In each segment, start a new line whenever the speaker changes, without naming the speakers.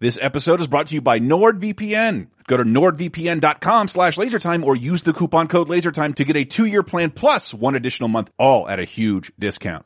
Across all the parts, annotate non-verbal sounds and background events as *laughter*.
This episode is brought to you by NordVPN. Go to nordvpn.com slash lasertime or use the coupon code lasertime to get a two-year plan plus one additional month, all at a huge discount.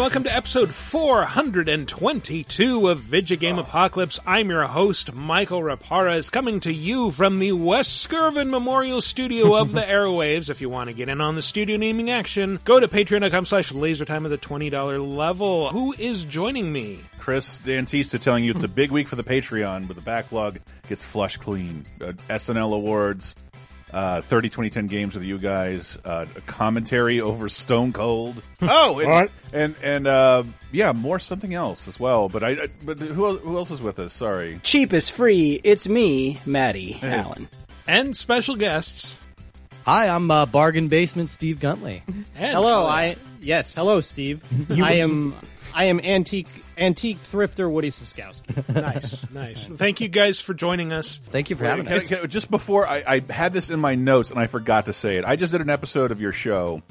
Welcome to episode 422 of Vidjagame Apocalypse. I'm your host, Michael Raparez, coming to you from the West Skirvin Memorial Studio of the *laughs* Airwaves. If you want to get in on the studio naming action, go to patreon.com slash lasertime at the $20 level. Who is joining me?
Chris Antista telling you it's a big week for the Patreon, but the backlog gets flushed clean. Uh, SNL awards, uh, 30 2010 games with you guys, uh, a commentary over Stone Cold. *laughs* Oh, and,
What?
and and uh, yeah, more something else as well. But I, I but who el- who else is with us? Sorry.
cheap is free. It's me, Maddie Allen.
And special guests.
Hi, I'm uh, Bargain Basement Steve
Guntli.
Hello, I yes, hello, Steve. *laughs* I am I am antique antique thrifter Woody Ciskowski. *laughs*
Nice, nice. Thank you guys for joining us.
Thank you for having
Can I-
us.
can I- just before I, I had this in my notes and I forgot to say it. I just did an episode of your show.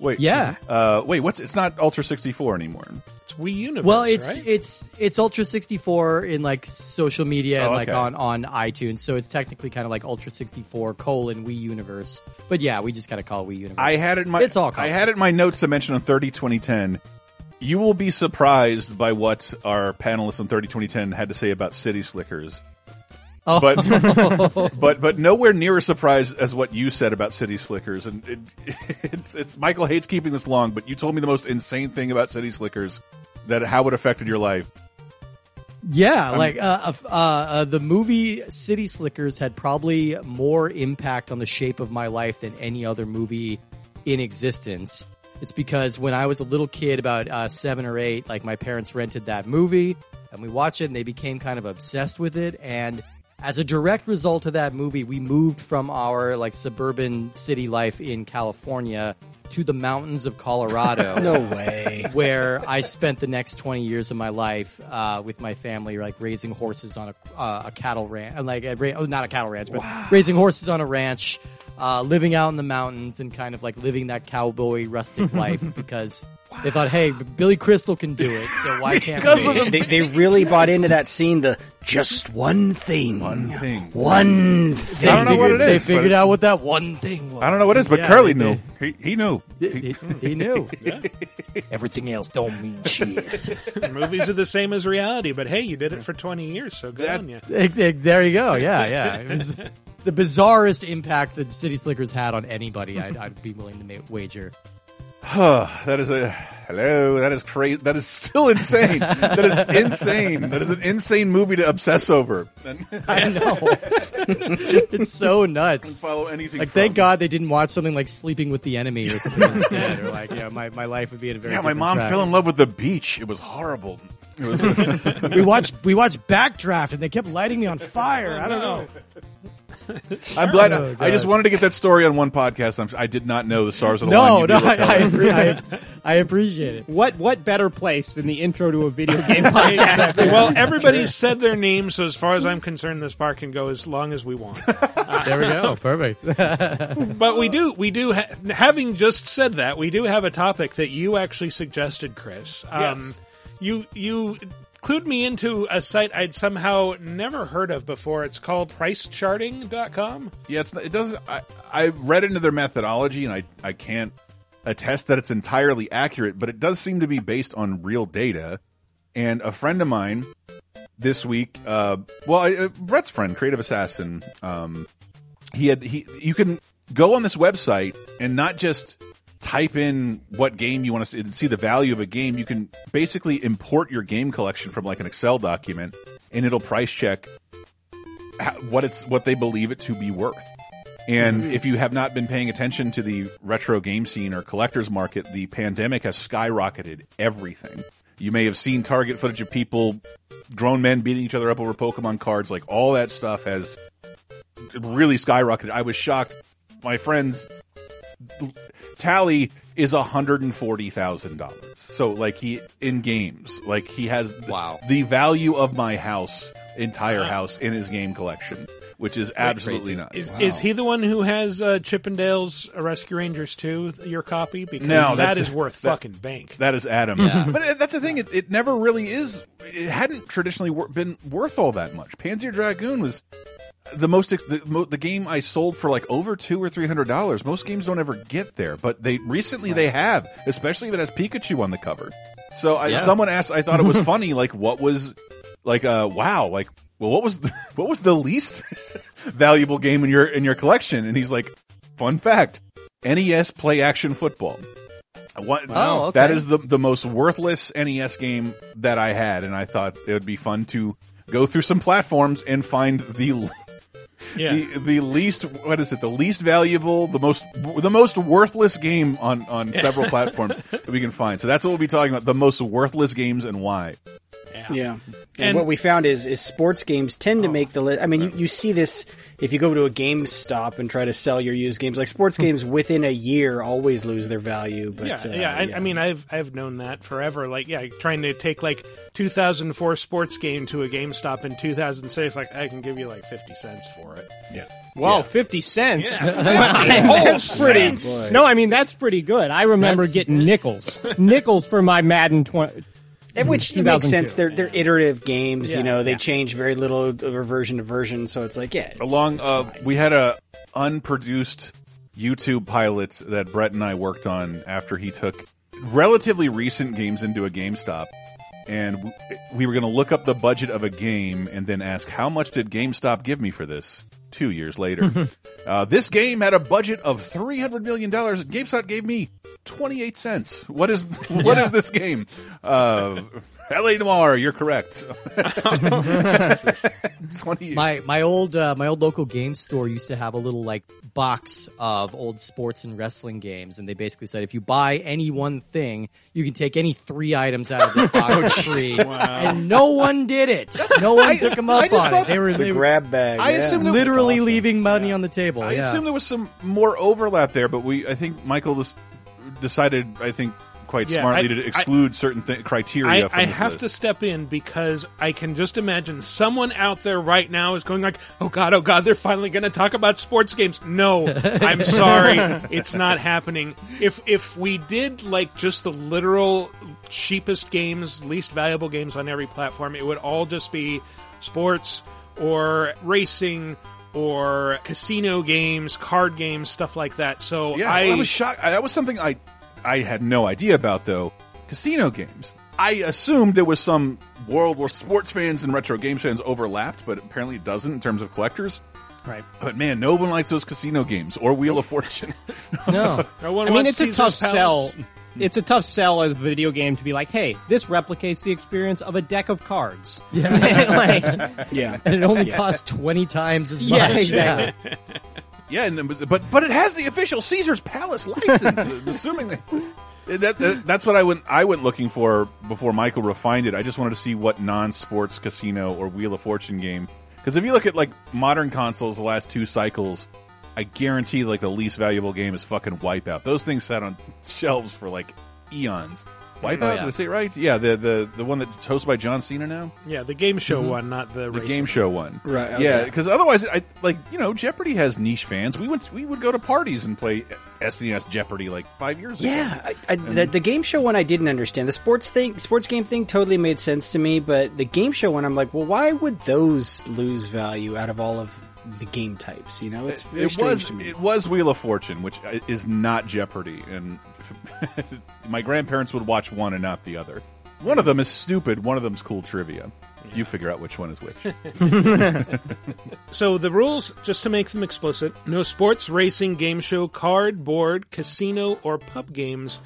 Wait,
Yeah.
Uh, wait, what's it's not Ultra 64 anymore.
It's Wii Universe,
Well, it's
right?
it's it's Ultra 64 in like social media and
Oh,
like
okay.
on on iTunes, so it's technically kind of like Ultra 64 colon Wii Universe. But yeah, we just gotta call it Wii Universe.
I had it in my
It's all
I had it in my notes to mention on 30 2010. You will be surprised by what our panelists on 30 2010 had to say about City Slickers.
oh,
But *laughs* but but nowhere near as surprised as what you said about City Slickers. And it, *laughs* it's it's Michael hates keeping this long, but you told me the most insane thing about City Slickers that how it affected your life.
yeah, like uh, uh, uh, the movie City Slickers had probably more impact on the shape of my life than any other movie in existence. It's because when I was a little kid, about uh, seven or eight, like my parents rented that movie and we watched it and they became kind of obsessed with it. And as a direct result of that movie, we moved from our like suburban city life in California to the mountains of Colorado *laughs*
No way.
where I spent the next 20 years of my life uh, with my family, like raising horses on a, uh, a cattle ranch, like a ra- oh, not a cattle ranch, but raising horses on a ranch, uh, living out in the mountains, and kind of like living that cowboy rustic *laughs* life because they thought, hey, Billy Crystal can do it, so why *laughs* can't we?
they, they really bought into that scene. The just one thing,
One thing.
one thing.
I don't know what it
They figured out what that one thing was.
I don't know what it is, but
Yeah,
Curly
they-
knew. He, he knew.
He, he- he knew. *laughs*
Everything else don't mean shit.
Movies are the same as reality, but hey, you did it for 20 years, so good
That-
on you.
There you go. Yeah, yeah. It was the bizarrest impact that City Slickers had on anybody. I'd, I'd be willing to ma- wager.
that is a hello. That is crazy. That is still insane. that is insane. That is an insane movie to obsess over. *laughs*
I know. *laughs* it's so nuts.
follow anything.
Like, thank God they didn't watch something like Sleeping with the Enemy or something *laughs* instead. Or like, yeah, my, my life would be at a very
Yeah, my mom
track.
fell in love with the beach. It was horrible. It was.
We watched we watched Backdraft and they kept lighting me on fire. I don't know.
I'm glad.
Oh,
I just wanted to get that story on one podcast. I'm, I did not know the stars of
No, no, I, I, agree. I, I appreciate it.
What what better place than the intro to a video game *laughs* podcast?
Exactly. Well, everybody's said their name, so as far as I'm concerned, this bar can go as long as we want. *laughs*
There we go. Perfect. *laughs*
But we do, we do, ha- having just said that, we do have a topic that you actually suggested, Chris. Um,
Yes.
You, you clued me into a site I'd somehow never heard of before. It's called pricecharting.com.
Yeah, it's, it doesn't. I, I read into their methodology, and I I can't attest that it's entirely accurate, but it does seem to be based on real data. And a friend of mine this week, uh, well, uh, Brett's friend, Creative Assassin, um, he had he. You can go on this website and not just type in what game you want to see and see the value of a game. You can basically import your game collection from like an Excel document, and it'll price check how, what it's what they believe it to be worth. And mm-hmm. if you have not been paying attention to the retro game scene or collectors market, the pandemic has skyrocketed everything. You may have seen target footage of people, grown men beating each other up over Pokemon cards. Like all that stuff has really skyrocketed. I was shocked. My friend's tally is hundred and forty thousand dollars. So like he in games, like he has
Wow.
the value of my house, entire house in his game collection, which is absolutely
crazy.
nuts.
Is, is he the one who has uh, Chip 'n Dale uh, Rescue Rangers 2, your copy? Because
No, that's-
is worth
that-
fucking bank.
That is Adam. But that's the thing. It, it never really is. It hadn't traditionally wor- been worth all that much. Panzer Dragoon was the most the, mo- the game I sold for like over two or three hundred dollars. Most games don't ever get there, but they recently they have, especially if it has Pikachu on the cover. So I,
Yeah.
someone asked, I thought it was *laughs* funny. Like, what was like? Uh, wow, like, well, what was the, *laughs* what was the least *laughs* valuable game in your in your collection? And he's like, fun fact, NES Play Action Football. What,
Oh, okay.
That is the the most worthless NES game that I had, and I thought it would be fun to go through some platforms and find the
Yeah.
the the least what is it the least valuable the most the most worthless game on on several *laughs* platforms that we can find. So that's what we'll be talking about: the most worthless games and why.
Yeah. And,
And-
what we found is is sports games tend to make the list. I mean, you, you see this if you go to a GameStop and try to sell your used games. Like sports games within a year always lose their value. But
yeah,
uh,
yeah. I, I mean, I've I've known that forever. Like, yeah, trying to take like 2004 sports game to a GameStop in 2006, like I can give you like 50 cents for it.
Whoa, fifty cents.
Yeah. *laughs*
that's *laughs* pretty.
Boy.
No, I mean that's pretty good. I remember
That's-
getting nickels, *laughs* nickels for my Madden twenty.
And which it makes sense. They're they're iterative games.
Yeah,
you know, they
yeah.
change very little over version to version. So it's like, yeah, it's-
Along,
it's
uh, we had a unproduced YouTube pilot that Brett and I worked on after he took relatively recent games into a GameStop. And we were going to look up the budget of a game and then ask, how much did GameStop give me for this? Two years later. *laughs* uh, this game had a budget of $300 million. GameStop gave me 28 cents. What is, *laughs* what is this game? Uh, L.A. Noire, you're correct. *laughs* 20,
My my old uh, my old local game store used to have a little like box of old sports and wrestling games, and they basically said if you buy any one thing, you can take any three items out of this *laughs* box oh, for free. And no one did it. No one took them up
I just
on
thought
it. They were
the
they were
grab bag.
I
yeah.
assumed it-
literally
That's awesome.
leaving money on the table.
I
yeah.
assume there was some more overlap there, but we I think Michael just decided I think quite
Yeah,
smartly
I-
to exclude certain th- criteria.
I,
from
I have
list.
to step in because I can just imagine someone out there right now is going like, "Oh God, oh God, they're finally going to talk about sports games." No, *laughs* I'm sorry, it's not happening. If if we did like just the literal cheapest games, least valuable games on every platform, it would all just be sports or racing or casino games, card games, stuff like that. So
Yeah,
I,
I, was shocked. That was something I I had no idea about though. Casino games. I assumed there was some world where sports fans and retro games fans overlapped, but apparently it doesn't in terms of collectors.
Right.
But man, no one likes those casino games or Wheel of Fortune. *laughs*
no.
no one
I mean,
wants
it's a tough
Caesar's
sell. It's a tough sell as a video game to be like, hey, this replicates the experience of a deck of cards. *laughs*
Yeah. *laughs*
like,
Yeah.
and it only costs twenty times as much.
Yeah, exactly.
Yeah, and then, but but it has the official Caesar's Palace license. *laughs* assuming that, that, that that's what I went I went looking for before Michael refined it. I just wanted to see what non-sports casino or Wheel of Fortune game. Because if you look at like modern consoles, the last two cycles, I guarantee like the least valuable game is fucking Wipeout. Those things sat on *laughs* shelves for like eons. Wipeout, oh,
yeah.
did I say it right? Yeah, the the the one that's hosted by John Cena now.
Yeah, the game show mm-hmm. one, not the,
The
racing
game
one.
show one,
Right, okay.
Yeah, because otherwise, I like you know Jeopardy has niche fans. We went, we would go to parties and play SNES Jeopardy like five years ago.
Yeah, I, I, the, the game show one I didn't understand. The sports thing, sports game thing, totally made sense to me. But the game show one, I'm like, well, why would those lose value out of all of the game types? You know, it's very
it
strange
was
to me.
it was Wheel of Fortune, which uh, is not Jeopardy, and *laughs* my grandparents would watch one and not the other. One of them is stupid. One of them's cool trivia. You figure out which one is which. *laughs*
So the rules, just to make them explicit, no sports, racing, game show, card, board, casino, or pub games.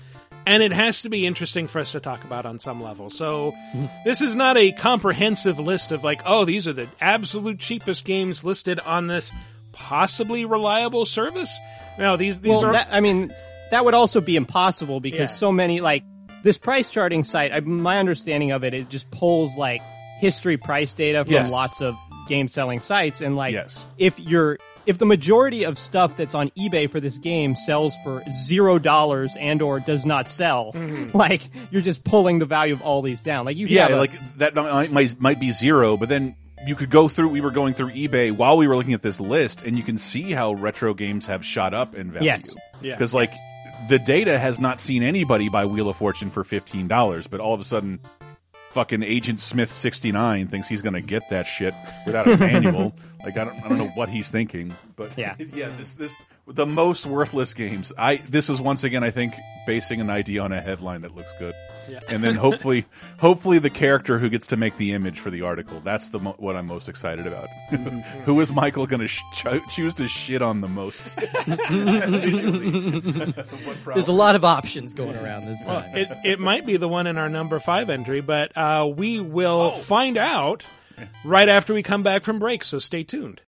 And it has to be interesting for us to talk about on some level. So *laughs* this is not a comprehensive list of like, oh, these are the absolute cheapest games listed on this possibly reliable service. No, these these
well,
are
that, I mean, that would also be impossible because
Yeah.
so many like this price charting site, I, my understanding of it, it just pulls like history price data from
Yes.
lots of game selling sites, and like
Yes.
if you're if the majority of stuff that's on eBay for this game sells for zero dollars and or does not sell, mm-hmm. *laughs* like you're just pulling the value of all these down. Like you,
Yeah,
have a-
like that might, might might be zero, but then you could go through. We were going through eBay while we were looking at this list, and you can see how retro games have shot up in value.
Yes.
Yeah.
because like the data has not seen anybody buy Wheel of Fortune for fifteen dollars, but all of a sudden, fucking Agent Smith sixty nine thinks he's going to get that shit without a manual. *laughs* like I don't, I don't know what he's thinking, but
Yeah. *laughs*
yeah. This this the most worthless games. I this was once again I think basing an idea on a headline that looks good. And then hopefully, hopefully the character who gets to make the image for the article. That's the mo- what I'm most excited about. *laughs* who is Michael going to sh- cho- choose to shit on the most? *laughs* Visually. What problem?
There's a lot of options going around this time.
It it might be the one in our number five entry, but uh, we will find out right after we come back from break. So stay tuned.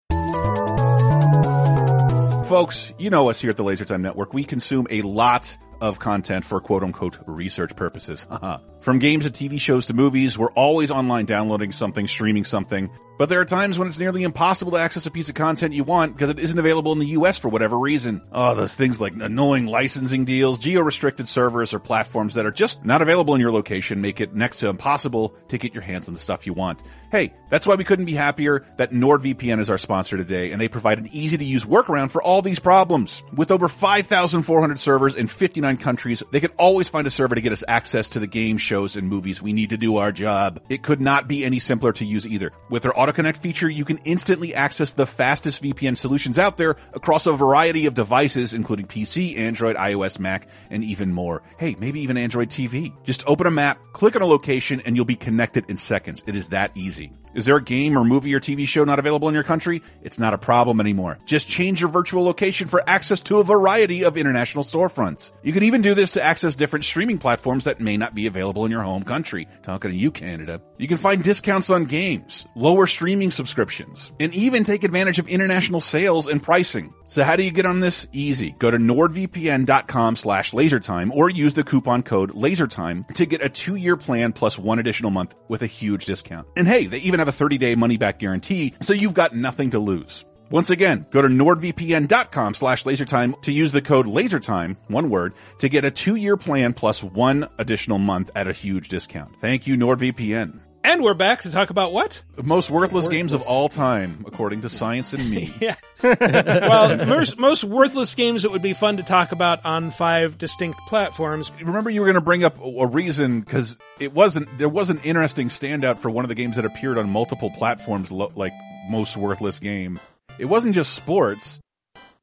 Folks, you know us here at the Laser Time Network. We consume a lot of content for quote unquote research purposes. *laughs* From games to TV shows to movies, we're always online downloading something, streaming something. But there are times when it's nearly impossible to access a piece of content you want because it isn't available in the US for whatever reason. Oh, those things like annoying licensing deals, geo-restricted servers, or platforms that are just not available in your location make it next to impossible to get your hands on the stuff you want. Hey, that's why we couldn't be happier that NordVPN is our sponsor today, and they provide an easy to use workaround for all these problems. With over 5,400 servers in 59 countries, they can always find a server to get us access to the games, shows, and movies we need to do our job. It could not be any simpler to use either. With their AutoConnect feature, you can instantly access the fastest VPN solutions out there across a variety of devices, including PC, Android, iOS, Mac, and even more. Hey, maybe even Android TV. Just open a map, click on a location, and you'll be connected in seconds. It is that easy. Is there a game or movie or TV show not available in your country? It's not a problem anymore. Just change your virtual location for access to a variety of international storefronts. You can even do this to access different streaming platforms that may not be available in your home country. Talking to you, Canada. You can find discounts on games, lower streaming subscriptions, and even take advantage of international sales and pricing. So how do you get on this? Easy. Go to nordvpn.com slash lasertime or use the coupon code lasertime to get a two-year plan plus one additional month with a huge discount. And hey, they even have a 30-day money-back guarantee, so you've got nothing to lose. Once again, go to nordvpn.com slash lasertime to use the code lasertime, one word, to get a two-year plan plus one additional month at a huge discount. Thank you, NordVPN.
And we're back to talk about what?
Most worthless, games of all time, according to science and me. *laughs*
Yeah. *laughs* well, most, most worthless games that would be fun to talk about on five distinct platforms.
remember you were going to bring up a reason because it wasn't there was an interesting standout for one of the games that appeared on multiple platforms lo- like most worthless game it wasn't just sports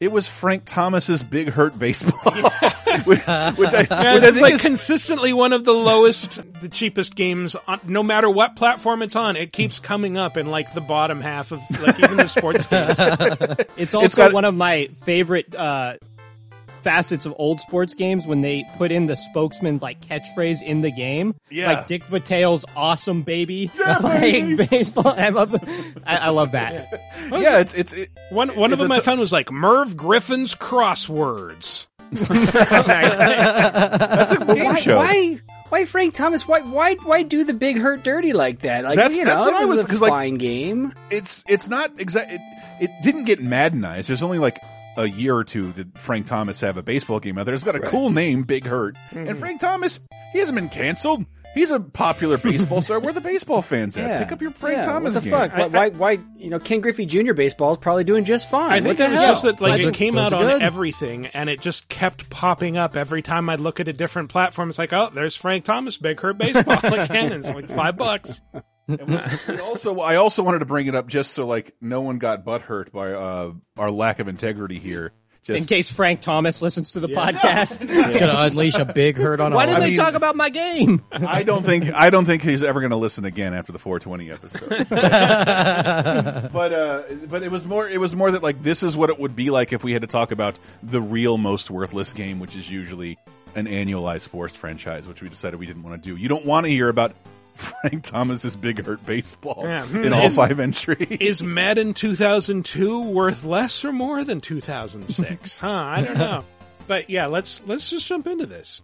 it was Frank Thomas's Big Hurt Baseball, which, *laughs* which I,
Yeah,
which I think
like
is
consistently one of the lowest, the cheapest games. On, no matter what platform it's on, it keeps coming up in like the bottom half of like even the sports *laughs* games.
It's also
got-
one of my favorite uh, facets of old sports games when they put in the spokesman like catchphrase in the game.
Yeah.
Like Dick Vitale's awesome baby. *laughs* like baseball. I love the, I, I love that.
yeah it's it's it,
One one of them I found was like Merv Griffin's crosswords.
That's a game
why,
show
why? Why Frank Thomas? Why? Why? Why do the big hurt dirty like that? Like
That's-
you
that's
know,
what I was-
is a
'cause, like-
fine game.
it's it's not exactly. It, it didn't get Maddenized. There's only like a year or two did Frank Thomas have a baseball game out there. It's got a cool name, Big Hurt.
Mm-hmm.
And Frank Thomas, he hasn't been canceled. He's a popular *laughs* baseball star. Where are the baseball fans at?
Yeah.
Pick up your Frank
yeah,
Thomas
What the
game.
fuck? Why, why? Why? You know, Ken Griffey Jr. baseball is probably doing just fine.
I
what
think
the
it was
hell?
just that like
Those
it came out on
good.
everything, and it just kept popping up every time I'd look at a different platform. It's like, oh, there's Frank Thomas, Big Hurt Baseball. *laughs* like, Cannon's like five bucks. *laughs*
Also, I also wanted to bring it up just so like no one got butthurt by uh, our lack of integrity here. Just
In case Frank Thomas listens to the podcast. *laughs*
It's gonna unleash a big hurt on
Why did
of
they
us.
mean-
talk about my game?
I don't think I don't think he's ever going to listen again after the 420 episode. *laughs* but uh, but it was more it was more that like this is what it would be like if we had to talk about the real most worthless game, which is usually an annualized forced franchise, which we decided we didn't want to do. You don't want to hear about Frank Thomas's Big Hurt Baseball
Yeah.
In all
Is-
five entries.
Is Madden 2002 worth less or more than 2006? *laughs* huh? I don't know. But yeah, let's let's just jump into this.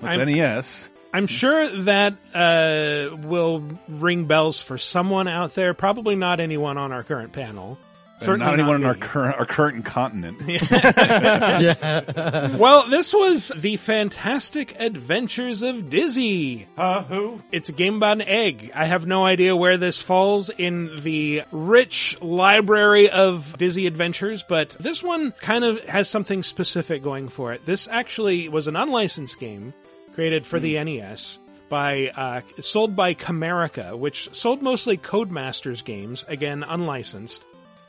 That's
I'm-
NES.
I'm sure that uh, will ring bells for someone out there. Probably not anyone on our current panel. Certainly
not anyone in our current our current continent. *laughs*
Well, this was the Fantastic Adventures of Dizzy.
Uh, who?
It's a game about an egg. I have no idea where this falls in the rich library of Dizzy adventures, but this one kind of has something specific going for it. This actually was an unlicensed game created for the NES by uh, sold by Camerica, which sold mostly Codemasters games, again unlicensed,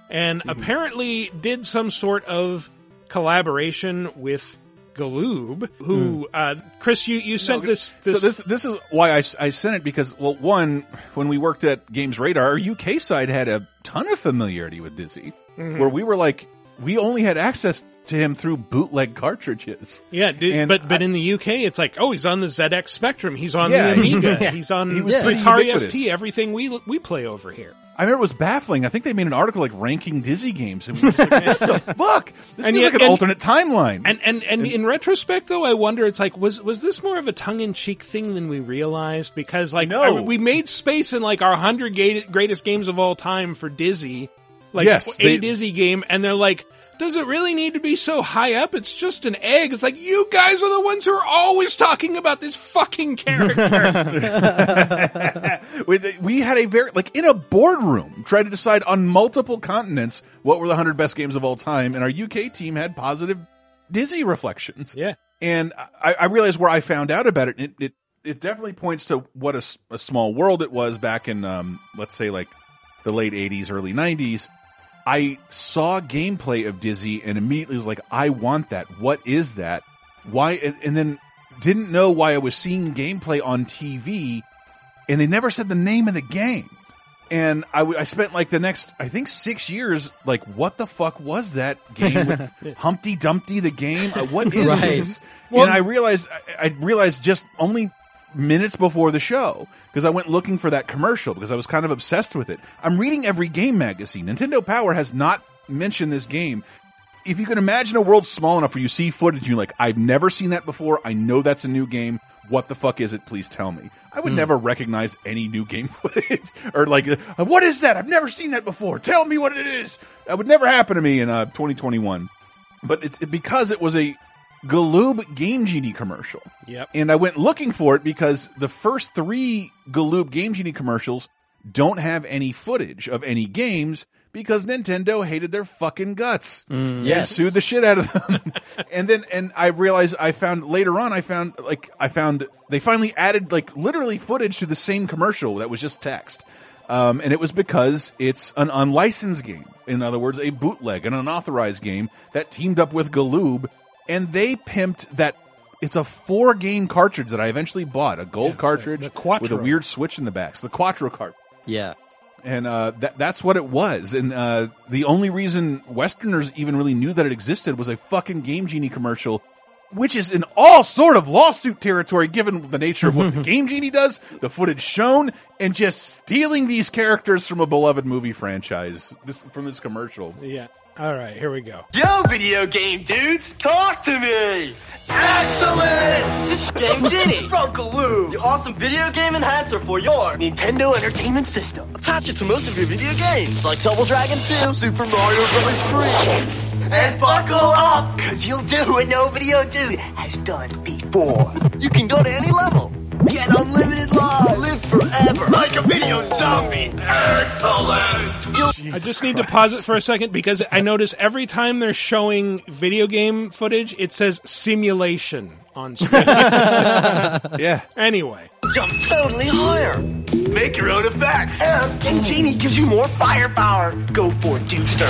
and apparently did some sort of collaboration with Galoob, who uh, Chris, you you sent this, this
so this this is why I, I sent it because well one when we worked at Games Radar our UK side had a ton of familiarity with Dizzy
Mm-hmm.
where we were like we only had access to him through bootleg cartridges.
Yeah, dude,
And
but but
I-
in the UK, it's like, oh, he's on the ZX Spectrum, he's on
Yeah.
the Amiga, *laughs* he's on
He was
the Atari. ST, everything we we play over here.
I remember it was baffling. I think they made an article like ranking Dizzy games and we were like *laughs* what the fuck? This
And
feels
yet-
like an
and-
alternate timeline.
And and and in retrospect, though, I wonder, it's like, was was this more of a tongue in cheek thing than we realized? Because like,
No.
I- we made space in like our hundred greatest games of all time for Dizzy, like
Yes,
a
they-
Dizzy game, and they're like. Does it really need to be so high up? It's just an egg. It's like you guys are the ones who are always talking about this fucking character. *laughs* *laughs*
we, we had a very like in a boardroom try to decide on multiple continents what were the 100 best games of all time and our UK team had positive Dizzy reflections.
yeah.
And I, I realized where I found out about it. It, it, it definitely points to what a small world it was back in, um, let's say like the late 80s, early 90s. I saw gameplay of Dizzy and immediately was like, I want that. What is that? Why? And, then didn't know why I was seeing gameplay on TV and they never said the name of the game. And I, I spent like the next, I think six years, like, what the fuck was that game? *laughs* Humpty Dumpty, the game? Uh, What is
Right.
this? and I realized, I realized just only minutes before the show because I went looking for that commercial because I was kind of obsessed with it. I'm reading every game magazine. Nintendo Power has not mentioned this game. If you can imagine a world small enough where you see footage and you're like, I've never seen that before. I know that's a new game. What the fuck is it? Please tell me. I would never recognize any new game *laughs* footage or like, uh, what is that? I've never seen that before. Tell me what it is. That would never happen to me in uh, 2021. But it's because it was a Galoob Game Genie commercial.
Yep.
And I went looking for it because the first three Galoob Game Genie commercials don't have any footage of any games because Nintendo hated their fucking guts. And
yes.
sued the shit out of them. *laughs* and then, and I realized I found later on, I found like, I found they finally added like literally footage to the same commercial that was just text. Um, and it was because it's an unlicensed game. In other words, a bootleg, an unauthorized game that teamed up with Galoob and they pimped that it's a four game cartridge that I eventually bought, a gold cartridge
the Quattro.
with a weird switch in the back. It's the Quattro cart.
Yeah.
And uh, that that's what it was. And uh, the only reason Westerners even really knew that it existed was a fucking Game Genie commercial, which is in all sort of lawsuit territory given the nature of what the *laughs* Game Genie does, the footage shown, and just stealing these characters from a beloved movie franchise. This from this commercial.
Yeah. All right, here we go.
Yo, video game dudes, talk to me! Excellent! This Game Genie *laughs* from Galoob, the awesome video game enhancer for your Nintendo Entertainment System. Attach it to most of your video games, like Double Dragon 2, Super Mario Bros. 3. And buckle up, cause you'll do what no video dude has done before. You can go to any level, get unlimited lives, live forever, like a video zombie. Excellent! You'll
I just need to pause it for a second because I notice every time they're showing video game footage, it says simulation on screen. *laughs*
Yeah.
anyway,
jump totally higher. Make your own effects. And Game Genie gives you more firepower. Go for it, Dudester.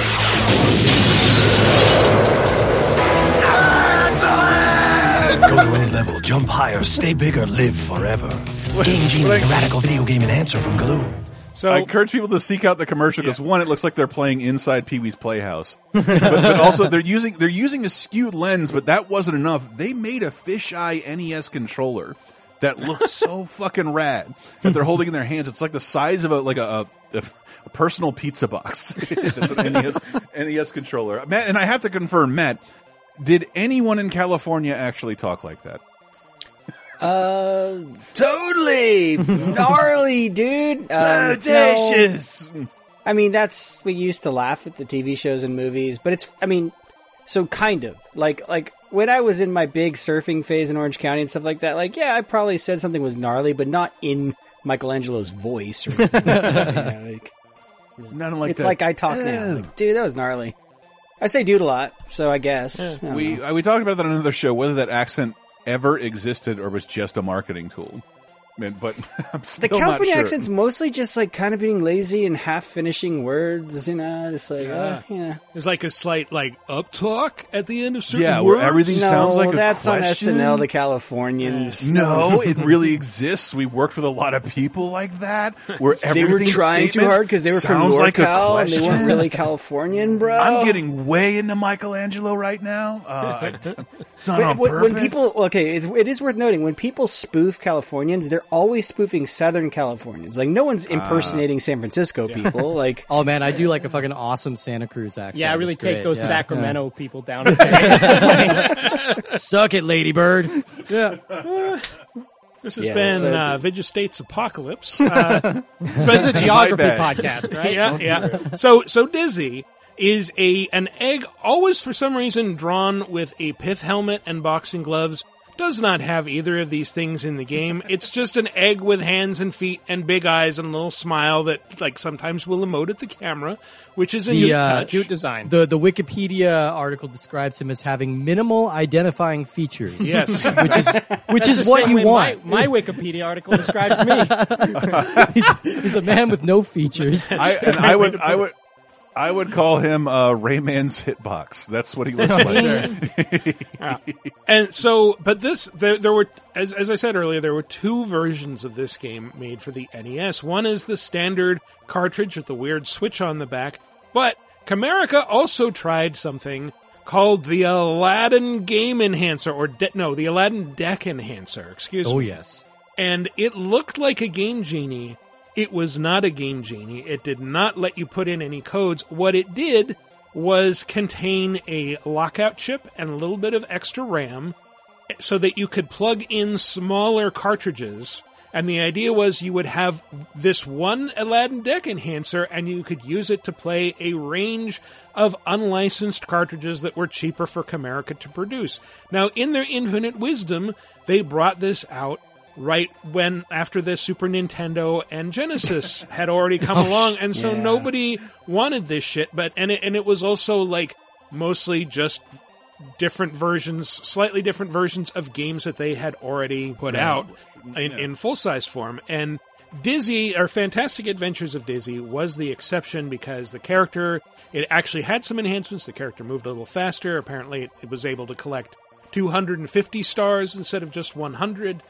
Go to any level, jump higher, stay bigger, live forever. Game Genie, the radical video game enhancer from Galoob.
so
I encourage people to seek out the commercial because one, it looks like they're playing inside Pee Wee's Playhouse, *laughs* but, but also they're using they're using the skewed lens. But that wasn't enough. They made a fisheye NES controller that looks *laughs* so fucking rad that they're holding in their hands. It's like the size of a like a, a, a personal pizza box. *laughs* That's an NES, NES controller. Matt, and I have to confirm, Matt, did anyone in California actually talk like that?
Uh, totally gnarly, dude. Um, no. I mean, that's we used to laugh at the TV shows and movies, but it's. I mean, so kind of like like when I was in my big surfing phase in Orange County and stuff like that. Like, yeah, I probably said something was gnarly, but not in Michelangelo's voice. Or, *laughs* you know, like,
Nothing like
it's
that.
like I talk now. Like, dude, that was gnarly. I say dude a lot, so I guess I
we
know.
uh, we talked about that on another show whether that accent ever existed or was just a marketing tool. Man, but *laughs* I'm still
the California
not sure.
accent's mostly just like kind of being lazy and half finishing words, you know, just like uh, yeah.
There's like a slight like up talk at the end of certain
Yeah, where
words.
everything
No,
sounds like a
that's
question.
on SNL. The Californians.
No, it really exists. We worked with a lot of people like that. *laughs* Where
They were trying too hard because they were from
sounds like a
and they
question.
weren't really Californian, bro.
I'm getting way into Michelangelo right now. Uh, *laughs* it's not
When,
on
when, when people okay, it's, it is worth noting when people spoof Californians, they're always spoofing Southern Californians. Like no one's impersonating San Francisco people. *laughs* Like
Oh man, I do like a fucking awesome Santa Cruz accent.
Yeah, I really
It's
take
great.
those
Yeah.
Sacramento people down. a *laughs* peg.
Suck it, Ladybird. Yeah. *laughs*
This has
Yeah,
been
so-
uh, Vigil State's Apocalypse. Uh,
it's a geography podcast, right?
yeah, yeah. So, so Dizzy is a an egg, always for some reason drawn with a pith helmet and boxing gloves. Does not have either of these things in the game. *laughs* It's just an egg with hands and feet and big eyes and a little smile that, like, sometimes will emote at the camera, which is a
The,
neat
uh.
Cute design.
The the Wikipedia article describes him as having minimal identifying features.
Yes. *laughs*
which is which
That's
is what you want.
My, my Wikipedia article describes me. *laughs*
He's a man with no features.
I, and I would, I would, I would call him uh, Rayman's hitbox. That's what he looks like. *laughs*
And so, but this, there, there were, as, as I said earlier, there were two versions of this game made for the NES. One is the standard cartridge with the weird switch on the back, but Camerica also tried something called the Aladdin Game Enhancer, or de- no, the Aladdin Deck Enhancer, excuse
oh
me.
Oh yes.
And it looked like a Game Genie. It was not a Game Genie. It did not let you put in any codes. What it did was contain a lockout chip and a little bit of extra RAM so that you could plug in smaller cartridges. And the idea was you would have this one Aladdin deck enhancer and you could use it to play a range of unlicensed cartridges that were cheaper for Camerica to produce. Now, in their infinite wisdom, they brought this out right when after the Super Nintendo and Genesis *laughs* had already come oh, along and so
yeah.
nobody wanted this shit but and it, and it was also like mostly just different versions, slightly different versions of games that they had already put out in, in full size form. And Dizzy, or Fantastic Adventures of Dizzy, was the exception because the character, it actually had some enhancements. The character moved a little faster. Apparently, it, it was able to collect 250 stars instead of just 100.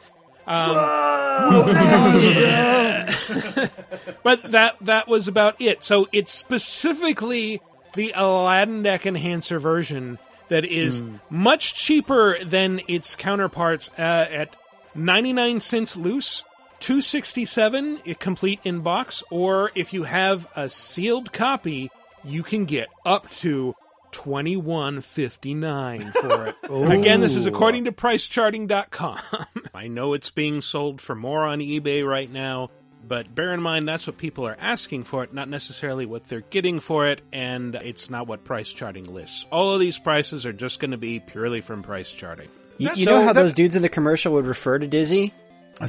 *laughs* but that that was about it. So it's specifically the Aladdin Deck Enhancer version that is much cheaper than its counterparts uh, at 99 cents loose, 267 it complete in box, or if you have a sealed copy, you can get up to 21.59 for it. *laughs* Again, this is according to pricecharting.com. *laughs* I know it's being sold for more on eBay right now, but bear in mind that's what people are asking for it, not necessarily what they're getting for it, and it's not what price charting lists. All of these prices are just going to be purely from price charting.
you,
That's
you
so-
know how those dudes in the commercial would refer to Dizzy?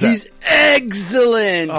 That?
He's excellent. *laughs*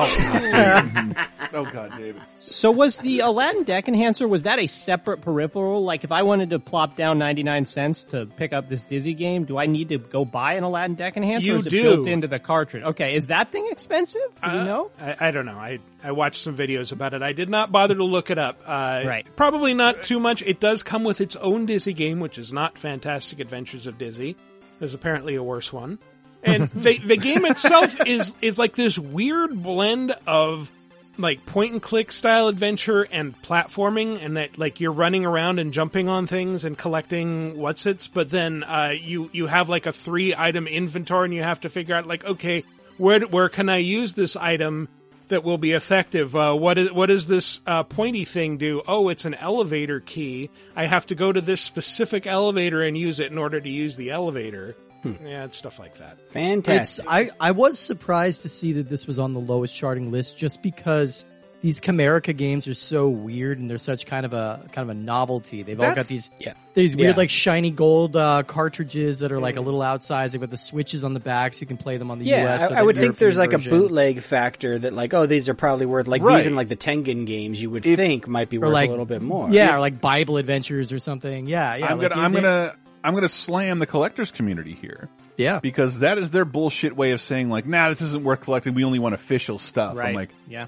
oh God, David.
So was the Aladdin deck enhancer, was that a separate peripheral? Like if I wanted to plop down 99 cents to pick up this Dizzy game, do I need to go buy an Aladdin deck enhancer
You
or is it
do.
built into the cartridge? Okay, is that thing expensive? Do you
Uh,
know?
I, I don't know. I, I watched some videos about it. I did not bother to look it up. Uh,
Right.
Probably not too much. It does come with its own Dizzy game, which is not Fantastic Adventures of Dizzy. There's apparently a worse one. And the the game itself is is like this weird blend of like point and click style adventure and platforming and that like you're running around and jumping on things and collecting what's its but then uh, you you have like a three item inventory and you have to figure out like okay where where can I use this item that will be effective? Uh, what is what does this uh, pointy thing do? Oh, it's an elevator key. I have to go to this specific elevator and use it in order to use the elevator. Yeah, it's stuff like that.
It's,
Fantastic.
I, I was surprised to see that this was on the lowest charting list just because these Camerica games are so weird and they're such kind of a kind of a novelty. They've all got these
yeah.
these weird
Yeah.
like shiny gold uh, cartridges that are like a little outsized. They've got the switches on the back so you can play them on the
yeah,
US.
I,
or
I
the
would think there's
European
like a bootleg factor that like, oh, these are probably worth like
Right.
these in like the Tengen games you would
If-
think might be worth
like
a little bit more.
Yeah, or like Bible adventures or something. Yeah, yeah.
I'm
like
gonna I'm
they-
gonna I'm gonna slam the collectors community here
yeah.
because that is their bullshit way of saying like, nah, this isn't worth collecting. We only want official stuff.
Right.
I'm like,
yeah.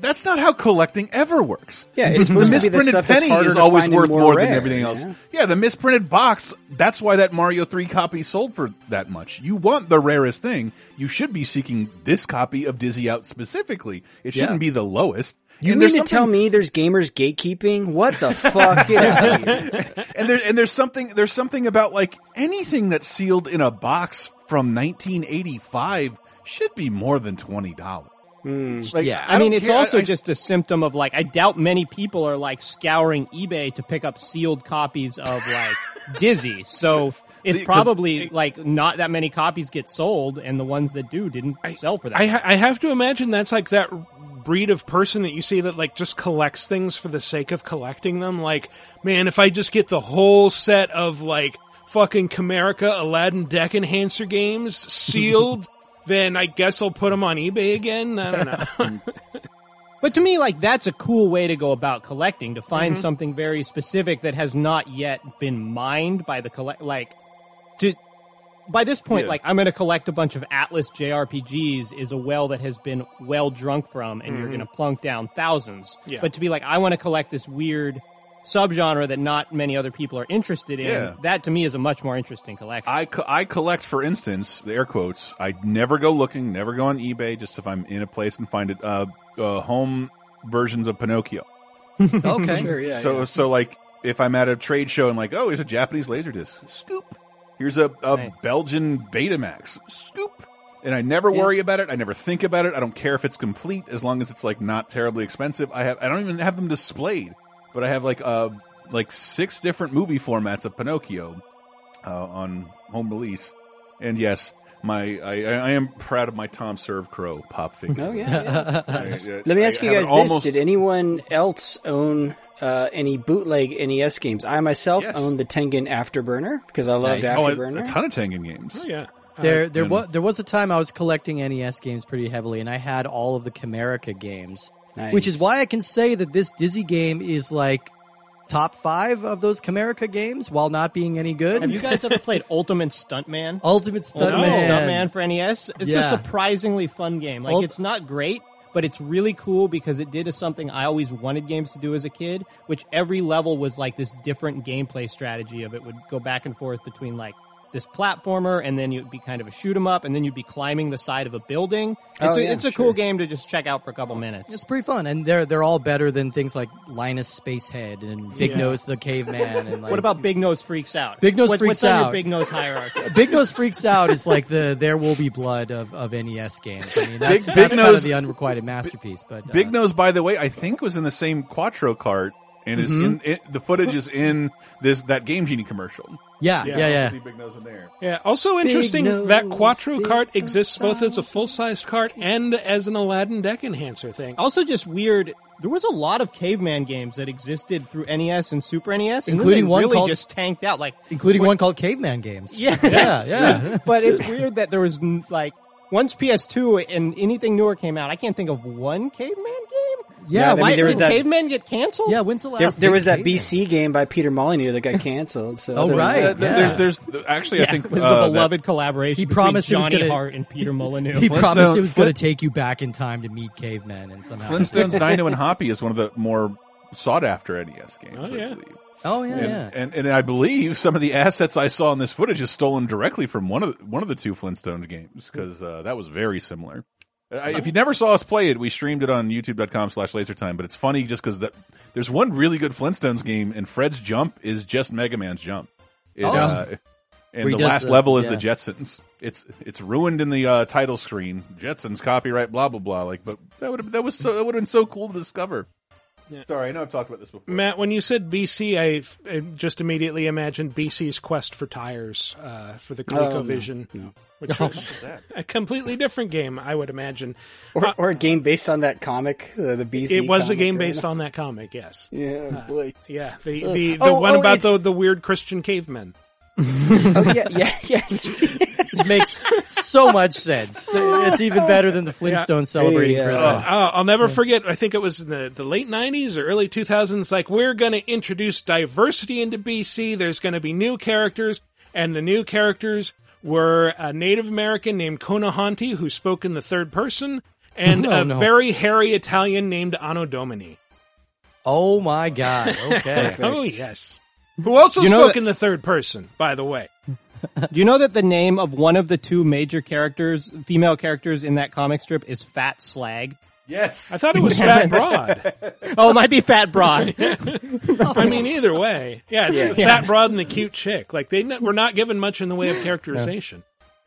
that's not how collecting ever works.
Yeah, it's
the
supposed the
misprinted penny is always worth
more
more, than
rare,
everything
yeah.
else. Yeah, the misprinted box. That's why that Mario Three copy sold for that much. You want the rarest thing. You should be seeking this copy of Dizzy Out specifically. It shouldn't
Yeah.
be the lowest.
You
and
mean
there's
to tell me there's gamers gatekeeping? What the fuck? Get out of here.
and there and there's something there's something about like anything that's sealed in a box from 1985 should be more than twenty dollars. Hmm. Like,
Yeah.
I, mean, it's
care.
also
I- I-
just a symptom of like, I doubt many people are like scouring eBay to pick up sealed copies of like *laughs* Dizzy. So it's probably like not that many copies get sold and the ones that do didn't sell for that.
I, ha- I have to imagine that's like that breed of person that you see that like just collects things for the sake of collecting them. Like, man, if I just get the whole set of like fucking Camerica Aladdin deck enhancer games sealed, *laughs* then I guess I'll put them on eBay again. I don't know. *laughs*
But to me, like that's a cool way to go about collecting to find mm-hmm. something very specific that has not yet been mined by the collect. Like to by this point,
Yeah.
like I'm going to collect a bunch of Atlus JRPGs is a well that has been well drunk from, and you're going to plunk down thousands.
Yeah.
But to be like, I want to collect this weird subgenre that not many other people are interested in.
Yeah.
That to me is a much more interesting collection.
I, co- I collect, for instance, the air quotes. I never go looking, never go on eBay, just if I'm in a place and find it. Uh, uh, home versions of Pinocchio. *laughs*
Okay. *laughs*
Sure, yeah.
so,
yeah.
so like, if I'm at a trade show and like, oh, here's a Japanese Laserdisc, scoop. Here's a, a
Nice.
Belgian Betamax, scoop. And I never worry about it. I never think about it. I don't care if it's complete as long as it's like not terribly expensive. I have, I don't even have them displayed, but I have like, uh, like six different movie formats of Pinocchio, uh, on home release. And yes, my, I, I am proud of my Tom Servo Crow pop figure.
Oh yeah. *laughs* yeah.
I- I-
Let me
I
ask you guys
it almost-
this: Did anyone else own uh, any bootleg NES games? I myself
Yes.
owned the Tengen Afterburner because I loved
Nice.
Oh, a,
Afterburner.
a ton of Tengen games.
Oh, yeah.
There, there was there was a time I was collecting NES games pretty heavily, and I had all of the Camerica games,
Nice.
which is why I can say that this Dizzy game is like top five of those Camerica games, while not being any good.
Have you guys ever played *laughs* Ultimate Stuntman?
Ultimate Stuntman?
Ultimate Stuntman for NES. It's
Yeah.
a surprisingly fun game. Like
Ult-
it's not great, but it's really cool because it did a something I always wanted games to do as a kid, which every level was like this different gameplay strategy of it would go back and forth between like this platformer and then you'd be kind of a shoot 'em up and then you'd be climbing the side of a building. It's
Oh,
a,
yeah,
it's a
sure.
cool game to just check out for a couple minutes.
It's pretty fun, and they're they're all better than things like Linus Spacehead and Big
Yeah.
Nose the Caveman. And like,
what about Big Nose Freaks Out?
Big Nose
What-
Freaks
what's on your
Out.
Big Nose hierarchy? *laughs*
Big Nose Freaks Out is like the There Will Be Blood of, of NES games. I mean, that's,
Big-
that's
Big
kind
Nose-
of the unrequited masterpiece. But uh,
Big Nose, by the way, I think was in the same Quattro cart and is in it, the footage is in this that Game Genie commercial.
yeah,
Yeah.
yeah, yeah.
See Big Nose in there.
Yeah. Also interesting
nose,
that Quattro
big
cart exists both as a full sized cart and as an Aladdin deck enhancer thing.
Also, just weird. There was a lot of caveman games that existed through NES and Super NES,
Including one
really
called-
just tanked out. Like,
Including one called Caveman Games.
yeah,
yeah, yeah. *laughs*
but it's weird that there was like once PS2 and anything newer came out. I can't think of one caveman game.
Yeah,
I mean,
Why
there was
did
that-
caveman get canceled?
Yeah, when's the last?
There, there
big
was that
Caveman?
BC game by Peter Molyneux that got canceled. So
Oh,
there
right.
that.
Uh,
Yeah.
There's there's actually
Yeah,
I think
it was
uh,
a
that-
beloved collaboration.
He promised it was
Johnny
gonna-
Hart and Peter Molyneux.
He promised it was going to take you back in time to meet cavemen, and somehow.
Flintstones *laughs* Dino and Hoppy is one of the more sought after NES games.
Oh,
I
yeah.
believe.
Oh yeah,
And,
yeah.
and and I believe some of the assets I saw in this footage is stolen directly from one of the, one of the two Flintstones games because uh, that was very similar. I, if you never saw us play it, we streamed it on youtube.com slash lasertime, but it's funny just because that there's one really good Flintstones game and Fred's jump is just Mega Man's jump. It,
Oh.
uh, and the last
the-
level is
yeah.
the Jetsons. It's it's ruined in the uh, title screen. Jetsons copyright, blah blah blah. Like, but that would that was so that would have been so cool to discover. Sorry, I know I've talked about this before.
Matt, when you said BC, I, f- I just immediately imagined BC's quest for tires uh, for the ColecoVision, which was *laughs* a completely different game, I would imagine.
Or, or a game based on that comic, uh, the BC.
It was a game based on that comic, yes.
Yeah, boy.
Yeah, the the, the
Oh,
one
oh,
about the the weird Christian cavemen.
Oh yeah, *laughs* yeah, yes.
Which makes so much sense. It's even better than the Flintstones celebrating
Hey, uh,
Christmas.
Oh, I'll never forget. I think it was in the, the late '90s or early 2000s. Like we're going to introduce diversity into BC. There's going to be new characters, and the new characters were a Native American named Konahanti who spoke in the third person, and
Oh,
a
no.
very hairy Italian named Anno Domini.
Oh my god. Okay. *laughs*
Oh yes, who also
You know
spoke
that-
in the third person. By the way, *laughs*
Do you know that the name of one of the two major characters, female characters in that comic strip is Fat Slag?
Yes,
I thought it was Fat Broad. *laughs*
Oh, it might be Fat Broad. *laughs*
I mean, either way, yeah, it's the Fat Broad and the cute chick. Like they n- were not given much in the way of characterization.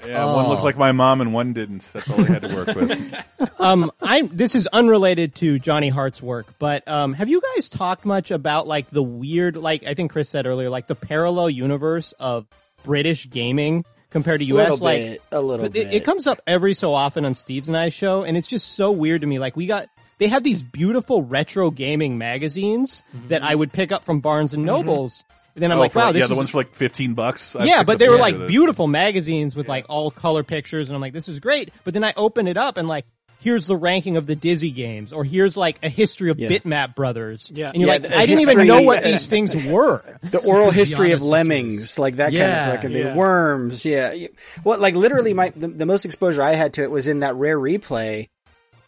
Yeah. One looked like my mom and one didn't. That's all I had to work with. *laughs*
um, I'm. This is unrelated to Johnny Hart's work, but um, have you guys talked much about like the weird, like I think Chris said earlier, like the parallel universe of British gaming compared to U.S.
little
like
bit, a little
But
bit.
it, it comes up every so often on Steve's and I show, and it's just so weird to me. Like we got, they had these beautiful retro gaming magazines that I would pick up from Barnes and Nobles. And then I'm
Oh,
like,
for,
wow,
like-
this
yeah,
is
the ones for like fifteen bucks. I
yeah, but they were like beautiful magazines with like all color pictures, and I'm like, this is great. But then I open it up and like, here's the ranking of the Dizzy games, or here's like a history of Bitmap Brothers.
Yeah.
and you're
Yeah,
like,
the
I didn't even know what these *laughs* things were.
the oral history of lemmings,
sisters.
like that
Yeah.
kind of like the
Yeah.
worms. Yeah. You- Well, like literally, my the, the most exposure I had to it was in that rare replay.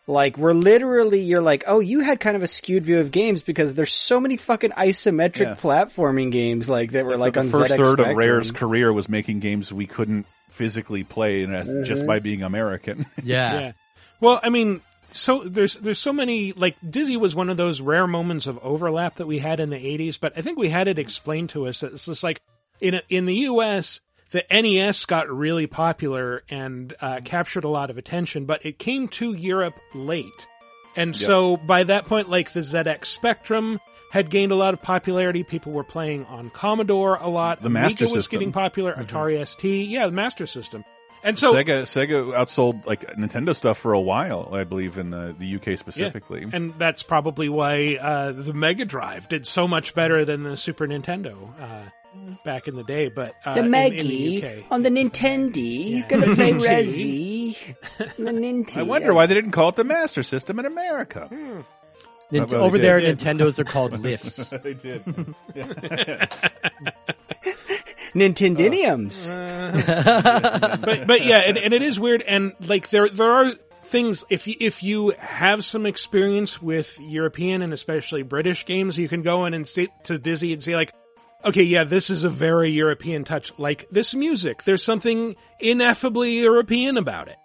Like we're literally, you're like, oh, you had kind of a skewed view of games because there's so many fucking isometric
Yeah.
platforming games like that were like
the
on
first
ZX
third
Spectrum.
of Rare's career was making games we couldn't physically play, and that's just by uh-huh. being American. *laughs*
Yeah.
Yeah. Well, I mean, so there's there's so many like Dizzy was one of those rare moments of overlap that we had in the 80s, but I think we had it explained to us that it's just like in in the US the NES got really popular and uh, captured a lot of attention, but it came to Europe late. And so by that point, like the ZX Spectrum had gained a lot of popularity. People were playing on Commodore a lot.
The Master
Amiga was
System.
getting popular. Atari ST, yeah, the Master System. And so
Sega Sega outsold like Nintendo stuff for a while, I believe, in uh, the UK
Yeah.
specifically.
And that's probably why uh, the Mega Drive did so much better than the Super Nintendo uh, back in the day. But uh,
The
in- in,
Maggie
the UK,
on the Nintendo, you're gonna play *laughs* Resi. *laughs* the Nintendo.
I wonder why they didn't call it the Master System in America.
Hmm.
Nint-
well,
over there,
did.
Nintendos are called *laughs* lifts.
they did.
Nintendiniums.
but but yeah, and, and it is weird. And like there there are things if you, if you have some experience with European and especially British games, you can go in and say to Dizzy and say like. Okay, yeah, this is a very European touch. Like this music, there's something ineffably European about it.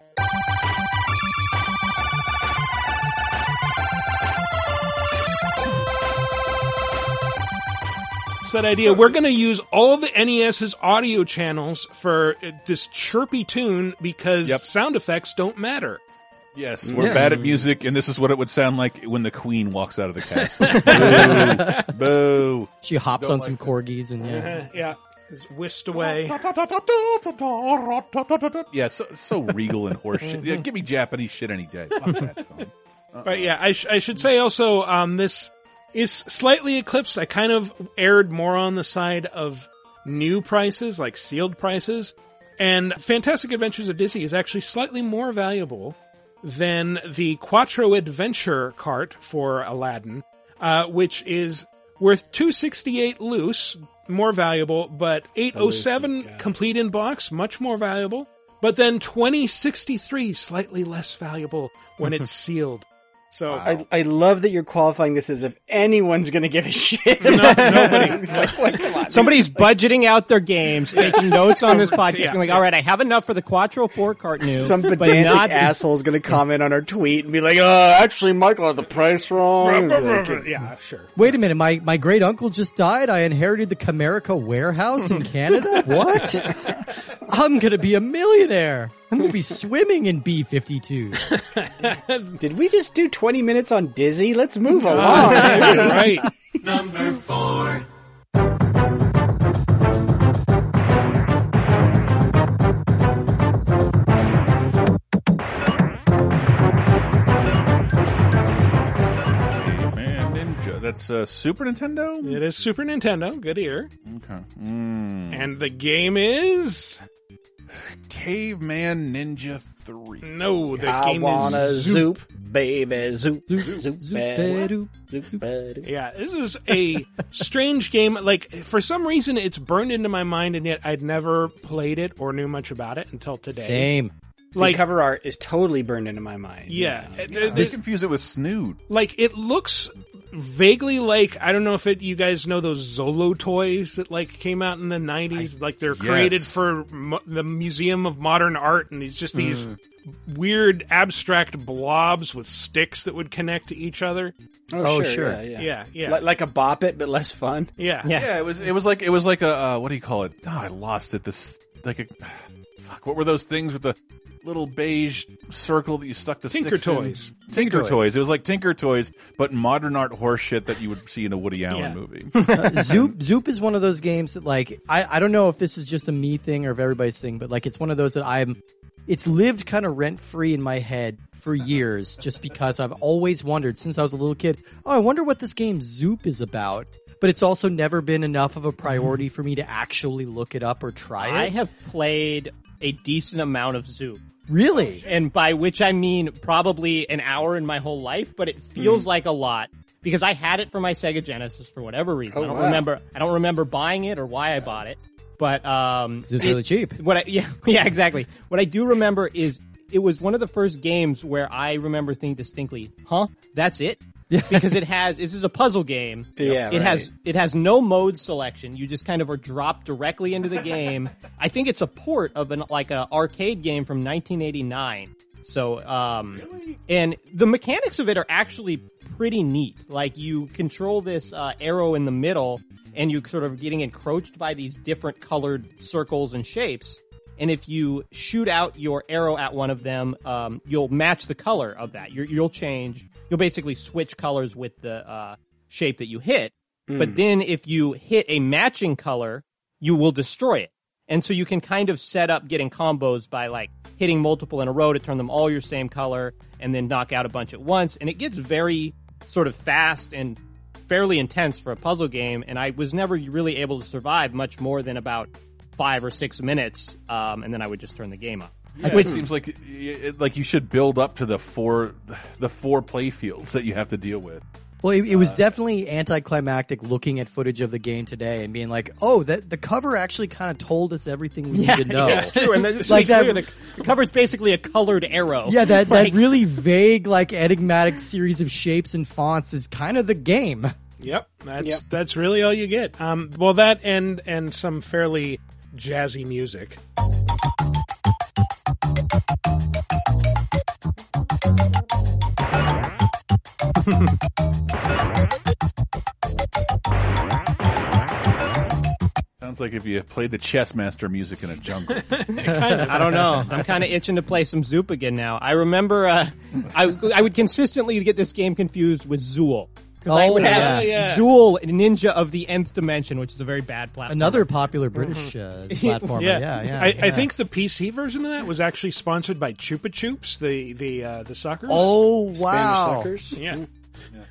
It's that idea. We're going to use all the NES's audio channels for uh, this chirpy tune because
Yep.
sound effects don't matter.
Yes, we're bad at music, and this is what it would sound like when the Queen walks out of the *laughs* castle. Boo! Boo!
She hops
Don't
on
like
some
that.
corgis and yeah.
Uh, yeah, it's whisked away. *laughs*
Yeah, so, so regal and horseshit. Yeah, give me Japanese shit any day. Fuck that *laughs* song.
But yeah, I, sh- I should say also, um, this is slightly eclipsed. I kind of aired more on the side of new prices, like sealed prices. And Fantastic Adventures of Dizzy is actually slightly more valuable than the Quattro Adventure cart for Aladdin, uh, which is worth 268 loose, more valuable, but 807 complete in box, much more valuable. But then 2063 slightly less valuable when it's *laughs* sealed. So
I, I love that you're qualifying this as if anyone's going to give a shit.
no, nobody.
Like, like, come on.
Somebody's budgeting out their games, taking notes on this podcast,
Yeah.
being like, all right, I have enough for the Quattro 4 cart new.
Some
but
pedantic
not the-
asshole's going to comment on our tweet and be like, "Uh, actually, Michael had the price wrong." Like,
yeah, sure.
Wait a minute, my, my great uncle just died. I inherited the Camerica warehouse in *laughs* Canada. What? *laughs* I'm gonna be a millionaire. I'm gonna be swimming in B52. *laughs*
Did we just do 20 minutes on Dizzy? Let's move *laughs* along.
right.
Man, Ninja. That's uh, Super Nintendo.
It is Super Nintendo. Good ear.
Okay. Mm.
And the game is
Caveman Ninja Three.
no. The
I
game
wanna
is Zoop.
zoop, baby, zoop, zoop, zoop,
Zoop-a-doop.
zoop,
Yeah, this is a strange game. Like for some reason, it's burned into my mind, and yet I'd never played it or knew much about it until today.
Same.
Like,
the cover art is totally burned into my mind.
yeah, it-
They
this-
confuse it with Snood.
like it looks vaguely like I don't know if it you guys know those Zolo toys that like came out in the nineties. Like they're created for mo- the Museum of Modern Art, and it's just these weird abstract blobs with sticks that would connect to each other.
Oh,
Oh,
sure.
sure.
Yeah, yeah.
Yeah, yeah,
Like, like a bop it, but less fun.
yeah,
Yeah.
Yeah, it was. It was like it was like a uh, what do you call it? Oh, I lost it. This like a *sighs* fuck. What were those things with the little beige circle that you stuck the
Tinker
sticks in?
Toys.
Tinker
Toys.
toys. It was like Tinker Toys, but modern art horse shit that you would see in a Woody Allen
Yeah.
movie. *laughs*
Uh, Zoop Zoop is one of those games that like I, I don't know if this is just a me thing or if everybody's thing, but like it's one of those that I'm it's lived kind of rent free in my head for years just because I've always wondered since I was a little kid, oh I wonder what this game Zoop is about. But it's also never been enough of a priority for me to actually look it up or try it.
I have played a decent amount of Zoop.
Really?
and by which I mean probably an hour in my whole life, but it feels like a lot because I had it for my Sega Genesis for whatever reason.
Oh,
I don't
wow.
remember. I don't remember buying it or why I bought it, but um,
It's really cheap.
what I *laughs* yeah yeah exactly. What I do remember is it was one of the first games where I remember thinking distinctly, "Huh, that's it." *laughs* because it has this is a puzzle game.
Yeah,
it has it has no mode selection. You just kind of are dropped directly into the game. *laughs* I think it's a port of an like a arcade game from 1989. So, um, and the mechanics of it are actually pretty neat. Like you control this uh, arrow in the middle, and you sort of getting encroached by these different colored circles and shapes. And if you shoot out your arrow at one of them, um, you'll match the color of that. You're, you'll change. You'll basically switch colors with the uh, shape that you hit. But then if you hit a matching color, you will destroy it. And so you can kind of set up getting combos by like hitting multiple in a row to turn them all your same color and then knock out a bunch at once. And it gets very sort of fast and fairly intense for a puzzle game. And I was never really able to survive much more than about five or six minutes. Um, and then I would just turn the game off.
Yeah,
Which-
it seems like it, like you should build up to the four the four play fields that you have to deal with.
Well, it, it was definitely anticlimactic looking at footage of the game today and being like, "Oh, that the cover actually kind of told us everything we need to *laughs* know."
That's true. And this *laughs*
Like
is
that-
The, the cover's basically a colored arrow.
Yeah, that,
Like-
that really vague, like enigmatic series of shapes and fonts is kind of the game.
Yep, that's
Yep.
that's really all you get. Um, well, that and and some fairly jazzy music.
Sounds like if you played the chess master music in a jungle. *laughs*
I don't know. I'm kind of itching to play some Zoop again now. I remember uh, I I would consistently get this game confused with Zool. 'Cause I
Oh,
would
yeah.
have
Yeah.
Zool, Ninja of the Nth Dimension, which is a very bad platform.
Another popular British uh, *laughs* platformer. Yeah, yeah.
Mm-hmm. I, I think the PC version of that was actually sponsored by Chupa Chups, the the uh, the suckers.
Oh
Spanish
wow!
suckers.
yeah.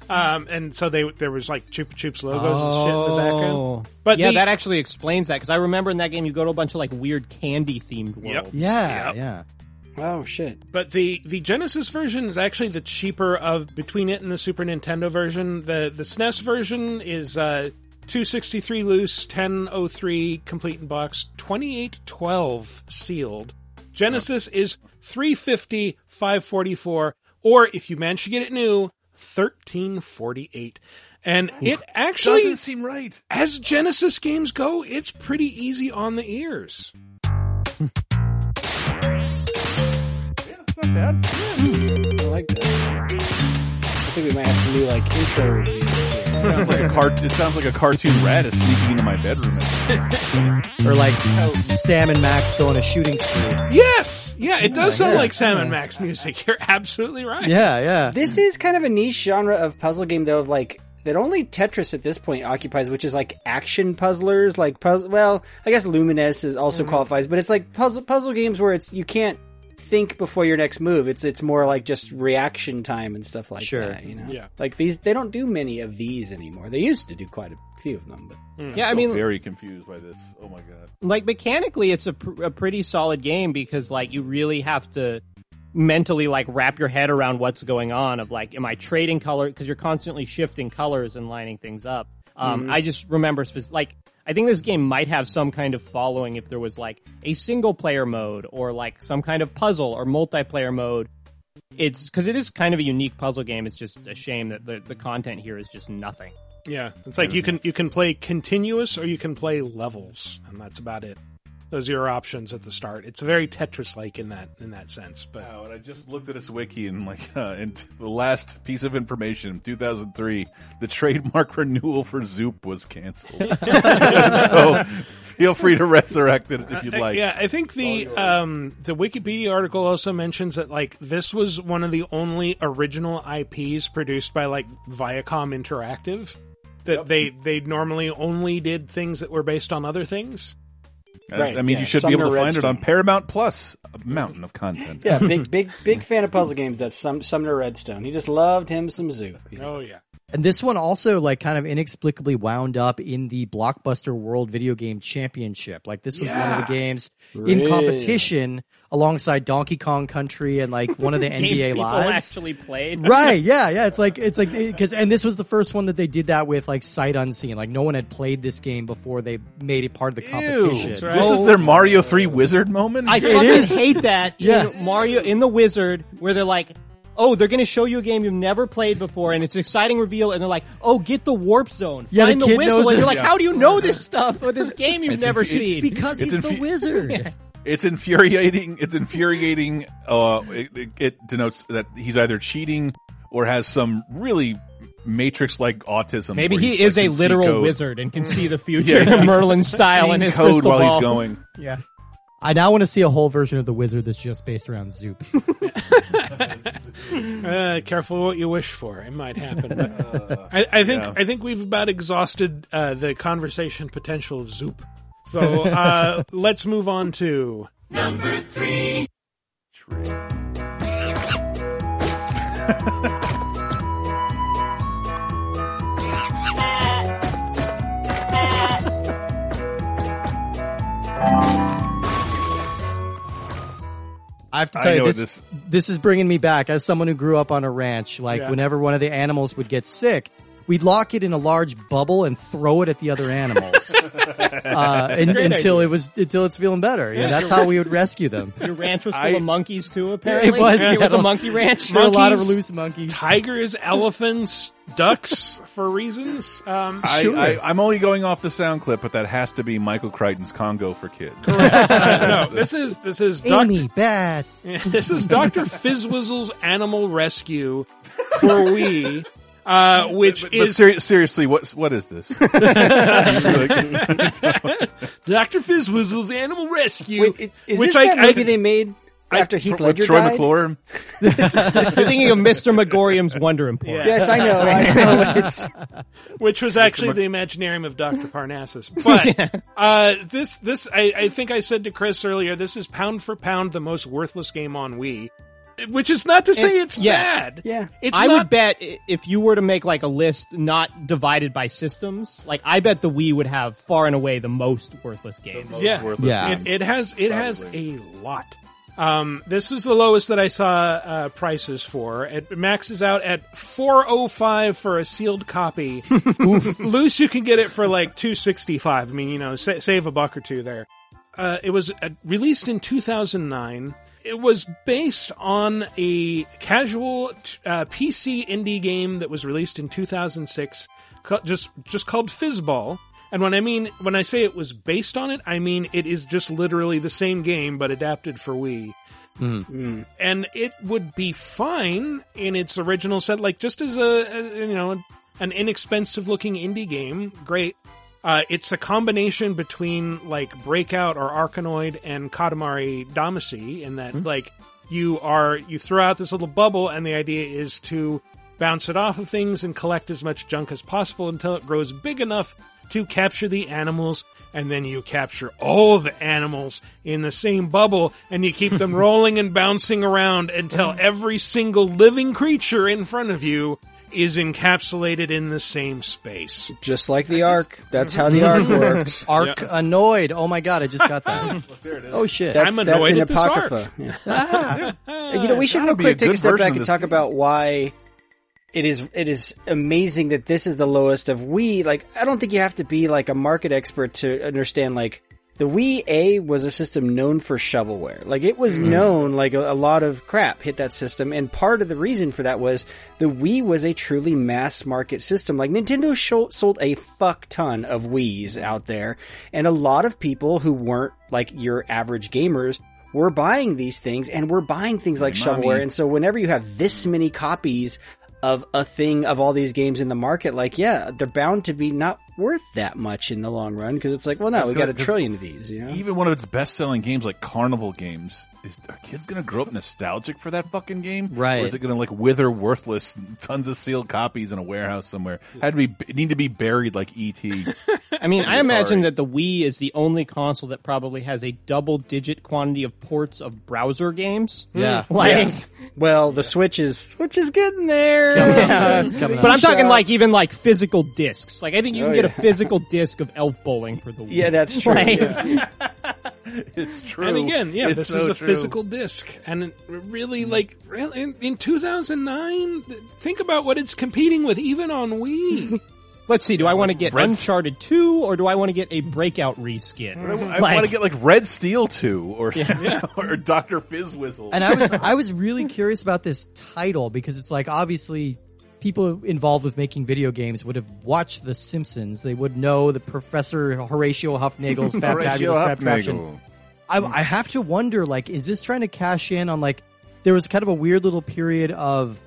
Um, and so they there was like Chupa Chups logos and shit in the
Oh.
background. But
yeah,
the-
that actually explains that because I remember in that game you go to a bunch of like weird candy themed worlds.
Yeah,
Yep.
yeah.
Oh shit.
But the the Genesis version is actually the cheaper of between it and the Super Nintendo version. The the SNES version is uh 263 loose, 1003 complete in box, 2812 sealed. Genesis is 350, 544, or if you manage to get it new, thirteen forty eight. And it actually,
Doesn't seem right.
as Genesis games go, it's pretty easy on the ears. *laughs*
It's not bad.
I like that. I think we might have some new like intro reviews. here.
Sounds like a cart. It sounds like a cartoon rat is sneaking into my bedroom. *laughs*
Or like Sam and Max go on a shooting spree.
Yes, yeah, it oh does sound
yeah.
like Sam and Max music. *laughs* You're absolutely right.
Yeah, yeah.
This is kind of a niche genre of puzzle game, though, of like that only Tetris at this point occupies, which is like action puzzlers, like puzzle. Well, I guess Lumines is also mm-hmm. qualifies, but it's like puzzle puzzle games where it's you can't think before your next move. It's it's more like just reaction time and stuff like
Sure.
that. You know,
Yeah.
Like these, they don't do many of these anymore. They used to do quite a few of them, but
Yeah, I
I'm
mean,
very confused by this. Oh my god.
like mechanically it's a, pr- a pretty solid game because like you really have to mentally like wrap your head around what's going on of like am i trading color because you're constantly shifting colors and lining things up um, i just remember spec- like i think this game might have some kind of following if there was like a single player mode or like some kind of puzzle or multiplayer mode. It's because it is kind of a unique puzzle game. It's just a shame that the, the content here is just nothing.
Yeah, it's like you can you can play continuous or you can play levels, and that's about it. Those are your options at the start. It's very Tetris like in that in that sense. But
Wow, and I just looked at its wiki and like, *laughs* uh, and the last piece of information, 2003, the trademark *laughs* renewal for Zoop was canceled. *laughs* so feel free to resurrect it if you'd like.
yeah, I think the um the Wikipedia article also mentions that like this was one of the only original IPs produced by like Viacom Interactive. That they they normally only did things that were based on other things.
I-
Right,
I mean,
yeah,
you should be able to
Sumner
find it on Paramount Plus, a mountain of content.
yeah, big *laughs* big big fan of puzzle games. That's Sum- Sumner Redstone. He just loved him some zoo. you know?
Oh yeah.
And this one also like kind of inexplicably wound up in the Blockbuster World Video Game Championship. Like this was one of the games in competition alongside Donkey Kong Country and like one of the *laughs* NBA
people
lives.
actually played *laughs*
right yeah yeah it's like it's like because and this was the first one that they did that with like sight unseen like no one had played this game before they made it part of the competition
That's right.
This is their Mario 3 wizard moment?
I fucking hate that
Yeah.
in Mario in the Wizard where they're like, oh, they're going to show you a game you've never played before, and it's an exciting reveal, and they're like, oh, get the warp zone,
Yeah, the
find the,
kid
whistle, and
it.
you're like,
Yeah.
how do you know this *laughs* stuff with this game you've
It's
never
infu-
seen?
because
It's
he's the
infu-
wizard
It's infuriating. It's infuriating. Uh, it, it, it denotes that he's either cheating or has some really Matrix-like autism.
Maybe he is
like,
a literal wizard and can see the *laughs* future
Yeah.
Merlin style
seeing
in his
code
crystal
while
ball.
he's going.
Yeah.
I now want to see a whole version of the wizard that's just based around Zoop. *laughs* *laughs*
Uh, careful what you wish for. It might happen. But I, I think
yeah.
I think we've about exhausted uh, the conversation potential of Zoop. So *laughs* uh, let's move on to
I have to
I
tell you this,
this-
this is bringing me back as someone who grew up on a ranch. Like
Yeah.
whenever one of the animals would get sick, we'd lock it in a large bubble and throw it at the other animals *laughs* uh, and- until
idea.
it was until it's feeling better. Yeah, that's how we would rescue them.
Your ranch was *laughs* full
I-
of monkeys too, apparently.
It was,
It was a monkey ranch.
There were a lot of loose monkeys.
tigers, elephants, ducks for reasons. Um,
Sure.
I, I, I'm only going off the sound clip, but that has to be Michael Crichton's Congo for kids.
no, this is this is Dr.
Amy, bad. *laughs*
this is Doctor Fizzwizzle's Animal Rescue for Wii, uh, which
But, but
is
seri- seriously, what what is this? *laughs*
Doctor Fizzwizzle's Animal Rescue,
Wait, i- is
which
this
I,
that
I-
they made after Heath
With
Ledger
Troy
died?
McClure? *laughs*
You're thinking of Mr. Magorium's Wonder Emporium.
Yes, I know. I *laughs* know. It's,
which was actually the Imaginarium of Doctor Parnassus. But uh, this, this, I, I think I said to Chris earlier, this is pound for pound the most worthless game on Wii. Which is not to say
And-
it's
yeah.
bad.
Yeah.
it's
I
not.
would bet if you were to make like a list not divided by systems, like I bet the Wii would have far and away the most worthless games.
yeah,
worthless
Yeah.
It, it has it has a lot. Um, this is the lowest that I saw uh, prices for. It maxes out at four oh five for a sealed copy. *laughs* Loose, you can get it for like two sixty five. I mean, you know, sa- save a buck or two there. Uh, it was uh, released in two thousand nine. It was based on a casual uh, PC indie game that was released in 2006, just just called Fizzball. And when I mean when I say it was based on it, I mean it is just literally the same game but adapted for Wii. And it would be fine in its original set, like just as a, a you know an inexpensive looking indie game. Great. Uh, it's a combination between like Breakout or Arkanoid and Katamari Damacy in that like you are you throw out this little bubble and the idea is to bounce it off of things and collect as much junk as possible until it grows big enough to capture the animals and then you capture all the animals in the same bubble and you keep them *laughs* rolling and bouncing around until every single living creature in front of you is encapsulated in the same space.
Just like the Ark. That's how the arc *laughs* works.
Arc annoyed. Oh my god, I just got that. *laughs* oh shit.
That's,
I'm
that's
annoyed
in
at this Ark.
Apocrypha. Yeah. *laughs* Ah. you know, we should
gotta
real quick
a
take a step back and talk
game.
about why it is it is amazing that this is the lowest of we Like, I don't think you have to be like a market expert to understand like the Wii A was a system known for shovelware. Like it was mm. known like a, a lot of crap hit that system and part of the reason for that was the Wii was a truly mass market system. Like Nintendo sho- sold a fuck ton of Wii's out there and a lot of people who weren't like your average gamers were buying these things and we're buying things like
Money.
shovelware. And so whenever you have this many copies of a thing of all these games in the market, like, yeah, they're bound to be not worth that much in the long run because it's like, well, no, we got a trillion of these, you know?
Even one of its best selling games like Carnival games, is are kids gonna grow up nostalgic for that fucking game?
Right.
Or is it gonna like wither worthless, tons of sealed copies in a warehouse somewhere? Had to be need to be buried like E.T. *laughs*
I mean, I imagine that the Wii is the only console that probably has a double digit quantity of ports of browser games. Hmm.
Yeah. *laughs*
Like,
Well, the Switch is, Switch is getting there. *laughs*
Yeah.
It's coming
but I'm talking like even like physical discs. Like I think you
Oh,
can get a physical disc of Elf Bowling for the Wii.
Yeah, that's true.
Like,
yeah. *laughs*
it's true.
And again, yeah,
It's
this
so
is a
true.
physical disc, and it really, mm-hmm. like, really, in, in 2009, th- think about what it's competing with, even on Wii. *laughs*
Let's see. Do I want to get
Red's-
Uncharted 2 or do I want to get a Breakout reskin?
I
Like-
want to get like Red Steel 2 or *laughs* or Doctor Fizzwhistle.
And I was I was really curious about this title because it's like obviously people involved with making video games would have watched The Simpsons. They would know the Professor Horatio Huffnagel's *laughs*
Horatio
Fabulous Contraption.
Huffnagel.
I, I have to wonder, like, is this trying to cash in on like there was kind of a weird little period of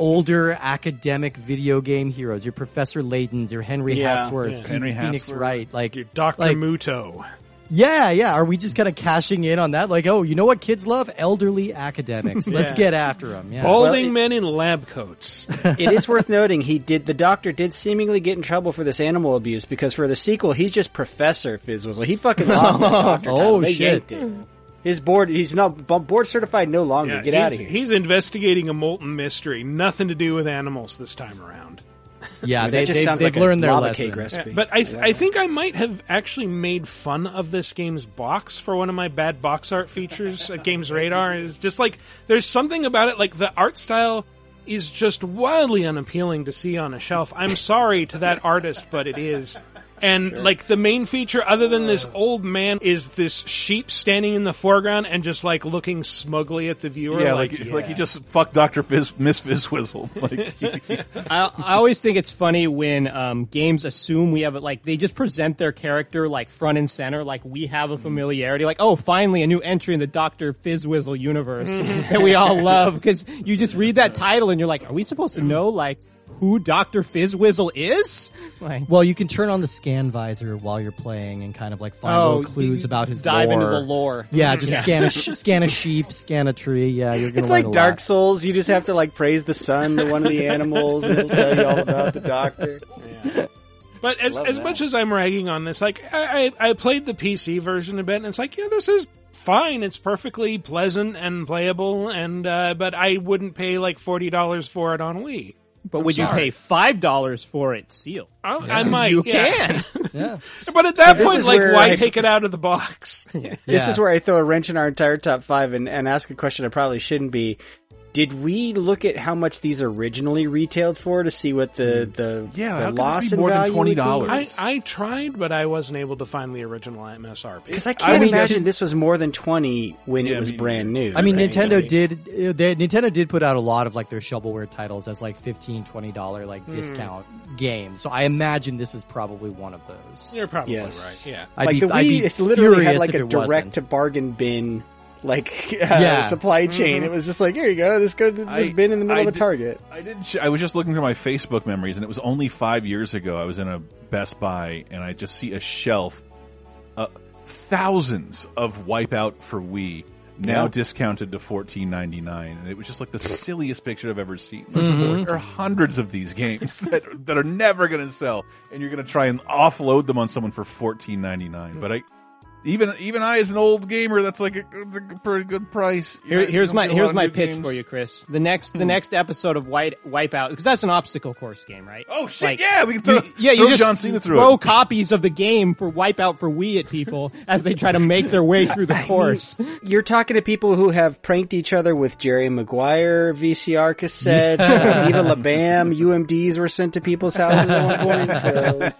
older academic video game heroes, your Professor Layton's, your Henry
Yeah,
Hatsworth's,
yeah. Henry
Phoenix
Hatsworth.
Wright, like
Your Dr.
Like-
Muto.
Yeah, yeah. Are we just kind of cashing in on that? Like, oh, you know what kids love? Elderly academics. *laughs* Let's
Yeah.
get after them. Yeah.
Balding
it-
men in lab coats. *laughs*
it is worth noting he did the doctor did seemingly get in trouble for this animal abuse because for the sequel he's just Professor Fizzwizzle. He fucking lost the *laughs* doctor.
Oh,
title. They
shit.
it. His board he's not board certified no longer.
Yeah,
Get out of here.
he's investigating a molten mystery, nothing to do with animals this time around.
Yeah,
That
they,
just
they,
sounds
they've
like
learned
a
their
lava
lesson.
cake recipe.
But I, I think I might have actually made fun of this game's box for one of my bad box art features at Games Radar. Is just like there's something about it, like the art style is just wildly unappealing to see on a shelf. I'm sorry to that artist, but it is. And like the main feature, other than this old man, is this sheep standing in the foreground and just like looking smugly at the viewer.
Yeah,
like,
like like he just fucked Doctor Fizz, Miss Fizzwhistle. *laughs* Like he- *laughs* he-
I, I always think it's funny when um, games assume we have it like they just present their character like front and center, like we have a mm-hmm. familiarity, like oh, finally a new entry in the Doctor Fizzwizzle universe mm-hmm. *laughs* that we all love because you just read that title and you're like, are we supposed to mm-hmm. know like who Doctor Fizzwizzle is? Like,
Well, you can turn on the scan visor while you're playing and kind of like find
oh,
little clues about his
dive
lore.
into the lore.
Yeah, just scan a sh- scan a sheep, scan a tree. Yeah, you're gonna
It's
learn
like
a
Dark
lot.
Souls. You just have to like praise the sun to one of the *laughs* animals, and it'll tell you all about the doctor.
But as as much as I'm ragging on this, like I, I I played the PC version a bit, and it's like, yeah, this is fine. It's perfectly pleasant and playable, and uh, but I wouldn't pay like forty dollars for it on Wii.
But would you pay five dollars for it sealed?
I, I might,
you
yeah.
can. *laughs*
But at that
this
point, like, why
I-
take it out of the box? *laughs*
This
Yeah.
is where I throw a wrench in our entire top five and, and ask a question I probably shouldn't be. Did we look at how much these originally retailed for to see what the the,
Yeah,
the
how could this
loss
be
in
more than
value would be?
$20?
I, I tried, but I wasn't able to find the original MSRP.
Because I can't
mean,
imagine this was more than twenty when
Yeah,
it was
me
brand new.
I mean,
right?
Nintendo
I
did. uh, They, Nintendo did put out a lot of like their shovelware titles as like 15 20 dollar like
Hmm.
discount games. So I imagine this is probably one of those.
You're probably
Yes.
right. Yeah.
I'd
like
be,
the
I'd be
it's literally had like a
it wasn't.
direct to bargain bin, like *laughs* uh,
Yeah.
supply chain. It was just like, here you go, just go to this
I-
bin in the middle
I
of a
did-
Target.
I didn't. Sh- I was just looking through my Facebook memories, and it was only five years ago. I was in a Best Buy, and I just see a shelf, uh, thousands of Wipeout for Wii, now
Yeah.
discounted to fourteen ninety nine, and it was just like the silliest picture I've ever seen.
Mm-hmm.
There are hundreds of these games *laughs* that that are never going to sell, and you're going to try and offload them on someone for fourteen ninety nine. But I. Even even I, as an old gamer, that's like a, a pretty good price.
Here,
You
here's my
get a lot
here's my pitch
games.
for you, Chris. The next the next episode of White Wipeout because that's an obstacle course game, right?
Oh shit!
Like,
yeah, we can throw,
You- yeah,
throw
you just
John Cena through
throw
it.
copies of the game for Wipeout for Wii at people *laughs* as they try to make their way through the course.
You're talking to people who have pranked each other with Jerry Maguire VCR cassettes, uh, Viva La Bam, UMDs were sent to people's houses at one point. So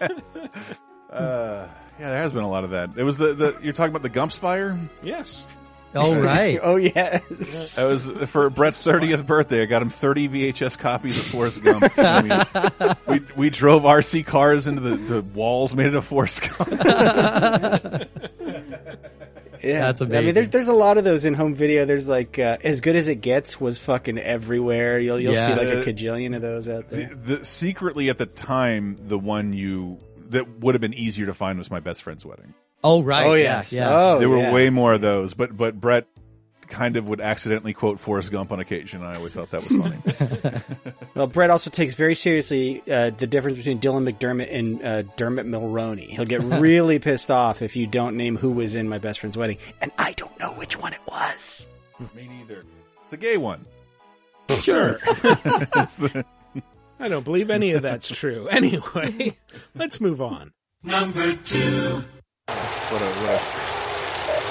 *laughs*
Uh, yeah, there has been a lot of that. It was the, the you're talking about the Gump Spire.
Yes.
Oh right. *laughs*
oh yes,
That was for Brett's 30th birthday. I got him 30 VHS copies of Forrest Gump. *laughs* I mean, we we drove RC cars into the, the walls made it a Forrest Gump. *laughs*
yeah,
That's
I mean, there's there's a lot of those in home video. There's like uh, as good as it gets was fucking everywhere. You'll you'll see like a
Uh,
cajillion of those out
The,
there.
the secretly at the time, the one you that would have been easier to find was my best friend's wedding.
Oh right.
oh
yeah,
yes,
Yeah.
oh
there were
yeah.
way more of those, but but Brett kind of would accidentally quote Forrest Gump on occasion. And I always thought that was funny. *laughs*
Well, Brett also takes very seriously uh, the difference between Dylan McDermott and uh, Dermot Mulroney. He'll get *laughs* really pissed off if you don't name who was in my best friend's wedding, and I don't know which one it was.
Me neither. It's a gay one.
Sure. *laughs* I don't believe any of that's true. *laughs* Anyway, let's move on. Number two.
What a, what a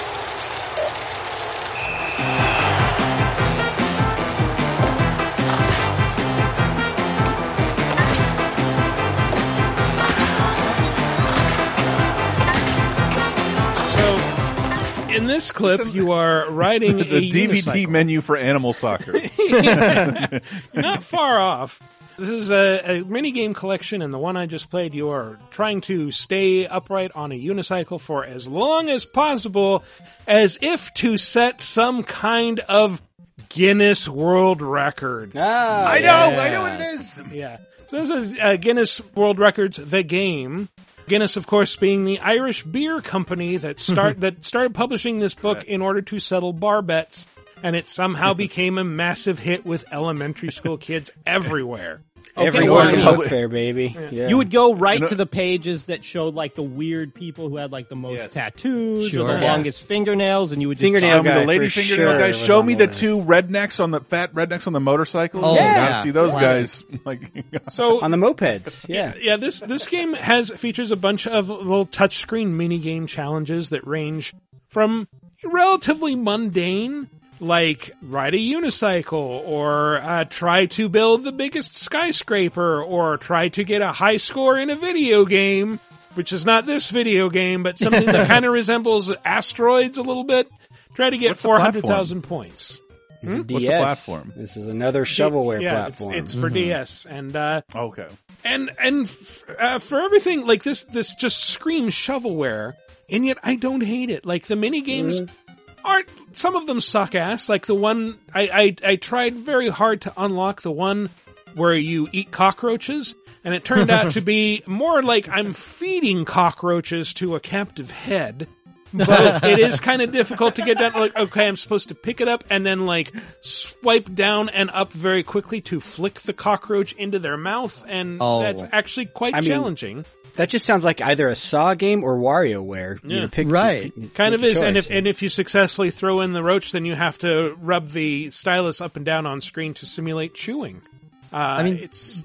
So, in this clip, you are riding *laughs*
the
a
DVD
unicycle.
menu for Animal Soccer. *laughs*
You're not far off. This is a, a mini game collection, and the one I just played, you are trying to stay upright on a unicycle for as long as possible, as if to set some kind of Guinness World Record.
Ah,
I know, I know what it is.
Yeah. So this is uh, Guinness World Records, the game. Guinness, of course, being the Irish beer company that start *laughs* that started publishing this book in order to settle bar bets, and it somehow became a massive hit with elementary school kids *laughs* everywhere.
Every
Okay,
one
well, you-
book fair, baby. Yeah.
You would go right to the pages that showed like the weird people who had like the most
Yes.
tattoos
Sure.
or the
Yeah.
longest fingernails, and you would just
Fingernail
Show me
guy
the lady
for
fingernail
sure
guys. Show me
the
the
list.
two rednecks on the fat rednecks on the motorcycles.
Oh,
I
yeah.
see those guys. Like, *laughs* *laughs*
So
on the mopeds. *laughs* Yeah.
yeah, this this game has features a bunch of little touchscreen mini game challenges that range from relatively mundane, like ride a unicycle, or uh, try to build the biggest skyscraper, or try to get a high score in a video game, which is not this video game, but something that *laughs* kind of resembles asteroids a little bit. Try to get
What's the
four hundred thousand points.
DS.
What's the platform?
This is another shovelware
yeah,
platform.
It's, it's for DS, and uh,
okay.
and and f- uh, for everything like this this just screams shovelware and yet i don't hate it like the mini games aren't some of them suck ass like the one I, I i tried very hard to unlock the one where you eat cockroaches and it turned out to *laughs* be more like i'm feeding cockroaches to a captive head *laughs* but it is kind of difficult to get down. Like, okay, I'm supposed to pick it up and then like swipe down and up very quickly to flick the cockroach into their mouth, and
Oh.
that's actually quite
I mean,
challenging.
That just sounds like either a Saw game or WarioWare. You know, pick,
Right.
pick-
Kind of
your
is, and
choice.
if and if you successfully throw in the roach, then you have to rub the stylus up and down on screen to simulate chewing. Uh, I
mean-
it's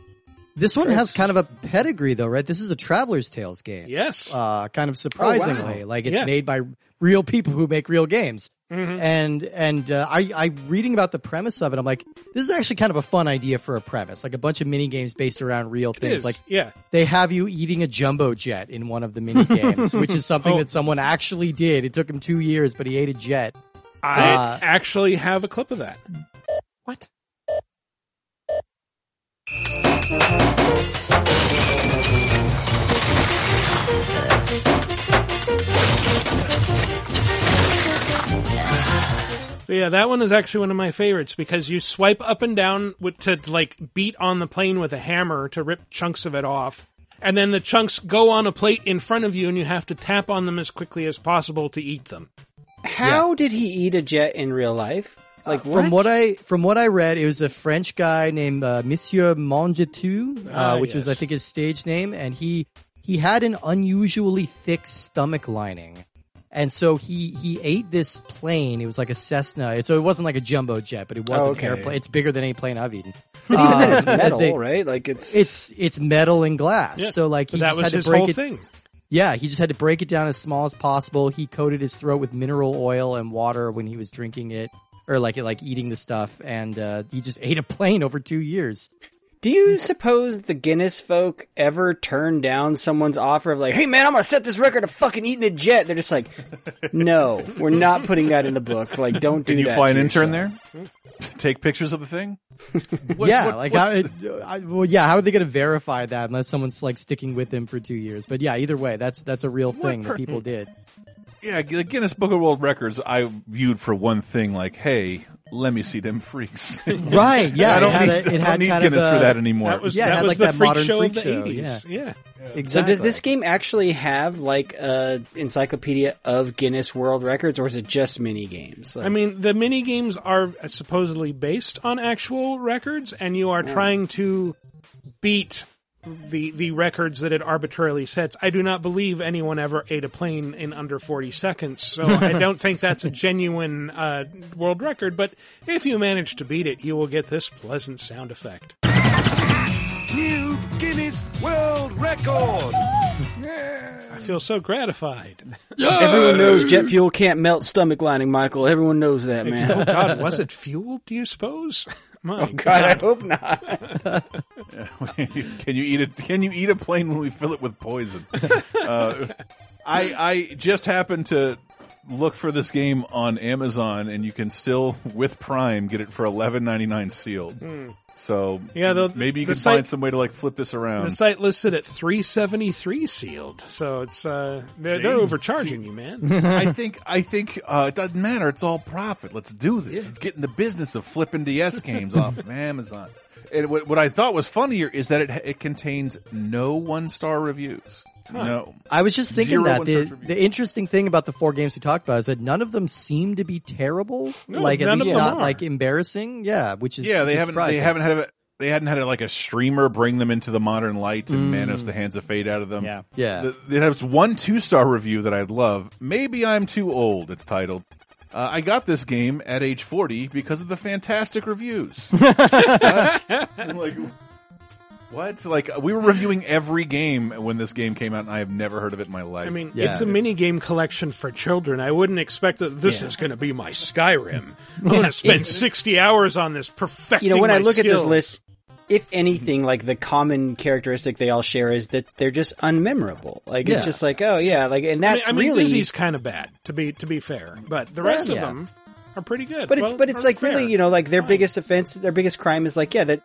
This one has kind of a pedigree though, right? This is a Traveller's Tales game.
Yes.
Uh, kind of surprisingly, like it's
Yeah.
made by real people who make real games.
Mm-hmm.
And, and, uh, I, I, reading about the premise of it, I'm like, this is actually kind of a fun idea for a premise. Like a bunch of mini games based around real
It
things.
is.
Like,
yeah.
they have you eating a jumbo jet in one of the mini *laughs* games, which is something
Oh.
that someone actually did. It took him two years, but he ate a jet.
I
Uh,
actually have a clip of that.
What?
So yeah, that one is actually one of my favorites because you swipe up and down with, to like beat on the plane with a hammer to rip chunks of it off. And then the chunks go on a plate in front of you and you have to tap on them as quickly as possible to eat them.
How did he eat a jet in real life? Like
From what I from what I read, it was a French guy named uh, Monsieur Mangetout, uh,
Ah,
which was I think his stage name, and he he had an unusually thick stomach lining, and so he he ate this plane. It was like a Cessna, so it wasn't like a jumbo jet, but it was
Oh,
an airplane. It's bigger than any plane I've eaten. *laughs*
But even then,
Uh,
it's *laughs* metal,
they-
right? Like it's
It's it's metal and glass,
Yeah,
so like he
But that was his
break
whole
it.
thing.
Yeah, he just had to break it down as small as possible. He coated his throat with mineral oil and water when he was drinking it, or like like eating the stuff, and uh, he just *laughs* ate a plane over two years.
Do you suppose the Guinness folk ever turn down someone's offer of like, "Hey man, I'm gonna set this record of fucking eating a jet"? They're just like, "No, we're not putting that in the book. Like, don't do
Can you
that."
fly an intern
yourself."
there? *laughs* Take pictures of the thing? *laughs* What-
yeah,
what-
like how, it, I, well, yeah, how are they going to verify that unless someone's like sticking with him for two years? But yeah, either way, that's that's a real thing
per-
that people did.
Yeah, the Guinness Book of World Records I viewed for one thing, like, hey, let me see them freaks. *laughs*
Right? Yeah,
I don't
it had,
need,
a, it
I don't need
kind
Guinness
of
for that anymore.
That was
Yeah, it
that
had
was
like
the
that
freak
modern
show
freak
of the
show,
eighties. Yeah.
So
Exactly.
does this game actually have like a encyclopedia of Guinness World Records, or is it just mini games? Like,
I mean, the mini games are supposedly based on actual records, and you are oh. trying to beat the the records that it arbitrarily sets. I do not believe anyone ever ate a plane in under forty seconds, so I *laughs* don't think that's a genuine uh, world record. But if you manage to beat it, you will get this pleasant sound effect.
New Guinness World Record!
I feel so gratified.
everyone knows jet fuel can't melt stomach lining, Michael. Everyone knows that,
oh
man.
God, *laughs* was it fuel? Do you suppose? My
God, I hope not. *laughs*
can you eat a Can you eat a plane when we fill it with poison? uh, I I just happened to look for this game on Amazon, and you can still with Prime get it for eleven ninety nine sealed. So
Yeah, the-
maybe you can
site-
find some way to like flip this around.
The site listed at 373 sealed, so it's uh they're, they're overcharging you, man. *laughs*
I think I think uh, it doesn't matter. It's all profit. Let's do this. Let's get in the business of flipping DS games off of *laughs* Amazon. And what, what I thought was funnier is that it it contains no one star reviews. No.
I was just thinking
Zero
that the, the interesting thing about the four games we talked about is that none of them seem to be terrible.
No,
like at
none of
least
them
not
are.
like embarrassing. Yeah, which is
Yeah, they haven't. They haven't had. A, they hadn't had a, like a streamer bring them into the modern light and manage the hands of fate out of them.
Yeah.
Yeah.
The- It has one two star review that I love. Maybe I'm too old. It's titled. Uh, I got this game at age 40 because of the fantastic reviews. What? *laughs* *laughs* I'm like, what? Like we were reviewing every game when this game came out, and I have never heard of it in my life.
I mean,
Yeah.
it's a mini game collection for children. I wouldn't expect that this is going to be my Skyrim. *laughs* I'm going to spend 60 hours on this perfecting
you know, when I
my
look at this list, if anything, like the common characteristic they all share is that they're just unmemorable. Like
Yeah.
it's just like, oh yeah, like, and
I mean,
that's
I mean
really.
Dizzy's kind of bad to be to be fair, but the rest of
yeah.
them are pretty good.
But it's but it's like
fair.
really, you know, like their
Fine.
biggest offense, their biggest crime is like, yeah, that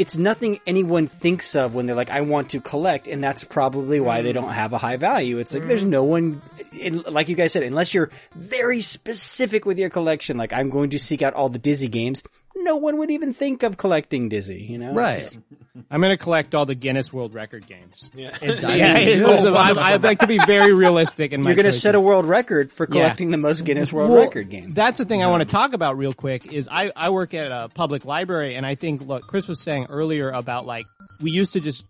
it's nothing anyone thinks of when they're like, I want to collect, and that's probably why they mm-hmm. don't have a high value. It's like there's mm-hmm. no one, in, like you guys said, unless you're very specific with your collection, like I'm going to seek out all the Dizzy games. No one would even think of collecting Dizzy, you know?
Right.
I'm going to collect all the Guinness World Record games.
Yeah. *laughs*
Yeah, it was- I- oh, I'd like to be *laughs* very realistic in my
You're going to set a world record for
Yeah.
collecting the most Guinness World
Well,
Record game.
That's the thing I want to talk about real quick is I, I work at a public library and I think what Chris was saying earlier about like we used to just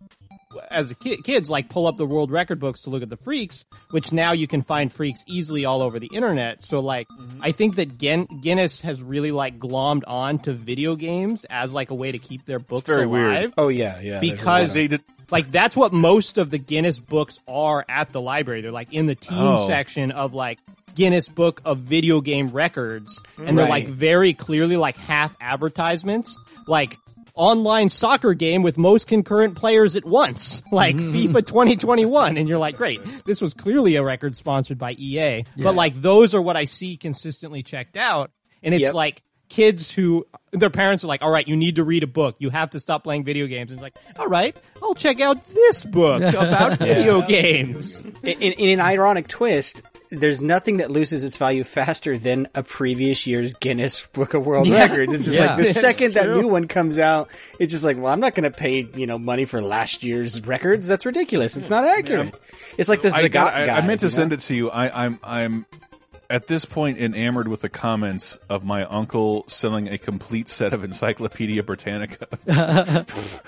as a kid, kids like pull up the world record books to look at the freaks, which now you can find freaks easily all over the internet. So like, mm-hmm. I think that Guin- Guinness has really like glommed on to video games as like a way to keep their books
very
alive.
weird.
Oh yeah, yeah.
Because
They did.
like that's what most of the Guinness books are at the library. They're like in the teen
Oh.
section of like Guinness Book of Video Game Records, and they're
Right.
like very clearly like half advertisements, like online soccer game with most concurrent players at once, *laughs* like mm-hmm. FIFA 2021, and you're like, great, this was clearly a record sponsored by EA, but like those are what I see consistently checked out, and it's
Yep. like
like kids who their parents are like, all right, you need to read a book. You have to stop playing video games. And it's like, all right, I'll check out this book *laughs* about video games.
in, in, in an ironic twist, there's nothing that loses its value faster than a previous year's Guinness Book of World
Yeah.
Records. It's just
Yeah.
like the *laughs*
It's
second that new one comes out, it's just like, well, I'm not going to pay you know money for last year's records. That's ridiculous. It's not accurate. It's like this.
I,
Zagat
got, I, I meant to
you know?
send it to you. I, I'm I'm at this point enamored with the comments of my uncle selling a complete set of Encyclopedia Britannica *laughs*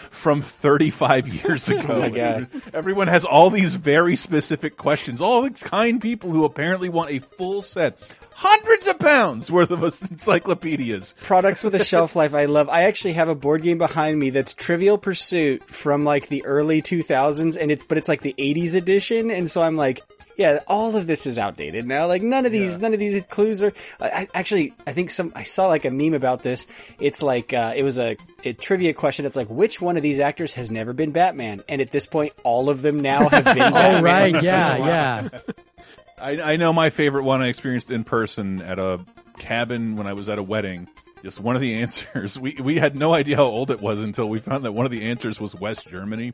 from 35 years *laughs*
oh ago. Oh.
Everyone has all these very specific questions. All the kind people who apparently want a full set, hundreds of pounds worth of *laughs* encyclopedias.
products with a shelf life I love. I actually have a board game behind me that's Trivial Pursuit from like the early 2000s and it's but it's like the 80s edition and so I'm like yeah, all of this is outdated now. Like none of these, none of these clues are. I, I actually, I think some. I saw like a meme about this. It's like uh, it was a, a trivia question. It's like which one of these actors has never been Batman? And at this point, all of them now have been.
Oh *laughs*
Batman.
right, yeah, yeah. *laughs*
I, I know my favorite one I experienced in person at a cabin when I was at a wedding. Just one of the *laughs* answers. We we had no idea how old it was until we found that one of the answers was West Germany.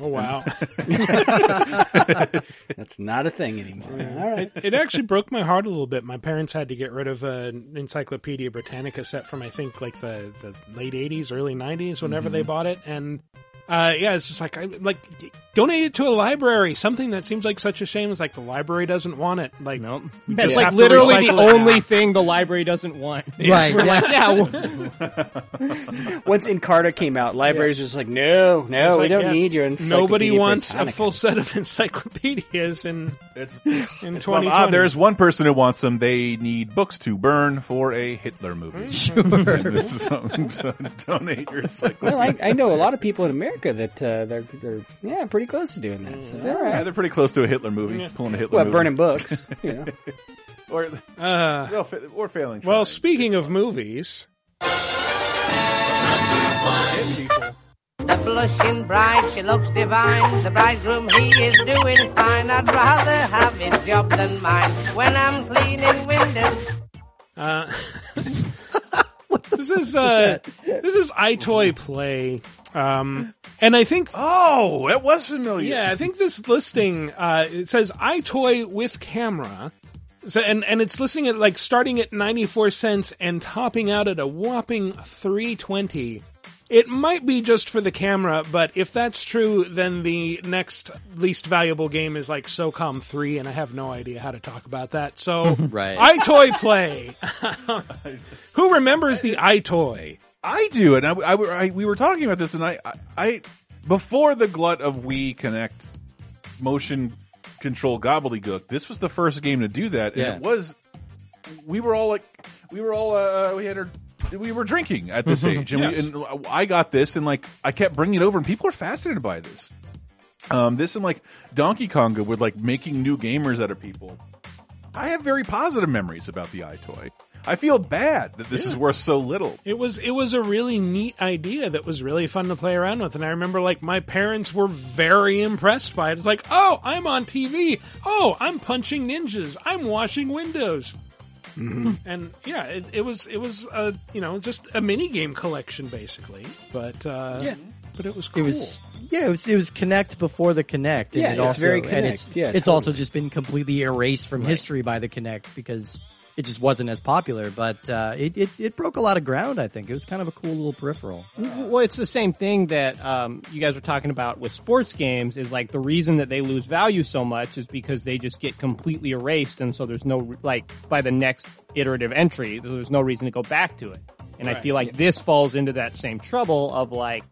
Oh wow! *laughs*
That's not a thing anymore. All right.
it actually broke my heart a little bit. My parents had to get rid of an Encyclopedia Britannica set from I think like the, the late '80s, early '90s, whenever they mm-hmm. bought it, and uh, yeah, it's just like I like donate it to a library. Something that seems like such a shame is like the library doesn't want it. Like
Nope.
we
It's
just
like
have to
literally the
recycle it
only
now.
thing the library doesn't want. *laughs*
Right,
We're like, yeah, *laughs* well, *laughs*
Once Encarta came out, libraries were just like, no, no,
It's
we
like,
don't
yeah,
need your
Nobody wants a
Britannica.
full set of encyclopedias in
It's
in
well,
2020.
ah, there's one person who wants them. They need books to burn for a Hitler movie. Sure. so, so donate your encyclopedia.
Well, I, I know a lot of people in America that uh, they're, they're yeah pretty close to doing that. So, all
Yeah,
right.
they're pretty close to a Hitler movie. Pulling a Hitler
Well,
movie.
burning books. You know. *laughs*
or *laughs*
Uh,
well, fa- or failing.
well,
trying.
speaking of movies,
The blushing bride, she looks divine. The bridegroom, he is doing fine. I'd rather have his job than mine. When I'm cleaning windows,
Uh, *laughs* this is uh, this is EyeToy Play, um, and I think
oh, it was familiar.
yeah, I think this listing uh, it says EyeToy with camera. So, and and it's listing it like starting at ninety four cents and topping out at a whopping three twenty. It might be just for the camera, but if that's true, then the next least valuable game is like SOCOM 3, and I have no idea how to talk about that. So, *laughs*
Right.
EyeToy Play. *laughs* Who remembers the EyeToy?
I do, and I, I, I- we were talking about this, and I, I, before the glut of Wii Kinect motion control gobbledygook, this was the first game to do that, and
Yeah.
it was. We were all like, we were all, uh, we had our, we were drinking at this age, and,
Yes.
we, and I got this, and like, I kept bringing it over, and people are fascinated by this. Um, this and like Donkey Konga with like making new gamers out of people. I have very positive memories about the EyeToy. I feel bad that this is worth so little.
It was it was a really neat idea that was really fun to play around with, and I remember like my parents were very impressed by it. It's like, oh, I'm on TV. Oh, I'm punching ninjas. I'm washing windows. *laughs* And yeah, it, it was it was a you know just a mini game collection basically, but uh,
Yeah.
but it was cool.
It was yeah, it was it was Kinect before the Kinect. And
Yeah,
it
it's
also,
very
and it's
Yeah,
it's
totally.
also just been completely erased from history by the Kinect because it just wasn't as popular. But uh, it, it it broke a lot of ground. I think it was kind of a cool little peripheral.
well, it's the same thing that um, you guys were talking about with sports games. Is like the reason that they lose value so much is because they just get completely erased, and so there's no like by the next iterative entry, there's no reason to go back to it. And I feel like this falls into that same trouble of like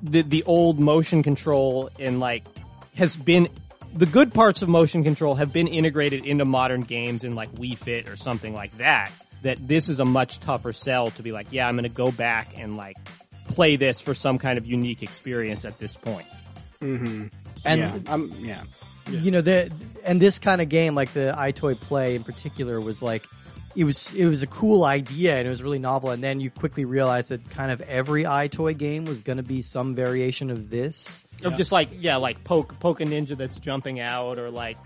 the the old motion control and like has been the good parts of motion control have been integrated into modern games in like Wii Fit or something like that. That this is a much tougher sell to be like, yeah, I'm going to go back and like play this for some kind of unique experience at this point.
And
yeah, um, yeah.
you know the and this kind of game like the EyeToy play in particular was like it was it was a cool idea and it was really novel and then you quickly realized that kind of every EyeToy game was going to be some variation of this.
Of just like yeah, like poke poke a ninja that's jumping out or like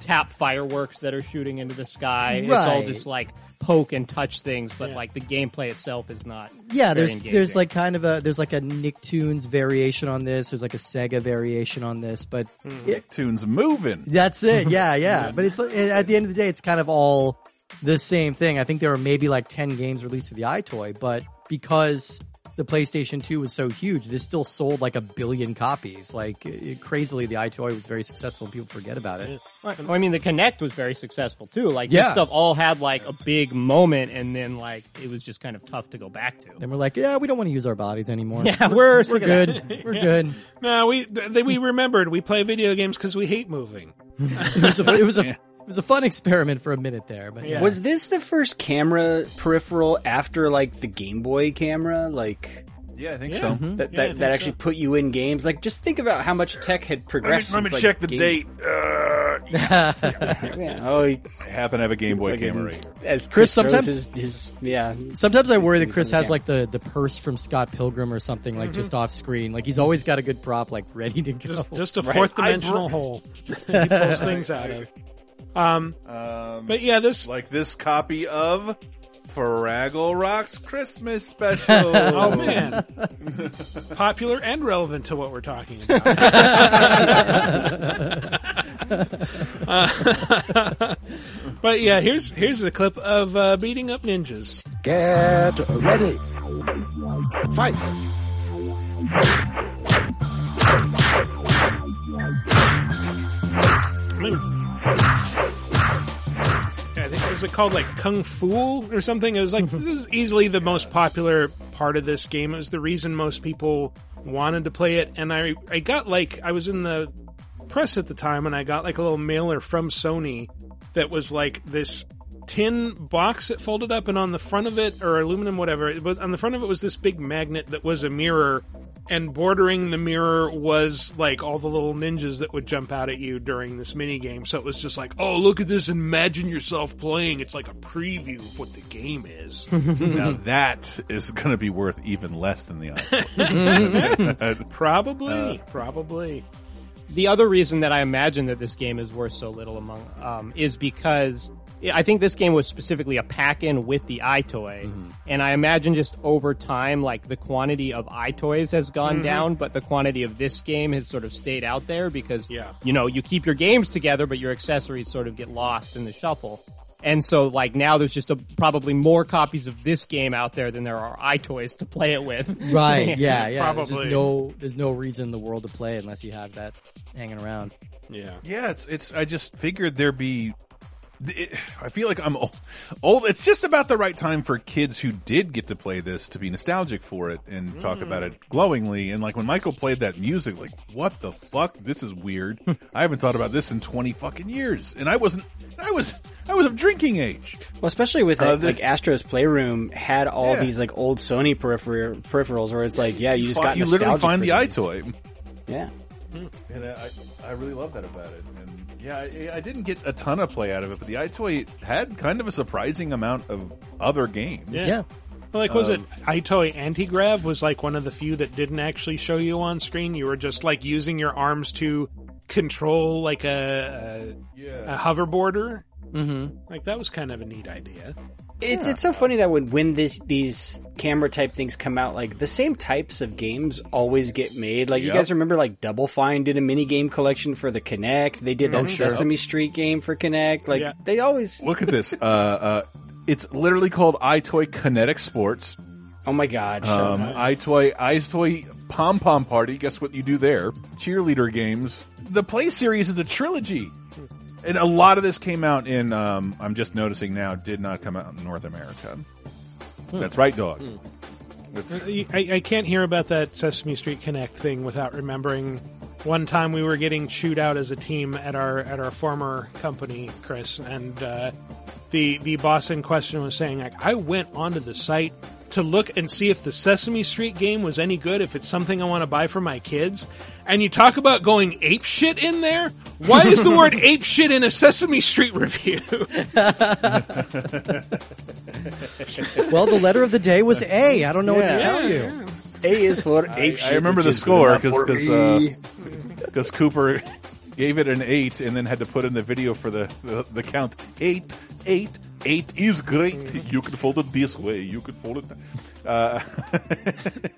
tap fireworks that are shooting into the sky. It's all just like poke and touch things, but like the gameplay itself is not.
Yeah,
very
there's there's like kind of a there's like a Nicktoons variation on this. There's like a Sega variation on this, but hmm. it,
Tunes moving.
That's it. *laughs* Yeah, yeah. But it's at the end of the day, it's kind of all the same thing. I think there were maybe like ten games released for the EyeToy, but because the PlayStation 2 was so huge, this still sold like a billion copies. Like it, crazily, the EyeToy was very successful. and People forget about it.
Well, I mean, the Kinect was very successful too. Like this stuff all had like a big moment, and then like it was just kind of tough to go back to.
Then we're like, yeah, we don't want to use our bodies anymore. *laughs*
Yeah, we're
we're
sick of
good. We're good. *laughs*
No, we th- we remembered we play video games because we hate moving. *laughs*
It was a, it was a it was a fun experiment for a minute there, but
Yeah.
Was this the first camera peripheral after like the Game Boy camera? Like
Yeah, I think
Yeah.
so.
that
Yeah, I
that,
think
that actually
so.
put you in games. Like just think about how much tech had
Let me,
progressed.
let me
since,
check
like,
the
Game-
date. Uh, yeah, *laughs*
Yeah. Oh, he-
I happen to have a Game Boy camera right here.
as
Chris,
Chris,
sometimes-
his, his yeah.
Sometimes I worry that Chris has like the, the purse from Scott Pilgrim or something like just off screen. Like he's always got a good prop like ready to go.
Just just a *laughs* fourth
I
dimensional
bro-
hole that *laughs* he pulls things out of. Um,
Um,
but yeah, this
like this copy of Fraggle Rock's Christmas special. *laughs*
oh man, *laughs* popular and relevant to what we're talking about. Uh, *laughs* but yeah, here's here's a clip of uh, beating up ninjas.
Get ready. Fight.
I mean, I think it was it called like Kung Fu or something? It was like mm-hmm. it was easily the most popular part of this game. It was the reason most people wanted to play it, and I I got like I was in the press at the time, and I got like a little mailer from Sony that was like this tin box that folded up, and on the front of it or aluminum whatever, but on the front of it was this big magnet that was a mirror. And bordering the mirror was like all the little ninjas that would jump out at you during this mini game. So it was just like, oh, look at this. Imagine yourself playing. It's like a preview of what the game is. *laughs*
now that is going to be worth even less than the iPhone. *laughs*
probably. probably.
The other reason that I imagine that this game is worth so little among um, is because I think this game was specifically a pack-in with the EyeToy, mm-hmm. and I imagine just over time, like the quantity of EyeToys has gone mm-hmm. down, but the quantity of this game has sort of stayed out there because
Yeah.
you know you keep your games together, but your accessories sort of get lost in the shuffle. And so, like now, there's just a, probably more copies of this game out there than there are EyeToys to play it with. *laughs*
Right? Yeah, yeah. There's just
Probably.
no there's no reason in the world to play it unless you have that hanging around.
Yeah.
yeah, it's it's. I just figured there'd be. It, I feel like I'm old, old. It's just about the right time for kids who did get to play this to be nostalgic for it and talk about it glowingly. And like when Michael played that music, like what the fuck? This is weird. I haven't thought about this in twenty fucking years, and I wasn't. I was. I was of drinking age.
Well, especially with
Uh,
like,
the-
like Astro's Playroom had all
Yeah.
these like old Sony peripher- peripherals where it's like, yeah, you just got
you literally find the
these.
EyeToy.
Yeah.
And I, I really love that about it. And yeah, I, I didn't get a ton of play out of it, but the EyeToy had kind of a surprising amount of other games.
Yeah.
Well, Like, was
Um,
it EyeToy Anti-Grav was like one of the few that didn't actually show you on screen. You were just like using your arms to control like a, a, a hoverboarder.
Mm-hmm.
Like that was kind of a neat idea.
It's it's so funny that when when this these camera type things come out, like the same types of games always get made. Like you guys remember, like Double Fine did a mini game collection for the Kinect. They did that
sure.
Sesame Street game for Kinect. Like
Yeah.
they always.
Look at this. Uh, uh, it's literally called EyeToy Kinetic Sports.
Oh my god! shut
Um,
up.
EyeToy, EyeToy Pom Pom Party. Guess what you do there? Cheerleader games. The Play series is a trilogy. And a lot of this came out in, um, I'm just noticing now, did not come out in North America. That's right, dog. It's-
I, I can't hear about that Sesame Street Kinect thing without remembering one time we were getting chewed out as a team at our at our former company, Chris, and uh, the the boss in question was saying like I went onto the site to look and see if the Sesame Street game was any good, if it's something I want to buy for my kids. And you talk about going ape shit in there. Why is the word *laughs* ape shit in a Sesame Street review? *laughs*
Well, the letter of the day was A. I don't know what to
Yeah.
tell you.
A is for
I,
ape shit.
I remember the score because
for
because
me.
Uh, Cooper gave it an eight and then had to put in the video for the the, the count eight eight eight is great. You can fold it this way. You can fold it. Uh,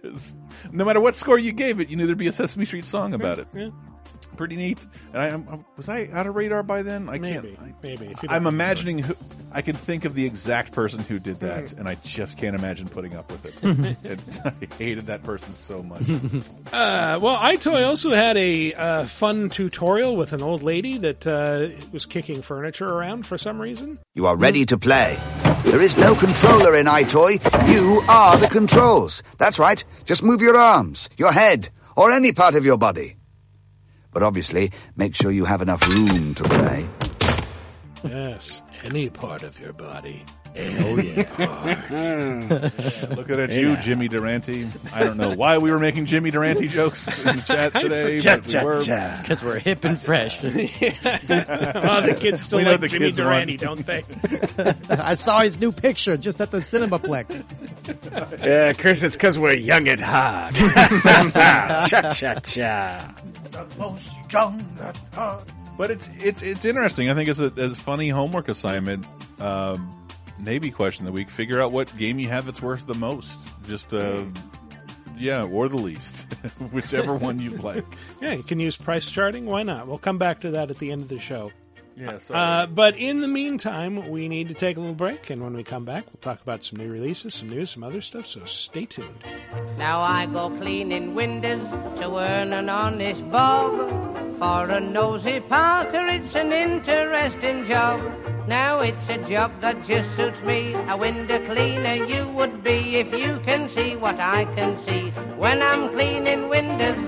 *laughs* no matter what score you gave it, you knew there'd be a Sesame Street song about it.
Yeah.
Pretty neat. And I, I was I out of radar by then. I
Maybe,
can't.
maybe. If you
I'm imagining who I can think of the exact person who did that, and I just can't imagine putting up with it. *laughs* And *laughs* I hated that person so much. *laughs*
Uh, well, EyeToy also had a uh, fun tutorial with an old lady that uh, was kicking furniture around for some reason.
You are ready to play. There is no controller in EyeToy. You are the controls. That's right. Just move your arms, your head, or any part of your body. But obviously, make sure you have enough room to play.
Yes, any part of your body. Any *laughs* yeah. *laughs*
Looking at you, Jimmy Durante. I don't know why we were making Jimmy Durante *laughs* jokes in the chat today,
Cha,
but we
cha,
were.
Because we're hip and fresh.
well, the kids still
We know
like
the
Jimmy Durante, don't they?
I saw his new picture just at the Cinemaplex.
Yeah, Chris, it's because we're young at heart. cha cha cha. The most young and hard.
But it's it's it's interesting. I think it's a, it's a funny homework assignment. Um, maybe question of the week. Figure out what game you have that's worth the most. Just uh, yeah, or the least, *laughs* whichever one you like. *laughs*
yeah, you can use price charting. Why not? We'll come back to that at the end of the show.
Yeah. So
Uh, but in the meantime, we need to take a little break, and when we come back, we'll talk about some new releases, some news, some other stuff. So stay tuned.
Now I go cleaning windows to earn an honest bob. For a nosy Parker, it's an interesting job. Now it's a job that just suits me. A window cleaner you would be if you can see what I can see. When I'm cleaning windows,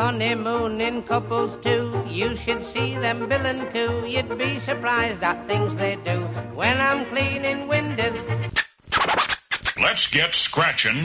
honeymooning couples too. You should see them bill and coo. You'd be surprised at things they do. When I'm cleaning windows,
Let's get scratching.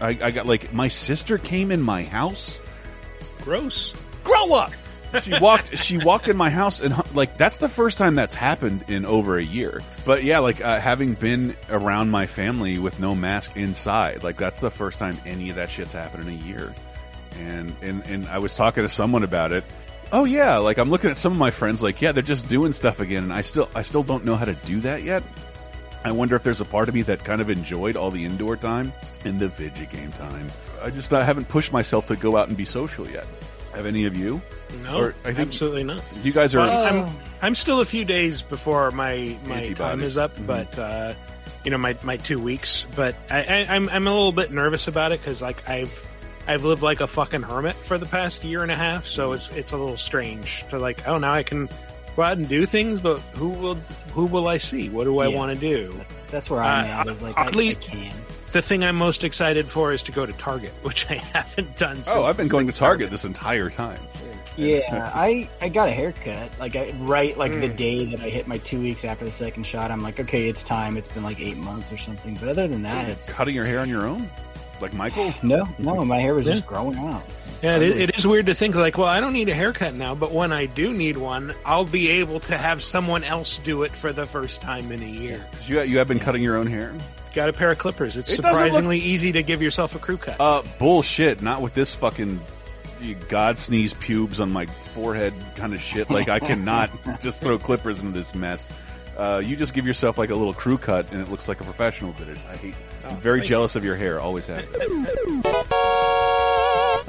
I, I got like my sister came in my house.
Gross.
Grow up. She walked. *laughs* she walked in my house, and like that's the first time that's happened in over a year. But yeah, like uh, having been around my family with no mask inside, like that's the first time any of that shit's happened in a year. And and and I was talking to someone about it. Oh yeah, like I'm looking at some of my friends, like yeah, they're just doing stuff again, and I still I still don't know how to do that yet. I wonder if there's a part of me that kind of enjoyed all the indoor time and the video game time. I just I haven't pushed myself to go out and be social yet. Have any of you?
No,
Or I think
absolutely not.
You guys are.
I'm I'm still a few days before my my time is up,
Mhm.
but uh, you know my my two weeks. But I, I, I'm I'm a little bit nervous about it because like I've I've lived like a fucking hermit for the past year and a half, so it's it's a little strange to like oh now I can go out and do things, but who will who will I see? What do I
Yeah.
want to do?
That's where I'm
Uh,
at. Is like I,
oddly-
I can.
The thing I'm most excited for is to go to Target, *laughs* which I haven't done. Since
oh, I've been going to Target this entire time.
Yeah, *laughs* I I got a haircut like I, right like the
Mm.
day that I hit my two weeks after the second shot. I'm like, okay, it's time. It's been like eight months or something. But other than that, it's
Cutting your hair on your own, like Michael.
no, no. My hair was
Yeah.
just growing out.
Yeah, it, it is weird to think like, well, I don't need a haircut now, but when I do need one, I'll be able to have someone else do it for the first time in a year.
You you have been cutting your own hair.
Got a pair of clippers. It's
It doesn't look-
surprisingly easy to give yourself a crew cut.
Uh, bullshit. Not with this fucking god sneeze pubes on my forehead kind of shit. Like I cannot *laughs* just throw clippers into this mess. Uh, you just give yourself like a little crew cut, and it looks like a professional did it. I hate. I'm very jealous of your hair. Always have. *laughs*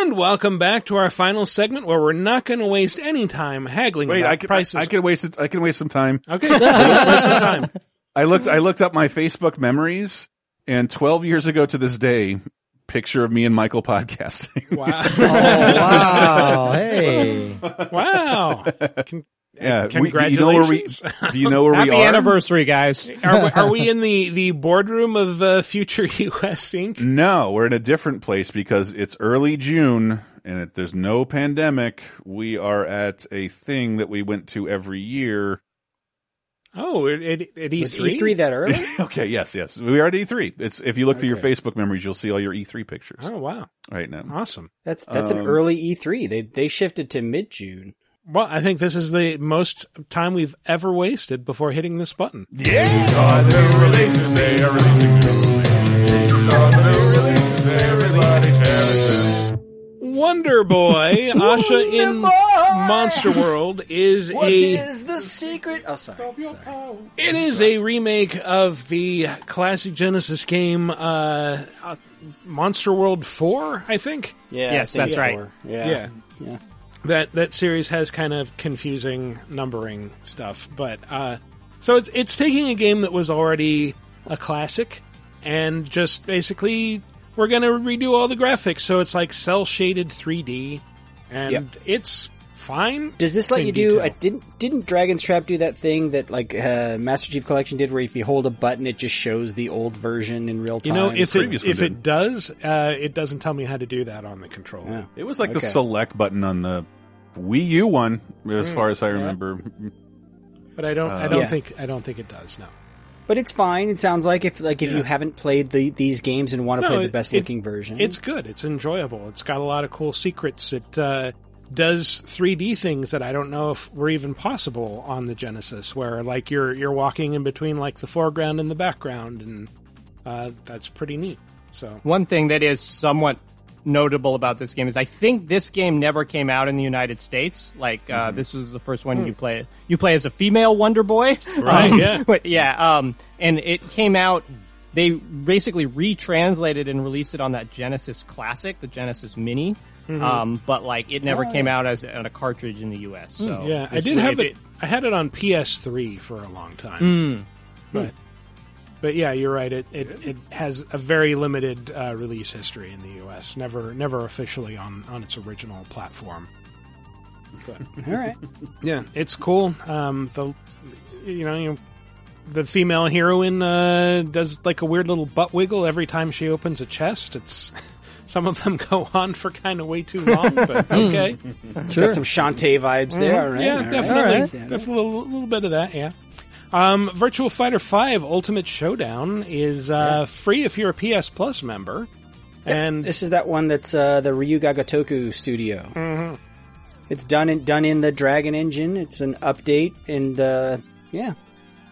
And welcome back to our final segment where we're not going to waste any time haggling
Wait,
about
I can,
prices.
I, I can waste it. I can waste some time.
Okay, let's waste some time. *laughs*
I looked. I looked up my Facebook memories, and 12 years ago to this day, picture of me and Michael podcasting.
Wow.
Oh, wow. Hey.
Wow. Con-
yeah. we- do you know where we?
Congratulations. *laughs*
Do you know where
Happy
we are?
anniversary, guys.
Are we, are we *laughs* in the, the boardroom of uh, Future *laughs* US Inc.?
No, we're in a different place because it's early June and it, there's no pandemic. We are at a thing that we went to every year.
Oh, at, at, at
Was
E3?
E3 that early?
okay, yes, yes. We are at E3. It's if you look through your Facebook memories, you'll see all your E3 pictures
Oh, wow.
right now.
Awesome.
That's that's an
Um,
early E3. They they shifted to mid June.
Well, I think this is the most time we've ever wasted before hitting this button.
Yeah.
Wonder Boy, *laughs* Asha in Monster World is a What is
the secret? Oh, sorry. sorry.
it is a remake of the classic Genesis game uh, uh, Monster World 4, I think.
Yeah,
Yes,
think
that's right.
four. Yeah.
Yeah. That that series has kind of confusing numbering stuff, but uh so it's it's taking a game that was already a classic and just basically we're going to redo all the graphics so it's like cell shaded 3D and
Yep.
it's fine.
Does this let you do?
detail.
I didn't didn't Dragon's Trap do that thing that like uh, Master Chief Collection did, where if you hold a button, it just shows the old version in real time.
You know, if it if
did.
it does, uh, it doesn't tell me how to do that on the controller.
Yeah.
It was like the select button on the Wii U one, as far as I remember.
But I don't. I
Uh,
don't
Yeah.
think. I don't think it does. No.
But it's fine. It sounds like if like if
Yeah.
you haven't played the, these games and want to
No,
play the best
it's-
looking version,
It's good. It's enjoyable. It's got a lot of cool secrets. It uh, does 3D things that I don't know if were even possible on the Genesis, where like you're you're walking in between like the foreground and the background, and uh, that's pretty neat. So
One thing that is somewhat notable about this game is I think this game never came out in the United States. Like uh, this was the first one you play. You play as a female Wonder Boy,
Right,
Um,
yeah.
but *laughs* yeah. Um, and it came out. They basically retranslated and released it on that Genesis Classic, the Genesis Mini.
Mm-hmm.
Um, but like it never came out as on a cartridge in the U.S. So
Mm, yeah, I did
would-
have
if
it. I had it on PS3 for a long time,
Mm.
but but yeah, you're right. It it, it has a very limited uh, release history in the U.S. Never never officially on on its original platform. *laughs*
all right.
Yeah, it's cool. Um, the you know you, the female heroine uh, does like a weird little butt wiggle every time she opens a chest. It's *laughs* some of them *laughs* go on for kind of way too long, but *laughs* okay.
Got some Shantae vibes there. All right.
yeah,
all right.
definitely,
All right.
definitely a little, little bit of that. Yeah. Um, Virtua Fighter Five Ultimate Showdown is uh, free if you're a PS Plus member, and
This is that one that's uh, the Ryu Ga Gotoku studio.
Mm-hmm.
It's done in done in the Dragon engine. It's an update, and uh, yeah,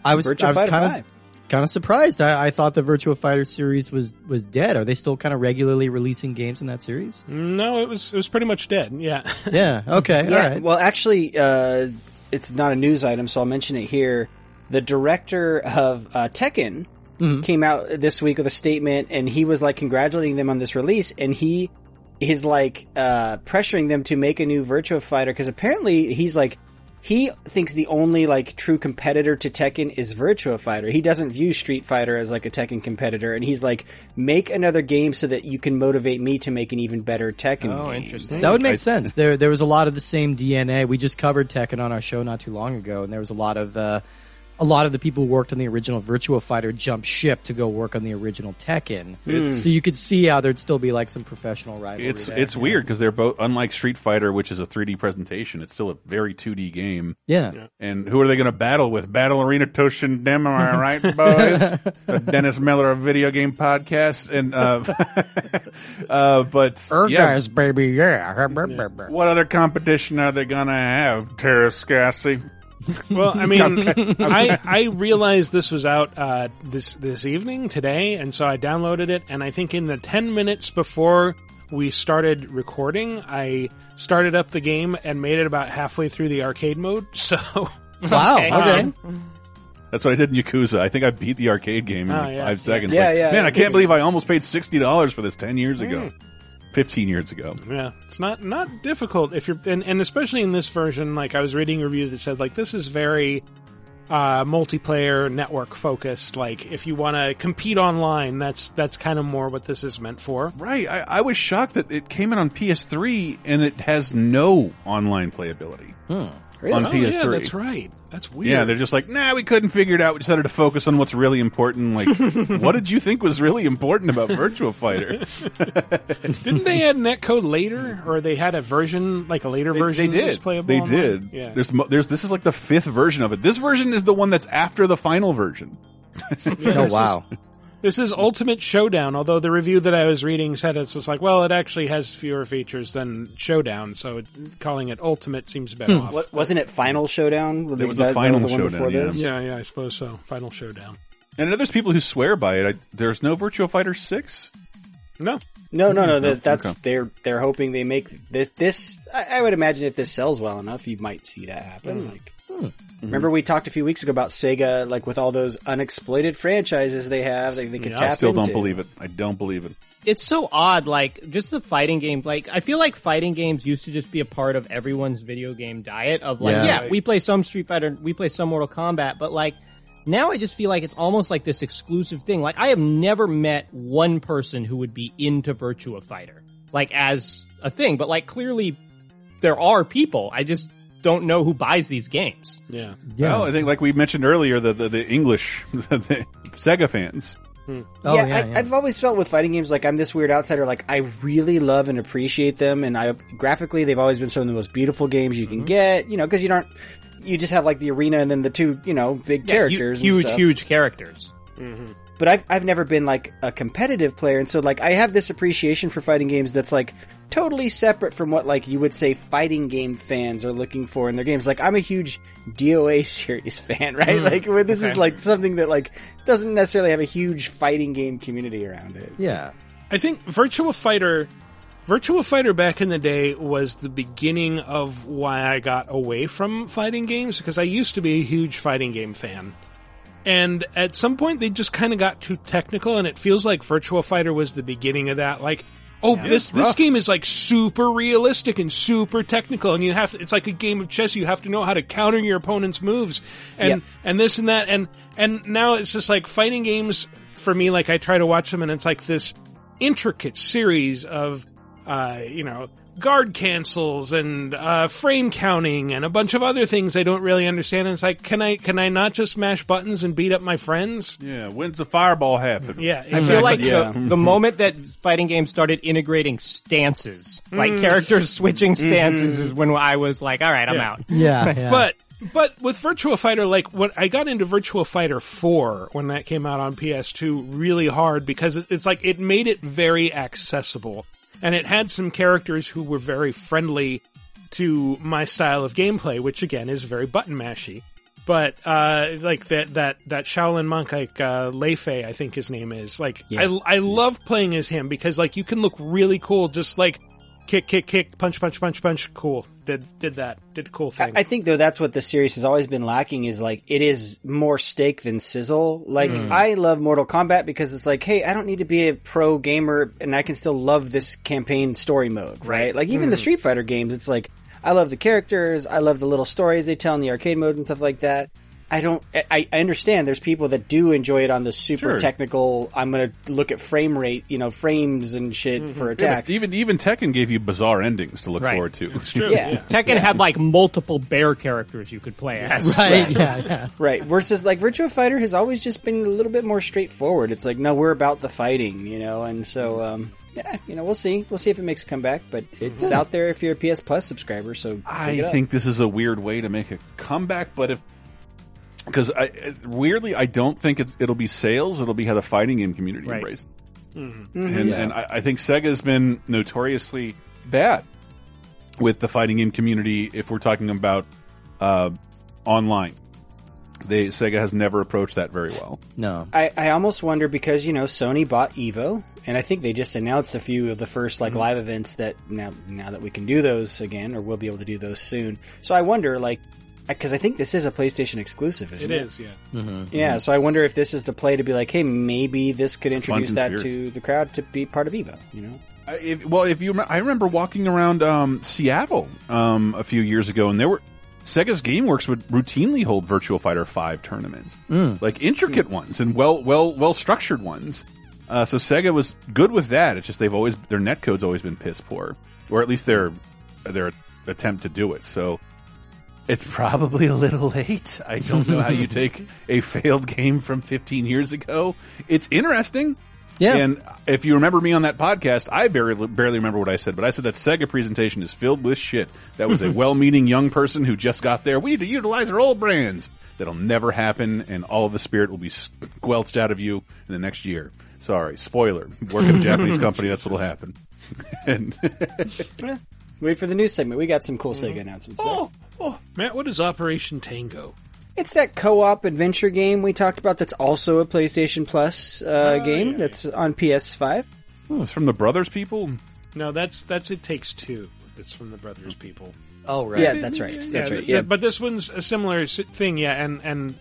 I was,
Virtua
I was
Fighter
kind
5.
of kind of surprised. I, I thought the Virtua Fighter series was was dead. Are they still kind of regularly releasing games in that series?
no, it was it was pretty much dead. Yeah. *laughs*
Yeah. Okay.
yeah.
All right.
Well, actually, uh, it's not a news item, so I'll mention it here. The director of uh, Tekken
Mm-hmm.
came out this week with a statement, and he was like congratulating them on this release, and he is like uh, pressuring them to make a new Virtua Fighter because apparently he's like he thinks the only like true competitor to Tekken is Virtua Fighter. He doesn't view Street Fighter as like a Tekken competitor, and he's like, make another game so that you can motivate me to make an even better Tekken.
Oh,
game."
interesting.
That would make sense. There, there was a lot of the same DNA. We just covered Tekken on our show not too long ago, and there was a lot of uh, a lot of the people who worked on the original Virtua Fighter jumped ship to go work on the original Tekken.
It's-
so you could see how there'd still be like some professional rivalry.
It's
there.
it's weird because they're both unlike Street Fighter, which is a 3D presentation. It's still a very 2D game.
Yeah.
And who are they going to battle with? Battle Arena Toshinden, am right, boys? *laughs* Dennis Miller of Video Game Podcast, and uh, *laughs* uh, but yeah,
Urgas, baby, yeah.
what other competition are they going to have, Terrascassi?
Well, I mean, *laughs* I I realized this was out uh, this this evening today, and so I downloaded it. And I think in the ten minutes before we started recording, I started up the game and made it about halfway through the arcade mode. *laughs* So
Wow, okay.
Um,
That's what I did in Yakuza. I think I beat the arcade game in
Oh,
like
yeah.
five seconds.
Yeah,
Like,
yeah.
Man, I can't believe I almost paid sixty dollars for this ten years ago,
Mm.
fifteen years ago.
Yeah, it's not not difficult if you're, and, and especially in this version. Like I was reading a review that said like this is very uh, multiplayer network focused. Like if you want to compete online, that's that's kind of more what this is meant for.
Right. I, I was shocked that it came in on PS3 and it has no online playability on
Oh,
PS3.
yeah, that's right. That's weird.
Yeah, they're just like, nah, we couldn't figure it out. We decided to focus on what's really important. Like, *laughs* what did you think was really important about Virtua Fighter? *laughs* *laughs*
Didn't they add netcode later, or they had a version like a later version?
They did.
playable.
They
online?
did.
Yeah.
There's, there's, this is like the fifth version of it. This version is the one that's after the final version.
Oh wow.
This is Ultimate Showdown, although the review that I was reading said it's just like, well, it actually has fewer features than Showdown, so it, calling it Ultimate seems a bit hmm. off.
What, wasn't it Final Showdown?
It was
That-
a
that
Final
the one
Showdown,
before
yeah.
this?
Yeah, yeah, I suppose so. Final Showdown.
And there's people who swear by it. I, there's no Virtua Fighter 6?
No.
No, no, no.
Oh,
That, that's
okay.
they're they're hoping they make this. this I, I would imagine if this sells well enough, you might see that happen. Hmm. Like, hmm. Mm-hmm. remember we talked a few weeks ago about Sega, like with all those unexploited franchises they have, they, they could
Yeah.
tap
I still don't believe it. I don't believe it.
it's so odd like just the fighting game like i feel like fighting games used to just be a part of everyone's video game diet of like
Yeah.
yeah, we play some street fighter we play some mortal kombat but like now i just feel like it's almost like this exclusive thing like i have never met one person who would be into virtua fighter like as a thing but like clearly there are people i just don't know who buys these games
Yeah.
Yeah.
Well, I think like we mentioned earlier, the, the, the English, *laughs* the Sega fans. Hmm.
Oh,
yeah,
yeah,
I,
yeah.
I've always felt with fighting games like I'm this weird outsider. Like I really love and appreciate them, and I graphically they've always been some of the most beautiful games you can mm-hmm. get. You know, because you don't, you just have like the arena and then the two, you know, big characters, and
huge
stuff.
huge characters mm-hmm.
but I've I've never been like a competitive player, and so like I have this appreciation for fighting games that's like totally separate from what like you would say fighting game fans are looking for in their games. Like I'm a huge DOA *laughs* series fan, right? Mm. Like where this is like something that like doesn't necessarily have a huge fighting game community around it.
yeah.
I think Virtua Fighter, Virtua Fighter back in the day was the beginning of why I got away from fighting games because I used to be a huge fighting game fan. And at some point they just kind of got too technical and it feels like Virtua Fighter was the beginning of that. Like, oh, this, this game is like super realistic and super technical and you have to, it's like a game of chess. You have to know how to counter your opponent's moves and,
Yep.
and this and that. And, and now it's just like fighting games for me, like I try to watch them and it's like this intricate series of, uh, you know, guard cancels and uh, frame counting and a bunch of other things I don't really understand. And it's like, can I can I not just mash buttons and beat up my friends?
Yeah, when's the fireball happen?
Yeah,
I feel like the, the moment that fighting games started integrating stances, like characters switching stances, is when I was like, "All right, I'm
Yeah.
out." *laughs*
Yeah. yeah.
But but with Virtua Fighter, like when I got into Virtua Fighter Four when that came out on PS2, really hard because it's like it made it very accessible, and it had some characters who were very friendly to my style of gameplay, which again is very button mashy. But uh, like that that that Shaolin monk, like uh, Lei Fei, I think his name is. Like I I love playing as him because like you can look really cool, just like kick kick kick, punch punch punch punch. Cool, did did that, did a cool thing.
I think though that's what the series has always been lacking is like it is more steak than sizzle. Like mm. I love Mortal Kombat because it's like, hey, I don't need to be a pro gamer and I can still love this campaign story mode, right? Like even the mm. Street Fighter games, it's like I love the characters, I love the little stories they tell in the arcade mode and stuff like that. I don't. I, I understand. There's people that do enjoy it on the super
Sure.
technical. I'm going to look at frame rate, you know, frames and shit
Mm-hmm.
for attacks.
but even even Tekken gave you bizarre endings to look
Right.
forward to.
It's *laughs* true.
Yeah.
Yeah.
Tekken had like multiple bear characters you could play as. *laughs*
Right? Yeah, yeah.
Right. Versus like Virtua Fighter has always just been a little bit more straightforward. It's like, no, we're about the fighting, you know, and so, um, yeah, you know, we'll see. We'll see if it makes a comeback, but it's out there if you're a PS Plus subscriber, so.
I think this is a weird way to make a comeback, but if because I weirdly I don't think it's, it'll be sales. It'll be how the fighting game community
Right.
embraces.
Mm-hmm.
And
Yeah.
and I, I think Sega's been notoriously bad with the fighting game community. If we're talking about uh, online, they Sega has never approached that very well.
No.
I, I almost wonder because, you know, Sony bought Evo, and I think they just announced a few of the first, like, live events that now, now that we can do those again, or we'll be able to do those soon. So I wonder, like, because I think this is a PlayStation exclusive, isn't
It
it?
is, yeah.
Yeah, so I wonder if this is the play to be like, hey, maybe this could
It's
introduce that to the crowd to be part of Evo, you know?
I- If, well, if you, I remember walking around um, Seattle um, a few years ago, and there were Sega's GameWorks would routinely hold Virtua Fighter Five tournaments, like intricate ones and well, well, well structured ones. Uh, so Sega was good with that. It's just they've always their netcode's always been piss poor, or at least their their attempt to do it. So it's probably a little late. I don't know how you *laughs* take a failed game from 15 years ago. It's interesting.
Yeah.
And if you remember me on that podcast, I barely barely remember what I said, but I said that Sega presentation is filled with shit. That was a *laughs* well-meaning young person who just got there. We need to utilize our old brands. That'll never happen, and all of the spirit will be squelched out of you in the next year. Sorry, spoiler. Work at a Japanese *laughs* company, that's what'll happen. and
Wait for the news segment. We got some cool
Mm-hmm.
Sega announcements. there.
oh, oh,
Matt, what is Operation Tango?
It's that co-op adventure game we talked about that's also a PlayStation Plus uh,
Oh,
game
yeah.
that's on PS5.
oh, it's from the Brothers people.
No, that's that's It Takes Two. It's from the Brothers people.
Oh, right.
Yeah, that's right. That's right.
th-
Yeah.
But this one's a similar s- thing, yeah. And and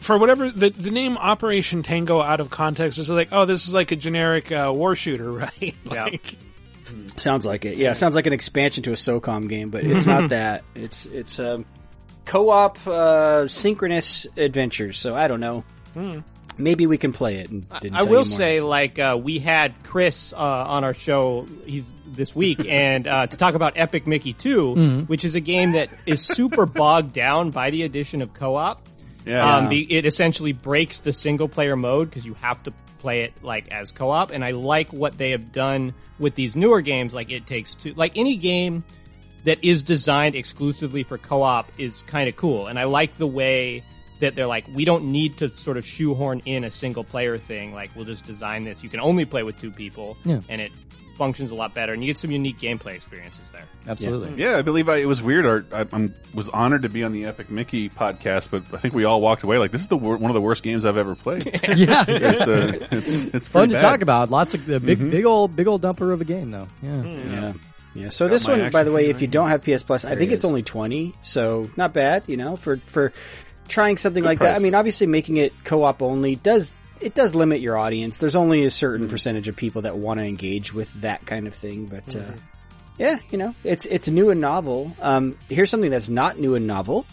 for whatever the the name Operation Tango out of context is like, oh, this is like a generic uh, war shooter, *laughs* right? like,
Sounds like it. Yeah, sounds like an expansion to a SOCOM game, but it's not *laughs* that. It's it's um, co-op uh, synchronous adventures. So I don't know. Maybe we can play it. And didn't
I
tell
will
you more.
say, like, uh, we had Chris uh, on our show he's this week, *laughs* and uh, to talk about Epic Mickey 2, which is a game that is super *laughs* bogged down by the addition of co-op.
Yeah.
Um, be, it essentially breaks the single player mode because you have to play it like as co-op, and I like what they have done with these newer games. Like It Takes Two, like any game that is designed exclusively for co-op is kind of cool, and I like the way that they're like, we don't need to sort of shoehorn in a single player thing. Like we'll just design this. You can only play with two people,
Yeah.
and it functions a lot better, and you get some unique gameplay experiences there.
Absolutely.
Yeah, I believe I, it was weird. Our, I I'm, was honored to be on the Epic Mickey podcast, but I think we all walked away like this is the one of the worst games I've ever played. *laughs*
Yeah. *laughs*
it's, uh, it's it's
Fun
pretty
to
bad.
talk about. Lots of the big, mm-hmm. big old, big old dumper of a game, though. Yeah. Mm.
Yeah. Yeah. So
Got
this one, by the way, if you don't have PS Plus, I think it's only twenty, so not bad. You know, for for trying something
Good
like that. I mean, obviously, making it co-op only does it does limit your audience. There's only a certain percentage of people that want to engage with that kind of thing, but.
Mm-hmm.
Uh, yeah, you know, it's it's new and novel. Um, here's something that's not new and novel.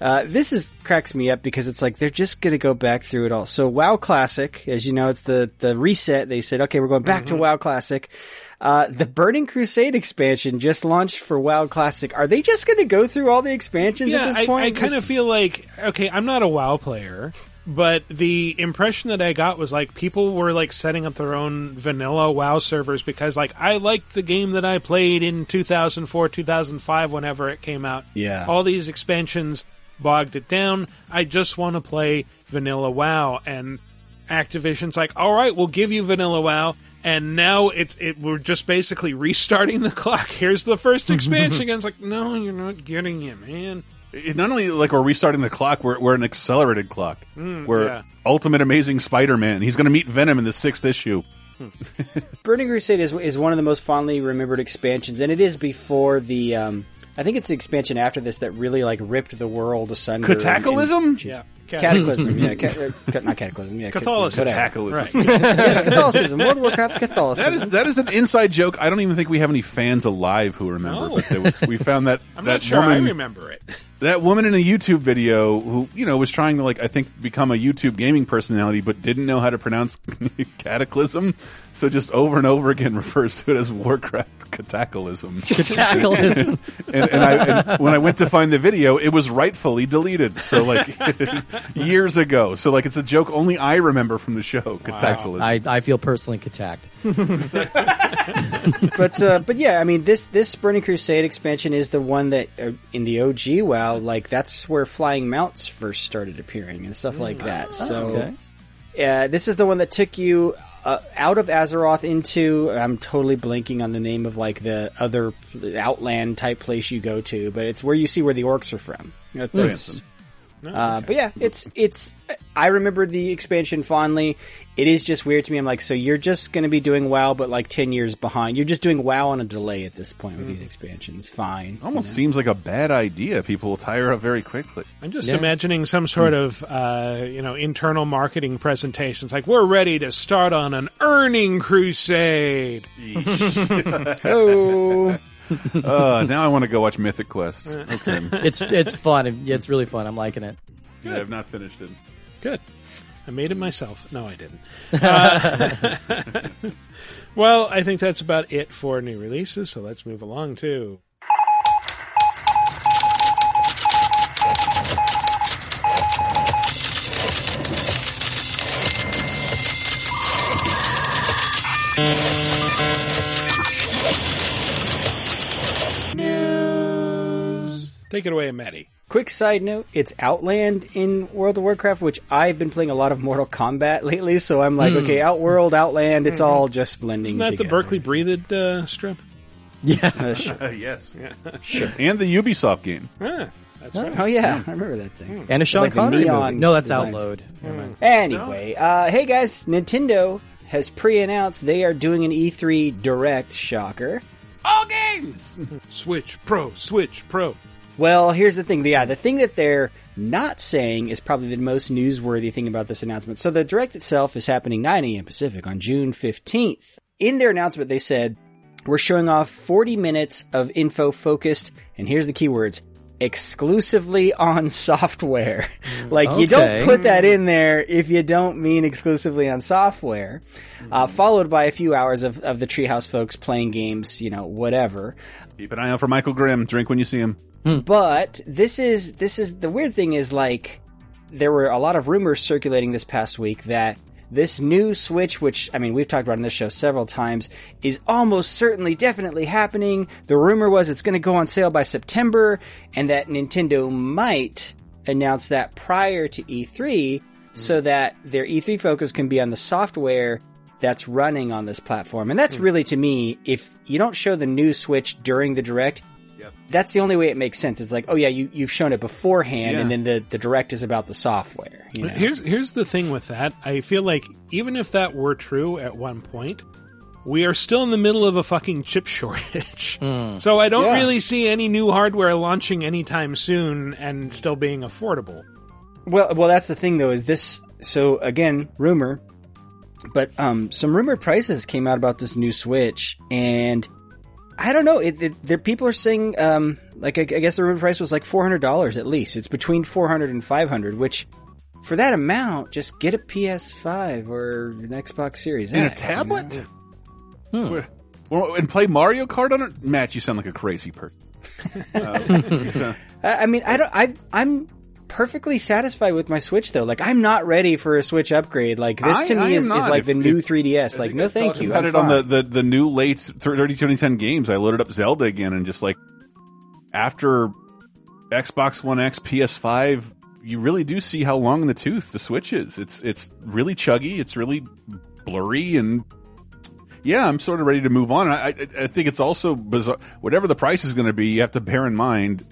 Uh, this is cracks me up because it's like they're just gonna go back through it all. So WoW Classic, as you know, it's the the reset. They said, okay, we're going back
Mm-hmm.
to WoW Classic. Uh, the Burning Crusade expansion just launched for WoW Classic. Are they just gonna go through all the expansions
yeah,
at this
I,
point?
I kind of feel like okay, I'm not a WoW player, but the impression that I got was like people were like setting up their own vanilla WoW servers because like I liked the game that I played in 2004, 2005, whenever it came out.
Yeah.
all these expansions bogged it down. I just want to play vanilla WoW, and Activision's like, all right, we'll give you vanilla WoW. And now it's it. We're just basically *laughs* restarting the clock. Here's the first *laughs* expansion. and it's like, no, you're not getting it, man.
It, not only like we're restarting the clock, we're, we're an accelerated clock. we're
yeah.
Ultimate Amazing Spider-Man. He's going to meet Venom in the sixth issue. *laughs*
Burning Crusade is is one of the most fondly remembered expansions, and it is before the. Um, I think it's the expansion after this that really like ripped the world asunder. and-
Cataclysm?
and-
Yeah.
Cataclysm, yeah, *laughs* ca- uh, not cataclysm, yeah, ca-
Catholicism.
whatever.
Catholicism. *laughs*
yes, Catholicism. World of Warcraft Catholicism.
That is that is an inside joke. I don't even think we have any fans alive who remember.
No.
But they, were- we found that *laughs*
I'm
that
not sure
woman,
I remember it.
that woman in a YouTube video who you know was trying to like I think become a YouTube gaming personality, but didn't know how to pronounce cataclysm, so just over and over again *laughs* refers to it as Warcraft cataclysm. *laughs*
Cataclysm. *laughs*
and, and, I, and when I went to find the video, it was rightfully deleted. So like years ago. So like it's a joke only I remember from the show. Cataclysm.
I, I feel personally attacked.
but uh, but yeah, I mean this this Burning Crusade expansion is the one that uh, in the OG WoW, like that's where flying mounts first started appearing and stuff like that. So
okay.
uh, this is the one that took you uh, out of Azeroth into. I'm totally blanking on the name of like the other Outland type place you go to, but it's where you see where the orcs are from. That- That's, uh, but yeah, it's it's. I remember the expansion fondly. It is just weird to me. I'm like, so you're just going to be doing WoW, but like ten years behind. You're just doing WoW on a delay at this point with these expansions. Fine.
Almost seems like a bad idea. People will tire out very quickly.
I'm just
Yeah.
imagining some sort of, uh, you know, internal marketing presentations. Like, we're ready to start on an earning crusade.
Oh, *laughs* *laughs*
Uh, now I want to go watch Mythic Quest. Okay. *laughs*
It's it's fun. Yeah, It's really fun. I'm liking it.
Yeah, I've not finished it.
Good. I made it myself. No, I didn't. Uh, *laughs* well, I think that's about it for new releases. So let's move along to. Take it away, Maddie.
quick side note: it's Outland in World of Warcraft, which I've been playing a lot of Mortal Kombat *laughs* lately. So I'm like, okay, Outworld, Outland, it's all just blending.
Isn't that the. Berkeley Breathed uh, strip? *laughs*
Yeah.
Uh, sure.
Uh, *laughs* yes. Sure. And the Ubisoft game.
Ah, that's right.
Oh yeah, I remember that thing.
And a Sean
Like the
Connery
neon
movie. No, that's
designs.
Outlode. Never mind.
Anyway, uh, hey guys, Nintendo has pre-announced they are doing an E3 Direct. Shocker.
All games.
Switch Pro, Switch Pro.
Well, here's the thing. Yeah, the thing that they're not saying is probably the most newsworthy thing about this announcement. So the direct itself is happening 9 a.m. Pacific on June 15th. In their announcement, they said, we're showing off 40 minutes of info focused, and here's the keywords, exclusively on *laughs* software. like, you don't put that in there if you don't mean exclusively on software. Uh, followed by a few hours of, of the Treehouse folks playing games, you know, whatever.
Keep an eye out for Michael Grimm. Drink when you see him. Hmm.
But this is this is the weird thing is like there were a lot of rumors circulating this past week that this new Switch, which I mean we've talked about on this show several times, is almost certainly definitely happening. The rumor was it's going to go on sale by September, and that Nintendo might announce that prior to E3, hmm. so that their E3 focus can be on the software that's running on this platform. And that's hmm. really to me, if you don't show the new Switch during the direct, that's the only way it makes sense. It's like, oh yeah, you, you've shown it beforehand,
Yeah.
and then the, the direct is about the software. You know?
Here's here's the thing with that. I feel like even if that were true at one point, we are still in the middle of a fucking chip *laughs* shortage. So I don't
Yeah.
really see any new hardware launching anytime soon and still being affordable.
Well, well, that's the thing though. Is this so? Again, rumor, but um, some rumored prices came out about this new Switch, and I don't know. It, it, there, people are saying, um, like I, I guess the rumored price was like four hundred dollars at least. It's between 400 and 500, which for that amount, just get a PS5 or an Xbox Series
In a
X, you know?
tablet? Where- well, and play Mario Kart on it? Matt, you sound like a crazy person. *laughs* Uh, *laughs*
I I mean, I don't. I I'm perfectly satisfied with my Switch though. Like, I'm not ready for a Switch upgrade. Like this
I-
to me is, is like
If-
the new
if-
3DS. Like, no, thank you.
Had
I'm
it on the, the, the new late 30 2010 games. I loaded up Zelda again and just like after Xbox One X, PS5, you really do see how long in the tooth the Switch is. It's it's really chuggy. It's really blurry and yeah, I'm sort of ready to move on. I, I, I think it's also bizarre. Whatever the price is going to be, you have to bear in mind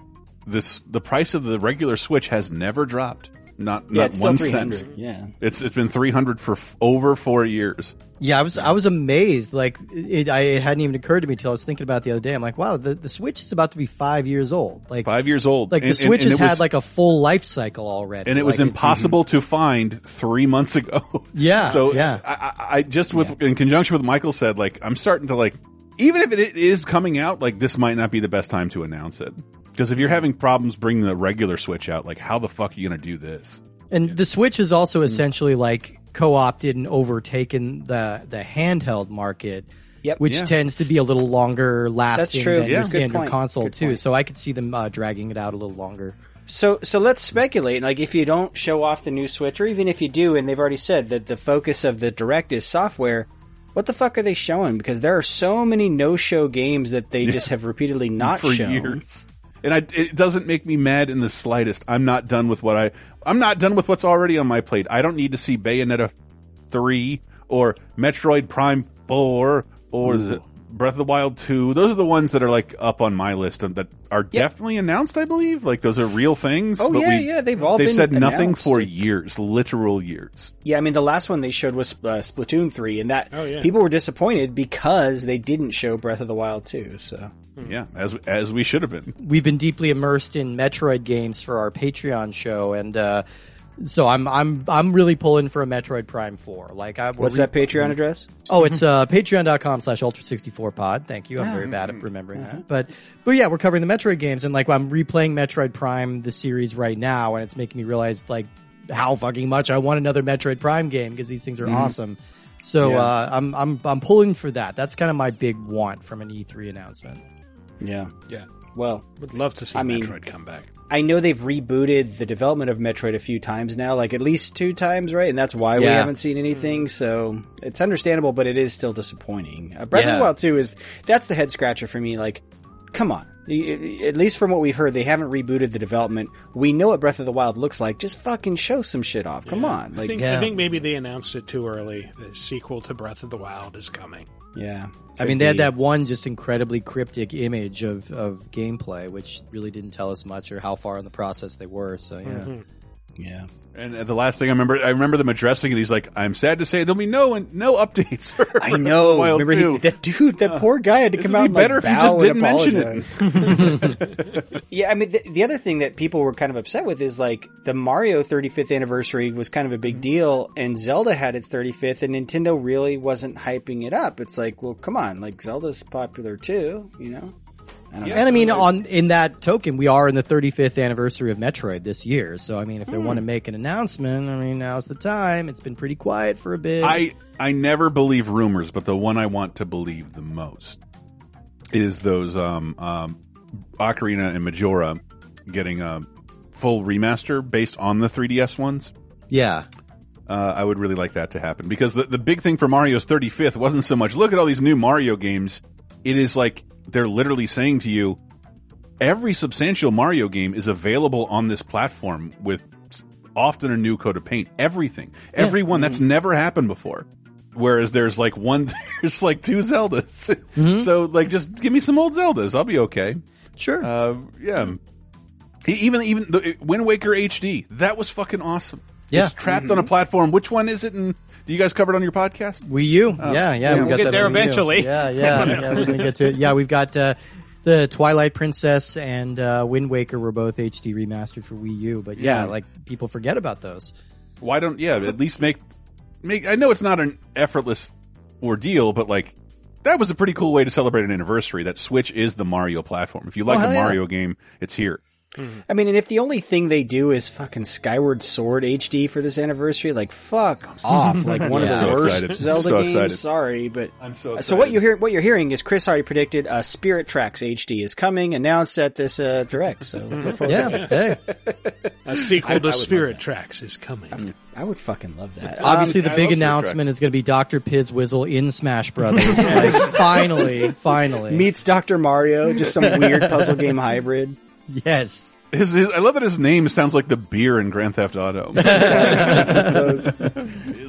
this: the price of the regular Switch has never dropped. Not
Yeah,
not
it's still
one
300,
cent.
yeah.
it's it's been three hundred for f- over four years.
Yeah, I was I was amazed. Like it, I, it hadn't even occurred to me till I was thinking about it the other day. I'm like, wow, the, the Switch is about to be five years old. Like
Five years old.
Like the
And- and-
Switch
and
has
was-
had like a full life cycle already,
and it was
Like,
impossible to find three months ago. *laughs*
Yeah,
So
yeah.
I, I, I just with in conjunction with Michael said like I'm starting to like even if it is coming out like this might not be the best time to announce it because if you're having problems bringing the regular Switch out like how the fuck are you gonna do this?
And the Switch has also
Hmm.
essentially like co-opted and overtaken the the handheld market.
Yep.
Which
Yeah.
tends to be a little longer lasting
true.
than
Yeah.
your standard
point.
console
Good
too.
point.
So I could see them uh, dragging it out a little longer.
So so let's speculate. Like if you don't show off the new Switch, or even if you do, and they've already said that the focus of the direct is software, what the fuck are they showing? Because there are so many no-show games that they just have repeatedly *laughs* not
for
shown.
years. And I, it doesn't make me mad in the slightest. I'm not done with what I. I'm not done with what's already on my plate. I don't need to see Bayonetta three or Metroid Prime four or it Breath of the Wild two. Those are the ones that are like up on my list and that are definitely announced. I believe like those are real things.
Oh,
but
yeah, yeah, they've all
they've
been
said nothing for years, literal years.
Yeah, I mean the last one they showed was uh, Splatoon three, and that
Oh, yeah.
people were disappointed because they didn't show Breath of the Wild two. So
Yeah, as as we should have been.
We've been deeply immersed in Metroid games for our Patreon show, and uh, so I'm I'm I'm really pulling for a Metroid Prime Four. Like, I,
what's that Patreon address?
Oh, it's uh, *laughs* patreon.com slash ultra64pod. Thank you. I'm very bad at remembering that. But, but yeah, we're covering the Metroid games and like I'm replaying Metroid Prime, the series right now. And it's making me realize like how fucking much I want another Metroid Prime game because these things are
Mhm.
awesome. So,
Yeah.
uh, I'm, I'm, I'm pulling for that. That's kind of my big want from an E3 announcement.
Yeah.
Yeah.
Well,
Would love to see
I mean-
Metroid come back.
I know they've rebooted the development of Metroid a few times now, like at least two times, right? And that's why we haven't seen anything. So it's understandable, but it is still disappointing. Uh, Breath of the Wild 2 is, that's the head scratcher for me. Like, come on. At least from what we've heard, they haven't rebooted the development. We know what Breath of the Wild looks like. Just fucking show some shit off. Come on.
I
Like,
think, I think maybe they announced it too early. The sequel to Breath of the Wild is coming.
Yeah.
I mean, they had that one just incredibly cryptic image of, of gameplay, which really didn't tell us much or how far in the process they were. So yeah.
Mm-hmm. Yeah.
And uh, the last thing I remember, I remember them addressing it. He's like, "I'm sad to say there'll be no no updates." For
I
Breath of
know.
the *laughs* Wild
Remember, he, that dude, that poor guy had to come out
be
and, like,
if you
bow
just
and
didn't mention
apologize. *laughs* *laughs* yeah, I mean, the, the other thing that people were kind of upset with is like the Mario 35th anniversary was kind of a big deal, and Zelda had its 35th, and Nintendo really wasn't hyping it up. It's like, well, come on, like Zelda's popular too, you know? I don't.
And I mean, on in that token, we are in the 35th anniversary of Metroid this year. So I mean, if they
Hmm.
want to make an announcement, I mean, now's the time. It's been pretty quiet for a bit.
I I never believe rumors, but the one I want to believe the most is those um um Ocarina and Majora getting a full remaster based on the 3DS ones.
yeah,
Uh, I would really like that to happen because the the big thing for Mario's 35th wasn't so much look at all these new Mario games. It is like they're literally saying to you, every substantial Mario game is available on this platform with often a new coat of paint. Everything, every one that's mm-hmm. never happened before. Whereas there's like one, *laughs* there's like two Zeldas. Mm-hmm. So like, just give me some old Zeldas. I'll be okay.
sure.
Uh, yeah. Even even the Wind Waker HD that was fucking awesome.
Yeah.
it's trapped on a mm-hmm. platform. Which one is it? And do you guys cover it on your podcast?
Wii U. yeah, yeah,
yeah. We'll
get there
on Wii U.
eventually.
Yeah, yeah, *laughs* yeah. We're gonna get to it. Yeah, we've got uh, the Twilight Princess and uh, Wind Waker were both HD remastered for Wii U. But yeah,
Yeah.
like people forget about those.
Why don't yeah? At least make make. I know it's not an effortless ordeal, but like that was a pretty cool way to celebrate an anniversary. That Switch is the Mario platform. If you like
Oh, yeah.
Mario game, it's here.
I mean, and if the only thing they do is fucking Skyward Sword HD for this anniversary, like fuck off, like one *laughs*
Yeah.
of
So
the worst
excited.
Zelda
So
games.
excited.
Sorry, but
I'm so
so what
excited.
you hear, what you're hearing is Chris already predicted uh, Spirit Tracks HD is coming, announced at this uh, direct. So look forward to
Yeah, hey. *laughs*
A sequel to Spirit Tracks is coming.
that. I would fucking love that.
Obviously,
Um,
the
I
big announcement is going to be Doctor Pizwizzle in Smash *laughs* Brothers. like, finally, finally.
meets Doctor Mario, just some weird puzzle game hybrid. *laughs*
yes.
His, his, I love that his name sounds like the beer in Grand Theft Auto. *laughs*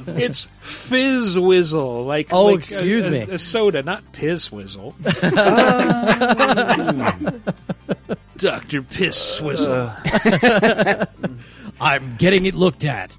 *laughs*
It's Fizz Whizzle, like
Oh,
like
excuse
a,
me.
a soda, not Piss Whizzle. Doctor Piss Swizzle.
I'm getting it looked at.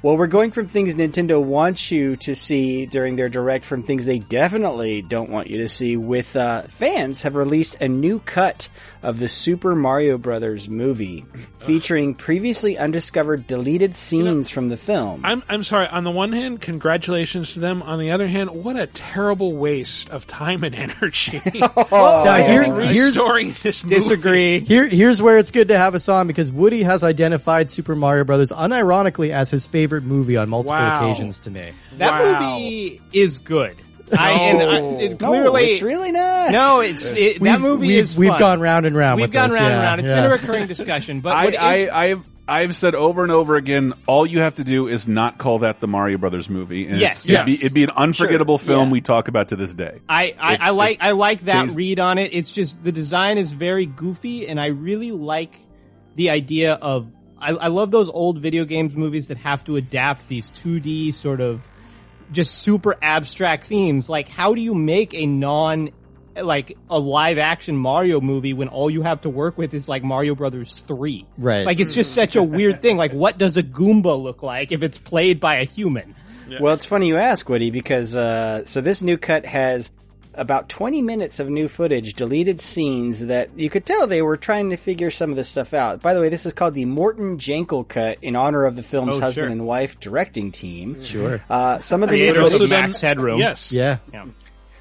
Well, we're going from things Nintendo wants you to see during their direct from things they definitely don't want you to see. With uh, fans have released a new cut of the Super Mario Brothers movie, featuring previously undiscovered deleted scenes from the film.
I'm I'm sorry. On the one hand, congratulations to them. On the other hand, what a terrible waste of time and *laughs* energy. *laughs*
Now, oh, here- here's-
restoring *laughs* this movie.
Disagree.
Here, here's where it's good to have us on because Woody has identified Super Mario Brothers unironically as his favorite movie on multiple
Wow.
occasions me,
That
Wow.
movie is good. I, and I, it
no,
clearly,
it's really not.
no, it's it, that
We've-
movie
we've-
is.
we've
fun.
gone round and round
We've
with
gone
this,
round and
yeah,
round. It's
yeah.
been a recurring discussion, but
I,
what is,
I, I've I've said over and over again, all you have to do is not call that the Mario Brothers movie. And
Yes.
it'd, be,
Yes.
it'd be an unforgettable film
Yeah.
we talk about to this day.
I, I,
It-
I like
it
I like that
changed-
read on it. It's just the design is very goofy, and I really like the idea of. I, I love those old video games movies that have to adapt these 2D sort of just super abstract themes. Like, how do you make a non like a live action Mario movie when all you have to work with is like Mario Brothers 3?
Right.
Like, it's just such a weird thing. Like, what does a Goomba look like if it's played by a human?
Well, it's funny you ask, Woody, because uh, so this new cut has about 20 minutes of new footage, deleted scenes that you could tell they were trying to figure some of this stuff out. By the way, this is called the Morton Jankel cut in honor of the film's
Oh,
husband
sure.
and wife directing team.
Sure.
Uh, some of the new footage,
Max Headroom.
Yes.
Yeah.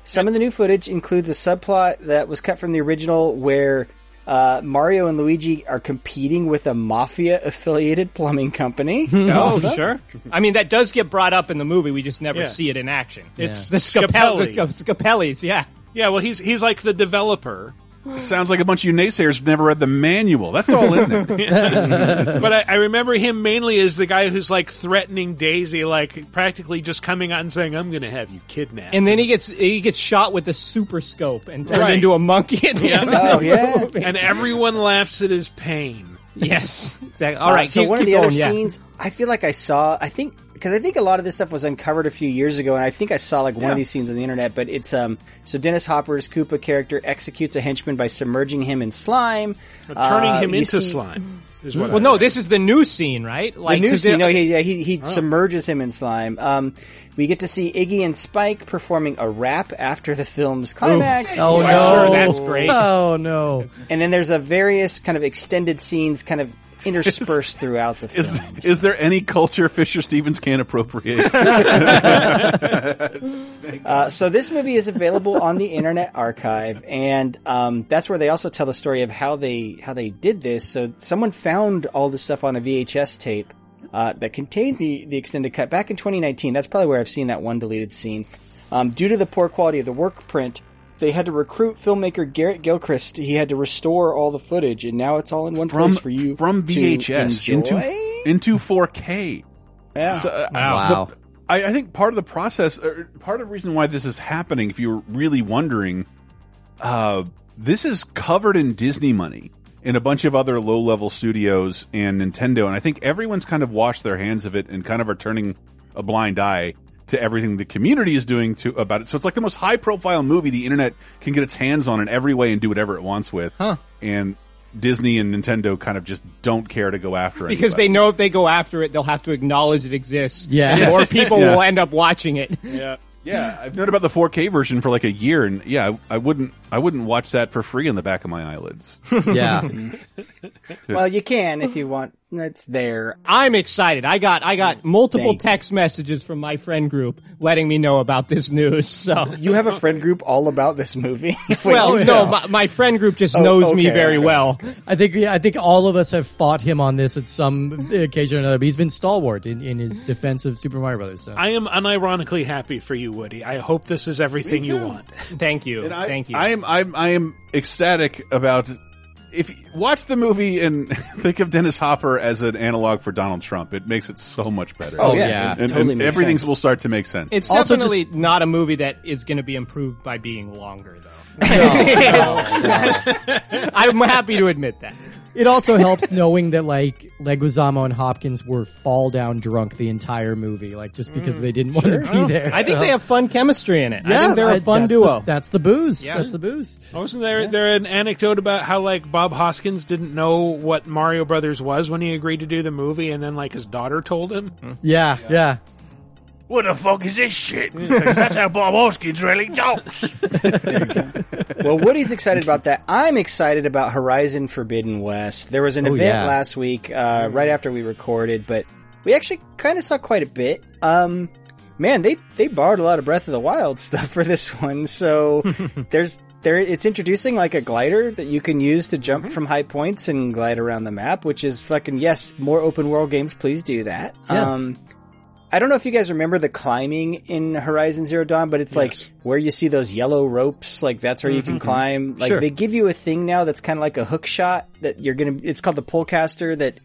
some of the new footage includes a subplot that was cut from the original where uh, Mario and Luigi are competing with a mafia affiliated plumbing company. *laughs*
Oh,
Awesome.
sure. I mean, that does get brought up in the movie. We just never
Yeah.
see it in action.
It's
the
Scapelli.
Scapelli. The Scapellis, yeah.
Yeah, well, he's he's like the developer.
Sounds like a bunch of you naysayers never read the manual. That's all in there. *laughs*
but I, I remember him mainly as the guy who's like threatening Daisy, like practically just coming out and saying, "I'm going to have you kidnapped."
And then he gets he gets shot with the super scope and turned
Right.
into a monkey at the
Yeah.
end. Of
Oh,
the
yeah.
movie.
and everyone laughs at his pain.
yes, exactly. All
Uh,
right,
so
keep,
one
keep
of the
going.
other
yeah.
scenes, I feel like I saw. I think because I think a lot of this stuff was uncovered a few years ago, and I think I saw like one of these scenes on the internet. But it's um. So Dennis Hopper's Koopa character executes a henchman by submerging him in slime,
Turning
Uh,
him into
see-
slime. Is what
Well,
I
no,
read.
this is the new scene, right? Like
the new
'cause
scene.
it-
No, he yeah, he, he
Oh.
submerges him in slime. Um, we get to see Iggy and Spike performing a rap after the film's climax.
Oh
I'm
no.
sure that's great.
Oh no.
And then there's a various kind of extended scenes kind of interspersed throughout the
Is,
film.
is there any culture Fisher Stevens can't appropriate? *laughs* *laughs*
Uh, so this movie is available on the Internet Archive, and um, that's where they also tell the story of how they how they did this. So someone found all this stuff on a VHS tape uh, that contained the the extended cut back in 2019. That's probably where I've seen that one deleted scene. Um, due to the poor quality of the work print, they had to recruit filmmaker Garrett Gilchrist. He had to restore all the footage, and now it's all in one
from
place for you
from VHS
enjoy.
into into 4K.
yeah.
So, uh,
Wow.
the- I, I think part of the process, or part of the reason why this is happening, if you're really wondering, uh, this is covered in Disney money and a bunch of other low level studios and Nintendo, and I think everyone's kind of washed their hands of it and kind of are turning a blind eye to everything the community is doing to about it. So it's like the most high profile movie the internet can get its hands on in every way and do whatever it wants with.
Huh.
And Disney and Nintendo kind of just don't care to go after it
because they know if they go after it, they'll have to acknowledge it exists.
Yeah. Yes.
more people
Yeah.
will end up watching it.
yeah.
Yeah, I've known about the 4K version for like a year, and yeah, I, I wouldn't, I wouldn't watch that for free in the back of my eyelids. *laughs*
Yeah.
well, you can if you want. It's there.
I'm excited. I got I got mm, multiple
Thank you.
text messages from my friend group letting me know about this news. So
You have a friend group all about this movie. *laughs* Wait,
well, no, my, my friend group just
Oh,
knows me very
okay.
well.
I think yeah, I think all of us have fought him on this at some occasion or another. But he's been stalwart in, in his defense of Super Mario Brothers. So.
I am unironically happy for you, Woody. I hope this is everything you want.
Thank you,
I,
thank you.
I am, I am, I am ecstatic about. If you watch the movie and *laughs* think of Dennis Hopper as an analog for Donald Trump, it makes it so much better.
Oh,
yeah.
yeah.
and,
It totally
and
makes
everything
sense.
will start to make sense.
it's
Also
definitely not a movie that is going to be improved by being longer, though. *laughs* *laughs* I'm happy to admit that.
It also helps *laughs* knowing that like Leguizamo and Hopkins were fall down drunk the entire movie, like just because mm, they didn't want to be oh. there.
I think
so-
they have fun chemistry in it. I
Yeah,
think they're
I-
a fun
that's
duo.
The, that's the booze.
Yeah.
That's the booze.
Wasn't there there an anecdote about how like Bob Hoskins didn't know what Mario Brothers was when he agreed to do the movie, and then like his daughter told him?
Yeah, yeah.
What the fuck is this shit? Because that's how Bob Hoskins really talks. *laughs*
well, Woody's excited about that. I'm excited about Horizon Forbidden West. There was an
Oh,
event
yeah.
last week, uh, right after we recorded, but we actually kind of saw quite a bit. Um, man, they they borrowed a lot of Breath of the Wild stuff for this one. So *laughs* there's there it's introducing like a glider that you can use to jump from high points and glide around the map, which is fucking yes, more open world games, please do that.
Yeah.
Um, I don't know if you guys remember the climbing in Horizon Zero Dawn, but it's like where you see those yellow ropes, like that's where you can climb. Like
Sure.
they give you a thing now that's kind of like a hook shot that you're gonna, it's called the pullcaster that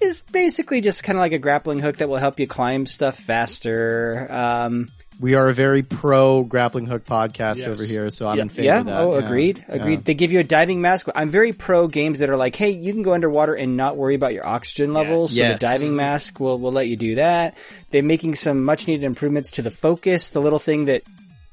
is basically just kind of like a grappling hook that will help you climb stuff faster. Um,
We are a very pro grappling hook podcast
Yes.
over here, so I'm
yeah,
in favor
yeah.
of that.
Oh,
yeah.
agreed. Agreed. They give you a diving mask. I'm very pro games that are like, hey, you can go underwater and not worry about your oxygen levels. Yes. So
Yes.
the diving mask will will let you do that. They're making some much needed improvements to the focus, the little thing that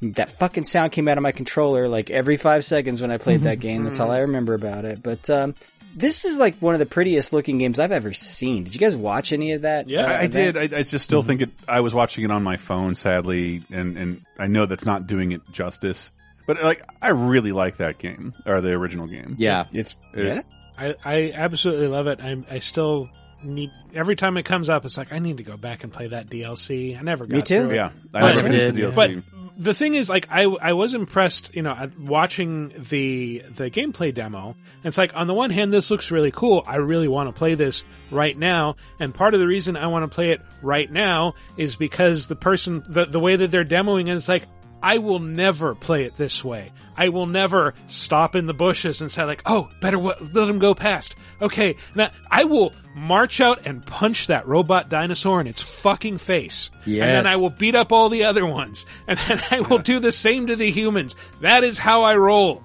that fucking sound came out of my controller like every five seconds when I played that game. That's all I remember about it. But um, this is like one of the prettiest looking games I've ever seen. Did you guys watch any of that?
Yeah,
uh,
I, I did. I, I just still think it. I was watching it on my phone, sadly, and and I know that's not doing it justice. But like, I really like that game or the original game.
Yeah.
It's
It-
yeah.
I I absolutely love it. I I still need every time it comes up. It's like I need to go back and play that DLC. I never got
Me too.
it.
yeah. I
But-
never finished the
did,
DLC.
But the thing is, like, I I was impressed, you know, at watching the the gameplay demo. And it's like, on the one hand, this looks really cool. I really want to play this right now. And part of the reason I want to play it right now is because the person, the the way that they're demoing it is like. I will never play it this way. I will never stop in the bushes and say like, "Oh, better w- let him go past." Okay, now I will march out and punch that robot dinosaur in its fucking face, yes. and then I will beat up all the other ones, and then I will do the same to the humans. That is how I roll.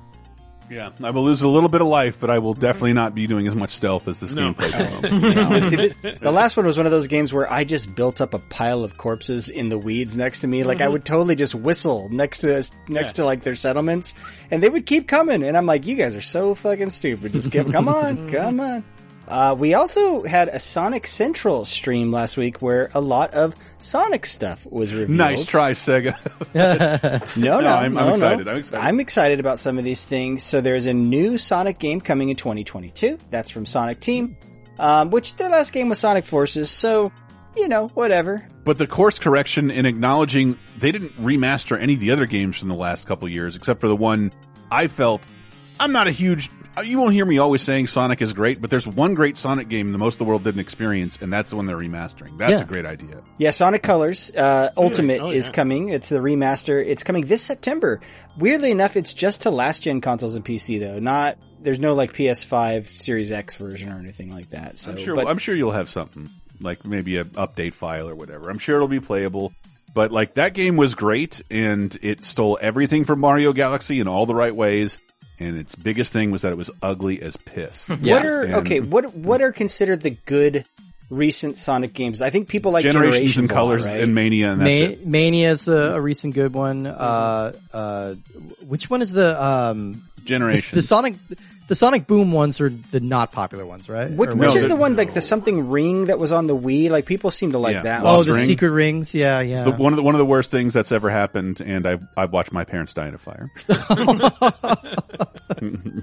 Yeah, I will lose a little bit of life, but I will definitely not be doing as much stealth as this
No.
gameplay. will. *laughs*
But see, the, the last one was one of those games where I just built up a pile of corpses in the weeds next to me. Like I mm-hmm. would totally just whistle next to next to like their settlements, and they would keep coming. And I'm like, you guys are so fucking stupid. Just give, come on, *laughs* come on. Uh, we also had a Sonic Central stream last week where a lot of Sonic stuff was revealed.
nice try, Sega. *laughs* *laughs*
No, no,
I'm- I'm
no,
excited,
no.
I'm excited.
I'm excited about some of these things. So there's a new Sonic game coming in 2022. That's from Sonic Team, um, which their last game was Sonic Forces. So, you know, whatever.
But the course correction in acknowledging they didn't remaster any of the other games from the last couple years, except for the one I felt. I'm not a huge. You won't hear me always saying Sonic is great, but there's one great Sonic game the most of the world didn't experience, and that's the one they're remastering. That's
Yeah.
a great idea.
Yeah, Sonic Colors uh, Ultimate
Oh,
is
yeah.
coming. It's the remaster. It's coming this September. Weirdly enough, it's just to last gen consoles and PC though. Not there's no like PS5 Series X version or anything like that. So
I'm sure.
but-
I'm sure you'll have something like maybe an update file or whatever. I'm sure it'll be playable. But like that game was great, and it stole everything from Mario Galaxy in all the right ways. And its biggest thing was that it was ugly as piss. *laughs*
What are
And
okay? What what are considered the good recent Sonic games? I think people like
generations,
Generations,
and
a lot,
colors
right?
and Mania, and that's
Ma-
it.
Mania is a, a recent good one. Uh, uh, which one is the um,
Generation.
The, the Sonic, the Sonic Boom ones are the not popular ones, right?
Which,
Or
which
what?
is the one like the something ring that was on the Wii? Like people seem to like
Yeah.
that.
Oh, the
Ring?
secret rings. Yeah, yeah.
It's the, one of the one of the worst things that's ever happened, and I've I've watched my parents die in a fire. *laughs* *laughs*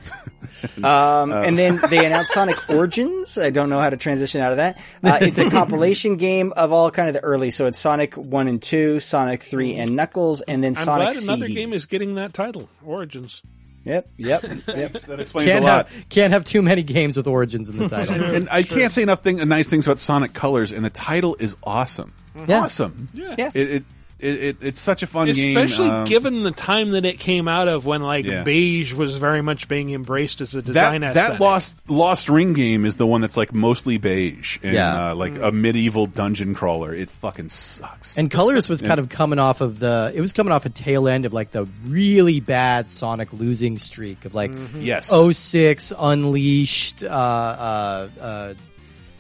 Um, and then they announced Sonic Origins. I don't know how to transition out of that. Uh, it's a compilation game of all kind of the early. So it's Sonic One and Two, Sonic Three, and Knuckles, and then
I'm
Sonic
glad another
CD.
game is getting that title, Origins.
Yep, yep, *laughs* yep.
that explains
can't
a lot.
have can't have too many games with origins in the title.
and I can't say enough thing, nice things about Sonic Colors, and the title is awesome.
Yeah.
Awesome.
Yeah.
Yeah.
It, it It, it, it's such a fun game,
Especially
um,
given the time that it came out of when like
Yeah.
beige was very much being embraced as a design
that
aesthetic.
that lost lost ring game is the one that's like mostly beige and
Yeah.
uh, like a medieval dungeon crawler. It fucking sucks.
And Colors was
Yeah.
kind of coming off of the, it was coming off a tail end of like the really bad Sonic losing streak of like
Yes.
06 Unleashed, uh, uh, uh,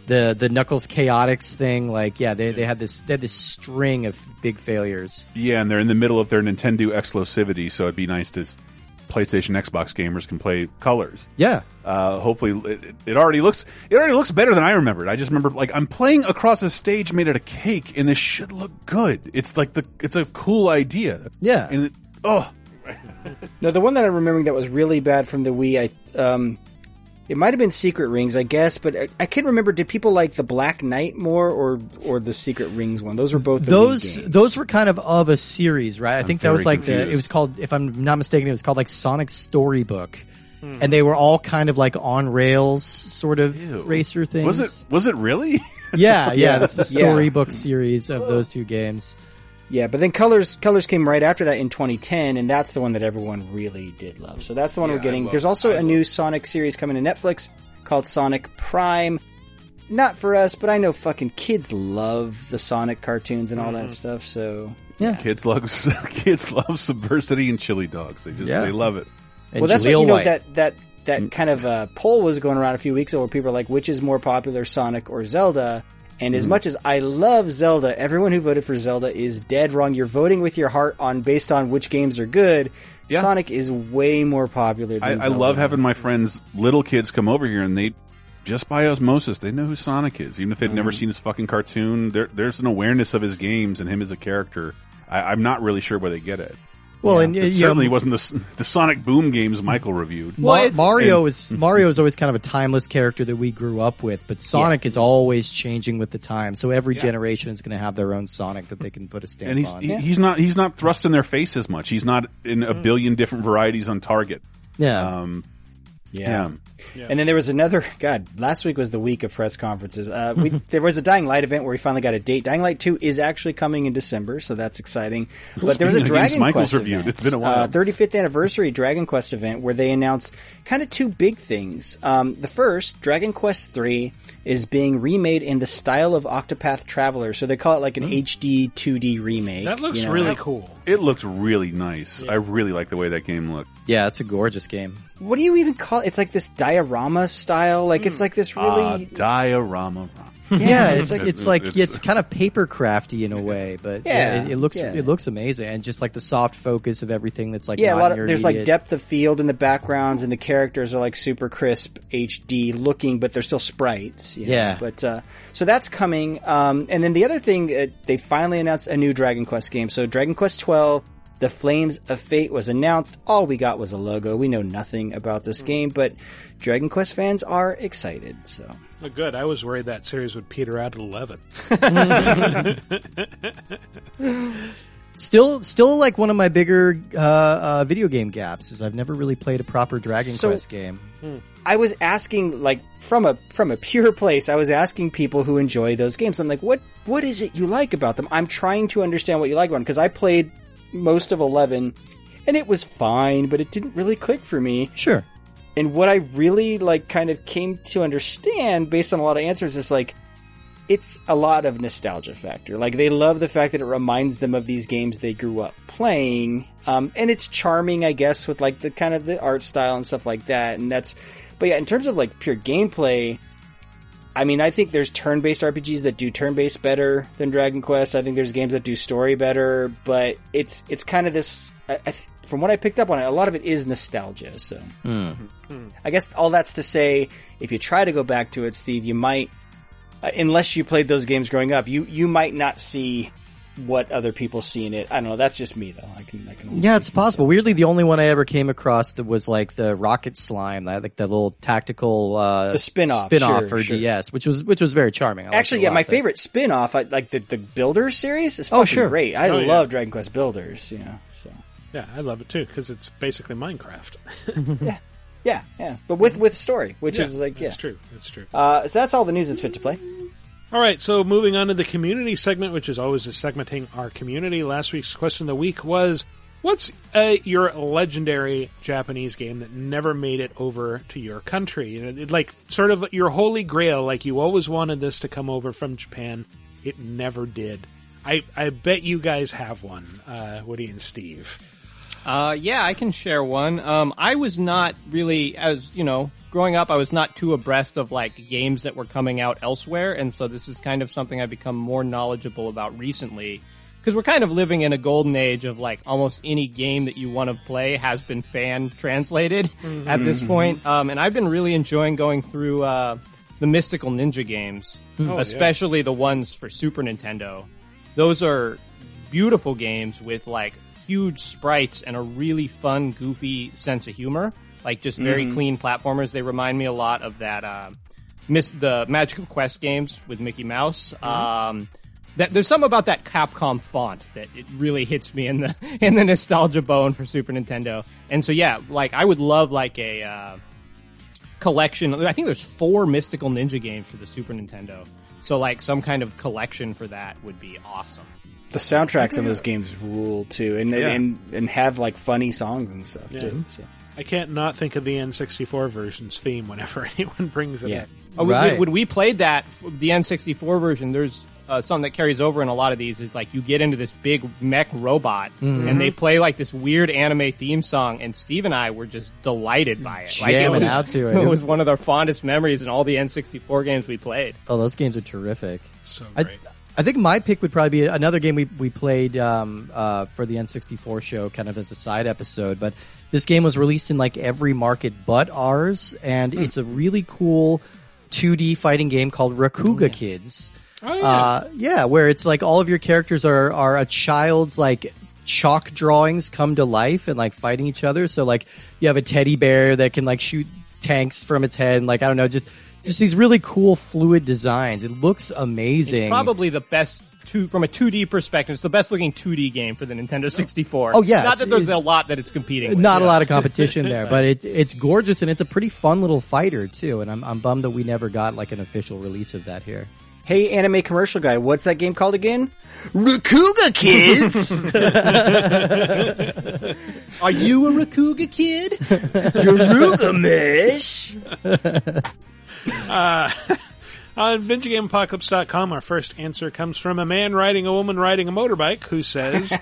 the, the Knuckles Chaotix thing. Like, yeah, they, they had this, they had this string of big failures.
Yeah, and they're in the middle of their Nintendo exclusivity, so it'd be nice to PlayStation, Xbox gamers can play colors.
Yeah.
Uh, hopefully, it, it already looks it already looks better than I remembered. I just remember like I'm playing across a stage made out of cake, and this should look good. It's like the it's a cool idea.
Yeah.
and it, oh, *laughs*
No, the one that I'm remembering that was really bad from the Wii, I um, it might have been Secret Rings, I guess, but I, I can't remember. Did people like the Black Knight more or or the Secret Rings one? Those were both the
those
games.
those were kind of of a series, right? I think that was
very
like the it was called if I'm not mistaken, it was called like Sonic Storybook. Hmm. And they were all kind of like on rails sort of racer things.
was it was it really?
Yeah, yeah, *laughs* that's the
Yeah.
storybook series of those two games.
Yeah, but then Colors Colors came right after that in 2010, and that's the one that everyone really did love. So that's the one
Yeah,
we're getting.
love-
There's also
I
a new Sonic series coming to Netflix called Sonic Prime. Not for us, but I know fucking kids love the Sonic cartoons and all that stuff. So
Yeah.
Kids love *laughs* kids love Subversity and chili dogs. They just
Yeah.
they love it.
And
well, that's what you know
White.
that that that kind of uh, poll was going around a few weeks ago where people are like, which is more popular, Sonic or Zelda? And as hmm. much as I love Zelda, everyone who voted for Zelda is dead wrong. You're voting with your heart on based on which games are good.
Yeah.
Sonic is way more popular. Than
I, I love having my friends, little kids, come over here and they just by osmosis they know who Sonic is, even if they've never mm-hmm. seen his fucking cartoon. There, there's an awareness of his games and him as a character. I, I'm not really sure where they get it.
Well, and
It
you know,
certainly wasn't the the Sonic Boom games Michael reviewed.
Ma-
it-
Mario is Mario is always kind of a timeless character that we grew up with, but Sonic is always changing with the time. So every
Yeah.
generation is going to have their own Sonic that they can put a stamp
and he's
on.
he, he's not he's not thrust in their face as much. He's not in a billion different varieties on Target.
yeah.
Um,
Yeah.
Yeah.
And then there was another. God, last week was the week of press conferences. Uh, we, *laughs* there was a Dying Light event where we finally got a date. Dying Light Two is actually coming in December, so that's exciting. But there was a
Speaking of games
Dragon
Michael's
Quest
reviewed,
event.
it's been a while.
Uh, 35th anniversary Dragon Quest event where they announced kind of two big things. Um, the first, Dragon Quest Three, is being remade in the style of Octopath Traveler, so they call it like an HD 2D remake.
That looks
you know?
really cool.
It looked really nice. I really like the way that game looked.
yeah, it's a gorgeous game.
What do you even call it? It's like this diorama style. Like it's like this really.
Uh, diorama.
Yeah, it's *laughs*
It's-
it's like
it's-
it's kind of paper crafty in a way, but yeah,
Yeah,
it, it looks
yeah.
it looks amazing and just like the soft focus of everything that's like
yeah, a lot of
your
there's like depth of field in the backgrounds, and the characters are like super crisp HD looking, but they're still sprites. you know?
Yeah.
but uh, so that's coming. Um, and then the other thing, uh, they finally announced a new Dragon Quest game. So Dragon Quest twelve. The Flames of Fate was announced. All we got was a logo. We know nothing about this game, but Dragon Quest fans are excited. So
Oh, good. I was worried that series would peter out at eleven. *laughs*
Still, still like one of my bigger uh, uh, video game gaps is I've never really played a proper Dragon
So-
Quest game.
I was asking, like, from a from a pure place, I was asking people who enjoy those games. I'm like, what what is it you like about them? I'm trying to understand what you like about them because I played most of Eleven, and it was fine, but it didn't really click for me.
Sure.
And what I really like, kind of came to understand based on a lot of answers, is like, it's a lot of nostalgia factor. Like they love the fact that it reminds them of these games they grew up playing. Um, and it's charming, I guess, with like the kind of the art style and stuff like that. And that's, but yeah, in terms of like pure gameplay, I mean, I think there's turn-based RPGs that do turn-based better than Dragon Quest. I think there's games that do story better, but it's, it's kind of this, I, I, th- from what I picked up on it, a lot of it is nostalgia. So I guess all that's to say, if you try to go back to it, Steve, you might, uh, unless you played those games growing up, you you might not see what other people see in it. I don't know. That's just me, though. I can, I can.
Yeah, it's
speak from
possible. Weirdly, the only one I ever came across that was like the Rocket Slime, like that little tactical uh,
The spin-off,
spin-off
sure,
for
sure.
DS, which was which was very charming. I
Actually, yeah,
lot,
my
but-
favorite spin-off, I, like the the Builders series, is
Oh, sure.
great. I
Oh, yeah.
love Dragon Quest Builders. You know, so
Yeah, I love it too because it's basically Minecraft. *laughs*
yeah, yeah, yeah, but with with story, which
Yeah,
is like yeah,
that's true. That's true.
Uh, so that's all the news that's fit to play.
All right, so moving on to the community segment, which is always a segmenting our community. Last week's question of the week was What's uh, your legendary Japanese game that never made it over to your country? You know, like sort of your holy grail, like you always wanted this to come over from Japan. It never did. I, I bet you guys have one, uh, Woody and Steve.
Uh, yeah, I can share one. Um, I was not really, as you know, growing up, I was not too abreast of like games that were coming out elsewhere, and so this is kind of something I've become more knowledgeable about recently. Because we're kind of living in a golden age of like almost any game that you want to play has been fan translated *laughs* at this point. Um, and I've been really enjoying going through uh, the Mystical Ninja games,
Oh, yeah.
especially the ones for Super Nintendo. Those are beautiful games with like huge sprites and a really fun, goofy sense of humor. Like just very
Mhm.
clean platformers. They remind me a lot of that, uh, miss the Magical Quest games with Mickey Mouse. Um, that there's something about that Capcom font that it really hits me in the *laughs* in the nostalgia bone for Super Nintendo. And so yeah, like I would love like a uh, collection. I think there's four Mystical Ninja games for the Super Nintendo. So like some kind of collection for that would be awesome.
The soundtracks of those games rule too, and
Yeah.
and and have like funny songs and stuff too. So.
I can't not think of the N64 version's theme whenever *laughs* anyone brings it
Yeah.
up.
Oh, we- we- when we played that, the N64 version, there's uh, something that carries over in a lot of these is like you get into this big mech robot
Mhm.
and they play like this weird anime theme song and Steve and I were just delighted by it. Like it was,
out to it. *laughs*
it was one of our fondest memories in all the N64 games we played.
Oh, those games are terrific.
So
I, I think my pick would probably be another game we we played um, uh, for the N64 show, kind of as a side episode. But this game was released in like every market but ours, and
Hmm.
it's a really cool 2D fighting game called Rakuga Kids.
Oh, yeah.
Uh, yeah, where it's like all of your characters are are a child's like chalk drawings come to life and like fighting each other. So like you have a teddy bear that can like shoot tanks from its head, and like I don't know, just just these really cool fluid designs. It looks amazing.
It's probably the best two from a 2D perspective. It's the best looking 2D game for the Nintendo 64.
Oh, yeah,
not that there's
it-
a lot that it's competing. with.
Not a lot of competition there, *laughs* but it, it's gorgeous and it's a pretty fun little fighter too. And I'm, I'm bummed that we never got like an official release of that here.
Hey, anime commercial guy, what's that game called again? Rakuga Kids. *laughs* *laughs*
Are you a Rakuga kid?
Garuga Mish.
Uh, on VidjagameApocalypse.com, our first answer comes from a man riding a woman riding a motorbike who says,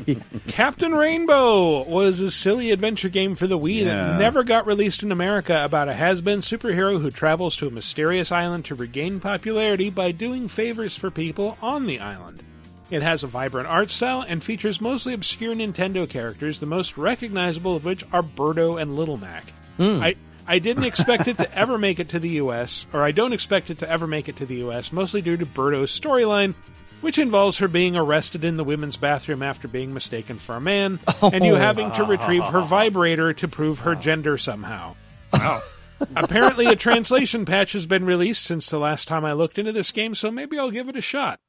*laughs* Captain Rainbow was a silly adventure game for the Wii
Yeah.
that never got released in America about a has-been superhero who travels to a mysterious island to regain popularity by doing favors for people on the island. It has a vibrant art style and features mostly obscure Nintendo characters, the most recognizable of which are Birdo and Little Mac.
Hmm.
I, I didn't expect it to ever make it to the US, or I don't expect it to ever make it to the US, mostly due to Birdo's storyline, which involves her being arrested in the women's bathroom after being mistaken for a man, oh. and you having to retrieve her vibrator to prove her gender somehow. Wow. Apparently, a translation patch has been released since the last time I looked into this game, so maybe I'll give it a shot.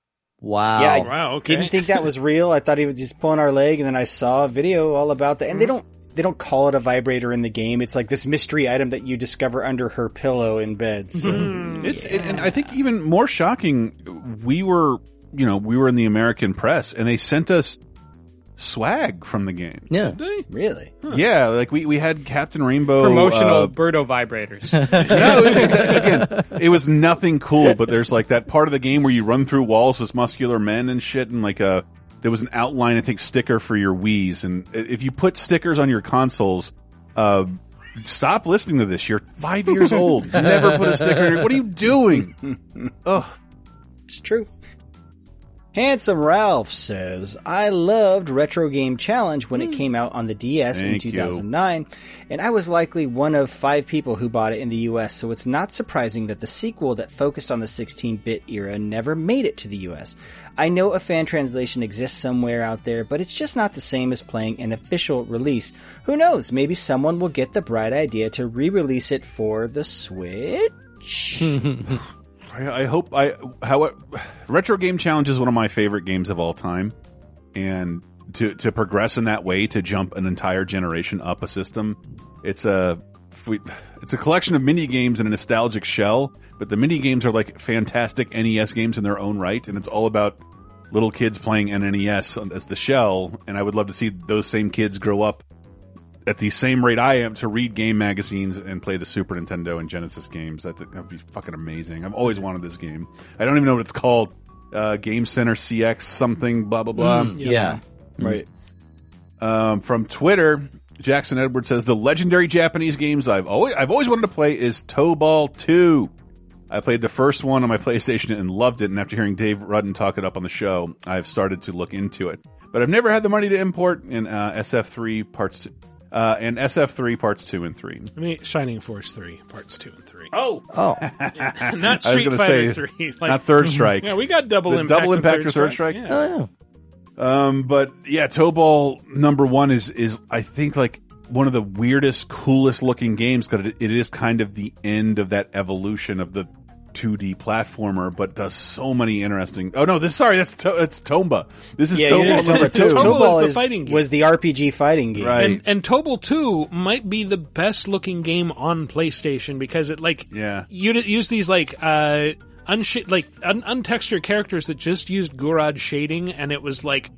Wow.
Yeah, I
Wow, okay.
didn't think that was real. I thought he was just pulling our leg, and then I saw a video all about that. And they mm-hmm. don't they don't call it a vibrator in the game. It's like this mystery item that you discover under her pillow in bed. So.
It's and- and I think even more shocking, we were you know we were in the American press and they sent us swag from the game.
Yeah,
really?
Yeah, like we, we had Captain Rainbow
Promotional
uh,
Birdo vibrators. *laughs*
no, it- again, it was nothing cool, but there's like that part of the game where you run through walls as muscular men and shit, and like a there was an outline, I think, sticker for your Wii's, and if you put stickers on your consoles, uh, stop listening to this. You're five years old. Never put a sticker. in your- What are you doing? *laughs* Ugh.
It's true. Handsome Ralph says, I loved Retro Game Challenge when it hmm. came out on the DS in
Thank you.
2009, and I was likely one of five people who bought it in the US, so it's not surprising that the sequel that focused on the 16-bit era never made it to the US. I know a fan translation exists somewhere out there, but it's just not the same as playing an official release. Who knows, maybe someone will get the bright idea to re-release it for the Switch? *laughs*
I, I hope I how retro game challenge is one of my favorite games of all time, and to to progress in that way to jump an entire generation up a system, it's a it's a collection of mini games in a nostalgic shell, but the mini games are like fantastic NES games in their own right, and it's all about little kids playing NES as the shell. And I would love to see those same kids grow up at the same rate I am to read game magazines and play the Super Nintendo and Genesis games. That that would be fucking amazing. I've always wanted this game. I don't even know what it's called. Uh, game Center CX something blah blah blah.
Mm, yeah.
Right.
Um, from Twitter, Jackson Edwards says the legendary Japanese games I've always I've always wanted to play is Tobal 2. I played the first one on my PlayStation and loved it, and after hearing Dave Rudden talk it up on the show, I've started to look into it. But I've never had the money to import in uh, SF3 parts uh, and SF3 parts 2 and 3.
I mean, Shining Force 3, parts 2 and 3.
Oh!
Oh. *laughs* *laughs*
Not
I was
Street Fighter
say,
3.
not Third Strike. *laughs*
Yeah, we got double
The
impact.
double
and
impact or Third Strike?
Yeah.
Oh,
Um, but yeah, Tobal number one is is I think like one of the weirdest, coolest looking games because it, it is kind of the end of that evolution of the 2D platformer, but does so many interesting. Oh no, this sorry, that's to, it's Tomba. This is
Yeah,
Toe
you're
Ball
talking
number two.
Toe
Toe is the fighting game.
was the RPG fighting game.
Right.
And, and Tobal 2 might be the best looking game on PlayStation because it like
Yeah.
you use these like uh unsh- like un- untextured characters that just used Gouraud shading and it was like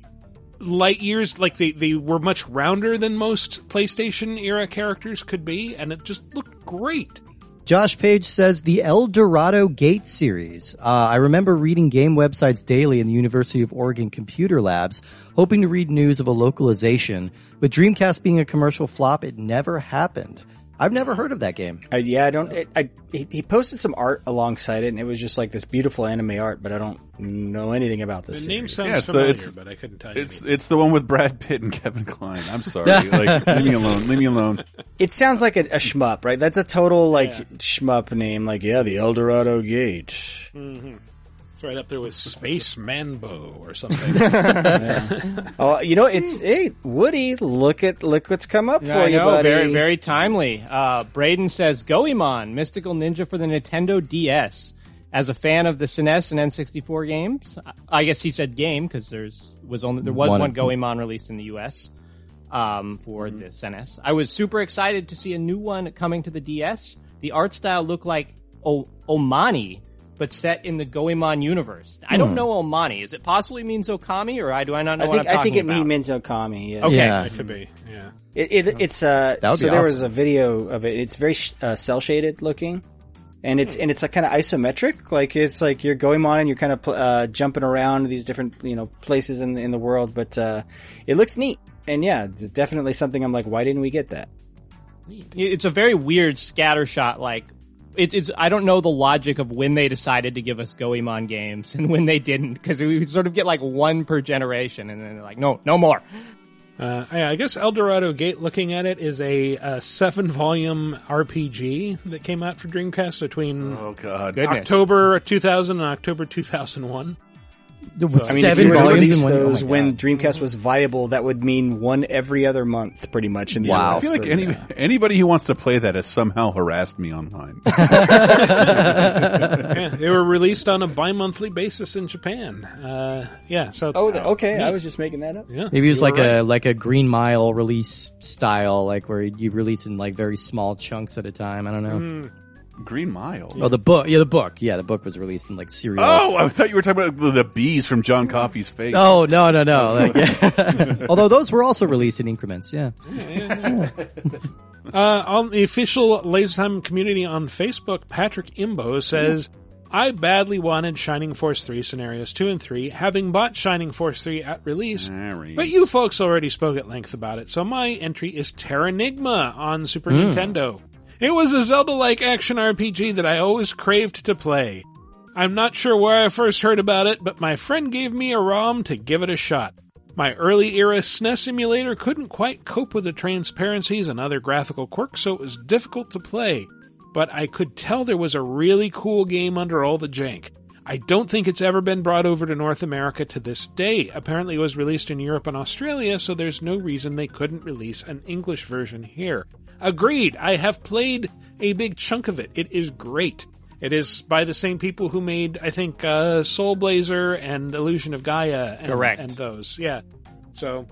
light years like they they were much rounder than most PlayStation era characters could be and it just looked great.
Josh Page says the El Dorado Gate series. Uh, I remember reading game websites daily in the University of Oregon Computer Labs, hoping to read news of a localization. With Dreamcast being a commercial flop, it never happened. I've never heard of that game.
I, yeah, I don't. It, I he, he posted some art alongside it, and it was just like this beautiful anime art. But I don't know anything about this.
The
this.
name
series.
sounds
Yeah, it's the-
familiar,
it's-
but I couldn't tell you.
It's it's the one with Brad Pitt and Kevin Kline. I'm sorry, *laughs* like leave me alone, leave me alone.
It sounds like a, a shmup, right? That's a total like shmup name. Like, yeah, the El Dorado Gate.
Mhm. It's right up there with Space *laughs* Manbow or something. *laughs* *laughs*
Oh, you know, it's hey Woody. Look at look what's come up
Yeah,
for
I
you,
know,
buddy.
very very timely. Uh, Braden says Goemon, mystical ninja for the Nintendo DS. As a fan of the SNES and N64 games, I- I guess he said game because there's was only there was
One-
one, Goemon released in the US um, for the SNES. I was super excited to see a new one coming to the DS. The art style looked like o- Omani, but set in the Goemon universe. I don't
Hmm.
know Omani. Is it possibly means Okami, or I do I not know
I
what
think
I'm
I think
talking
it
about?
means Okami. Yeah.
Okay.
Yeah.
it could be. Yeah.
It, it it's uh
That would
so
be
there
awesome.
was a video of it. It's very sh- uh, cell shaded looking, and it's and it's like kind of isometric. Like it's like you're going on and you're kind of pl- uh, jumping around these different you know places in in the world. But uh, it looks neat, and yeah, it's definitely something. I'm like, why didn't we get that?
It's a very weird scattershot. Like it, it's I don't know the logic of when they decided to give us Goemon games and when they didn't because we sort of get like one per generation and then they're like no no more.
Uh, I guess El Dorado Gate, looking at it, is a, uh seven volume RPG that came out for Dreamcast between
Oh God,
Goodness.
October 2000 and October 2001.
With
I mean, if you were to
volumes
release
in one. oh
those
my
when
God.
Dreamcast was viable, that would mean one every other month, pretty much. In the
Wow.
I feel like
So,
any
yeah.
anybody who wants to play that has somehow harassed me online. *laughs*
yeah, they were released on a bi monthly basis in Japan. Uh, yeah, so.
Oh, the- okay. I was just making that up.
Yeah,
Maybe it was like
right.
a like a Green Mile release style, like where you release in like very small chunks at a time. I don't know.
Mm.
Green Mile.
Oh, the book. Yeah, the book. Yeah, the book was released in like serial.
Oh, I thought you were talking about the, the bees from John Coffey's face.
Oh no no no! *laughs* Like, yeah. *laughs* Although those were also released in increments. Yeah. *laughs*
Uh, on the official Laser Time community on Facebook, Patrick Imbo says, I badly wanted Shining Force 3 scenarios 2 and 3, having bought Shining Force 3 at release,
Sorry.
but you folks already spoke at length about it, so my entry is Terranigma on Super Nintendo. It was a Zelda like action RPG that I always craved to play. I'm not sure where I first heard about it, but my friend gave me a ROM to give it a shot. My early era SNES emulator couldn't quite cope with the transparencies and other graphical quirks, so it was difficult to play. But I could tell there was a really cool game under all the jank. I don't think it's ever been brought over to North America to this day. Apparently, it was released in Europe and Australia, so there's no reason they couldn't release an English version here. Agreed, I have played a big chunk of it. It is great. It is by the same people who made, I think, uh, Soul Blazer and Illusion of Gaia. And,
Correct.
And those, yeah. So,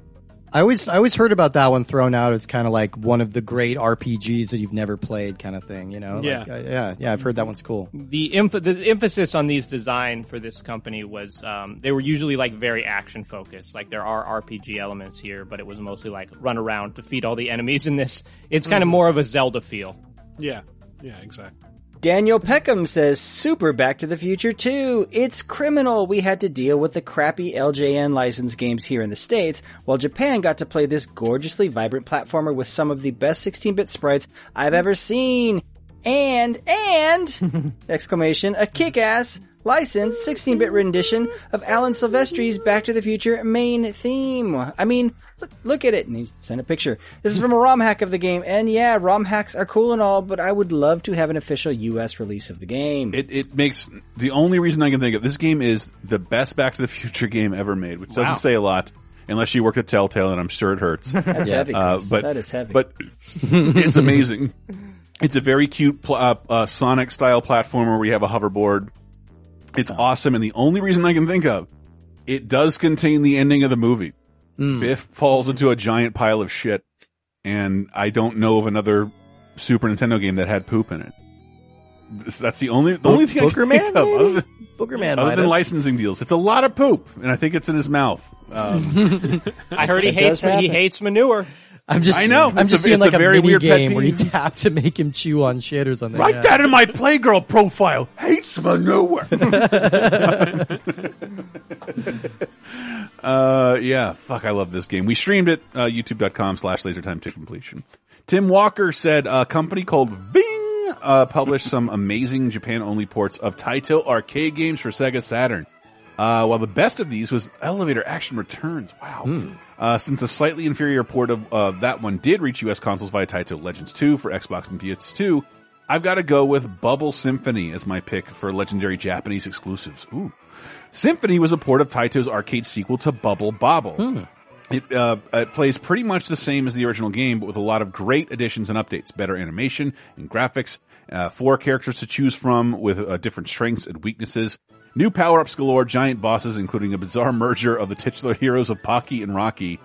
I always I always heard about that one thrown out as kind of like one of the great RPGs that you've never played, kind of thing. You know? Like,
Yeah.
uh, yeah, yeah. I've heard that one's cool.
the, emph- the emphasis on these design for this company was um, they were usually like very action focused. Like there are RPG elements here, but it was mostly like run around defeat all the enemies in this. It's kind of
Mhm.
more of a Zelda feel.
Yeah, yeah, exactly.
Daniel Peckham says, Super Back to the Future 2. It's criminal we had to deal with the crappy LJN license games here in the States, while Japan got to play this gorgeously vibrant platformer with some of the best 16-bit sprites I've ever seen. And, and, *laughs* exclamation, a kick-ass licensed 16-bit rendition of Alan Silvestri's Back to the Future main theme. I mean, look, look at it. And he sent a picture. This is from a ROM hack of the game. And yeah, ROM hacks are cool and all, but I would love to have an official US release of the game.
It, it makes the only reason I can think of this game is the best Back to the Future *laughs* game ever made, which doesn't
Wow.
say a lot unless you worked at Telltale, and I'm sure it hurts.
That's *laughs* heavy,
Uh, but
That is heavy.
But *laughs* it's amazing. It's a very cute pl- uh, uh, Sonic style platformer where you have a hoverboard. It's awesome, and the only reason I can think of it does contain the ending of the movie. Biff falls into a giant pile of shit, and I don't know of another Super Nintendo game that had poop in it. That's the only the only thing I
Booger
can think
Man,
of other than,
Booger Man
other than
have.
licensing deals. It's a lot of poop, and I think it's in his mouth. *laughs* Um,
I heard he hates he hates manure.
I'm just
I know.
I'm
It's
just
a-
seeing
it's
like
a
a,
very
mini
weird pet
game where you tap to make him chew on shit or something.
Write
yeah.
that in my Playgirl profile. Hates manure. *laughs* *laughs*
Uh, yeah, fuck, I love this game. We streamed it, uh, youtube.com slash lasertime to completion. Tim Walker said a company called Ving, uh, published some amazing Japan-only ports of Taito arcade games for Sega Saturn. Uh, while the best of these was Elevator Action Returns. Wow. Uh, since a slightly inferior port of uh, that one did reach US consoles via Taito Legends 2 for Xbox and PS2, I've got to go with Bubble Symphony as my pick for legendary Japanese exclusives. Ooh. Symphony was a port of Taito's arcade sequel to Bubble Bobble. It, uh, it plays pretty much the same as the original game, but with a lot of great additions and updates, better animation and graphics, uh, four characters to choose from with uh, different strengths and weaknesses, new power-ups galore, giant bosses, including a bizarre merger of the titular heroes of Pocky and Rocky,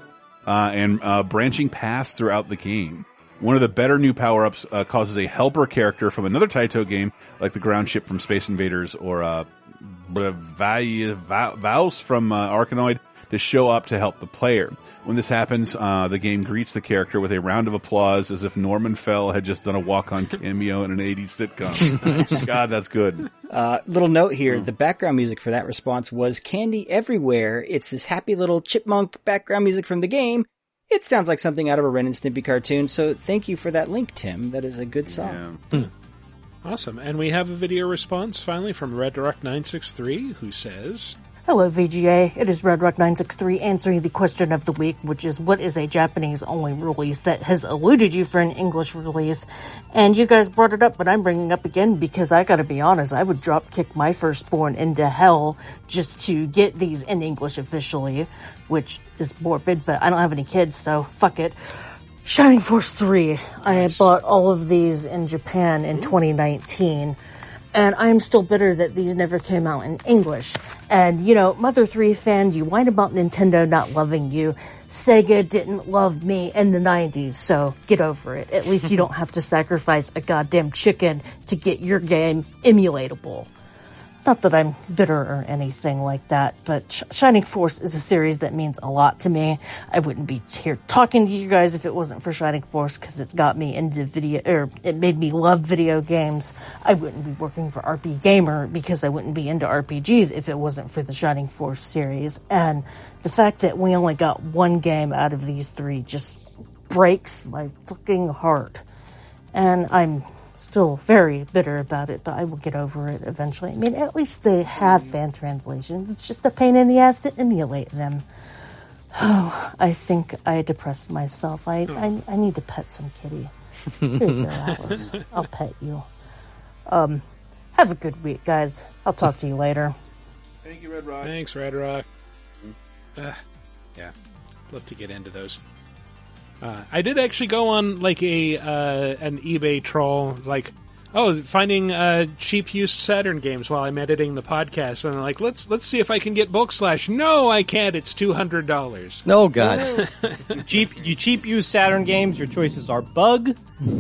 uh, and uh, branching paths throughout the game. One of the better new power-ups uh, causes a helper character from another Taito game, like the ground ship from Space Invaders or uh, Vaus from uh, Arkanoid, to show up to help the player. When this happens, uh, the game greets the character with a round of applause as if Norman Fell had just done a walk-on *laughs* cameo in an 80s sitcom. God, that's good.
Uh, little note here, the background music for that response was Candy Everywhere. It's this happy little chipmunk background music from the game. It sounds like something out of a Ren and Stimpy cartoon, so thank you for that link, Tim. That is a good song.
Awesome. And we have a video response finally from RedRock963 who says,
Hello, VGA. It is RedRock963 answering the question of the week, which is what is a Japanese only release that has eluded you for an English release? And you guys brought it up, but I'm bringing it up again because I gotta be honest, I would drop kick my firstborn into hell just to get these in English officially, which is morbid, but I don't have any kids, so fuck it. Shining Force 3. I bought all of these in Japan in 2019 and I'm still bitter that these never came out in English. And you know, Mother 3 fans, you whine about Nintendo not loving you. Sega didn't love me in the 90s, so get over it. At least you *laughs* don't have to sacrifice a goddamn chicken to get your game emulatable. Not that I'm bitter or anything like that, but Sh- Shining Force is a series that means a lot to me. I wouldn't be here talking to you guys if it wasn't for Shining Force because it's got me into video, or it made me love video games. I wouldn't be working for RPGamer because I wouldn't be into RPGs if it wasn't for the Shining Force series. And the fact that we only got one game out of these three just breaks my fucking heart. And I'm still very bitter about it, but I will get over it eventually. I mean, at least they have fan translations. It's just a pain in the ass to emulate them. Oh, I think I depressed myself. I, I, I need to pet some kitty. *laughs* Here you go, Alice. I'll pet you. Um, have a good week, guys. I'll talk to you later.
Thank you, Red Rock.
Thanks, Red Rock. Uh, yeah, love to get into those. Uh, I did actually go on like a uh, an eBay troll, like Oh, finding uh, cheap used Saturn games while I'm editing the podcast, and I'm like, let's let's see if I can get Bulk Slash. No, I can't. It's two hundred dollars.
No, God. *laughs*
you cheap, you cheap used Saturn games. Your choices are Bug,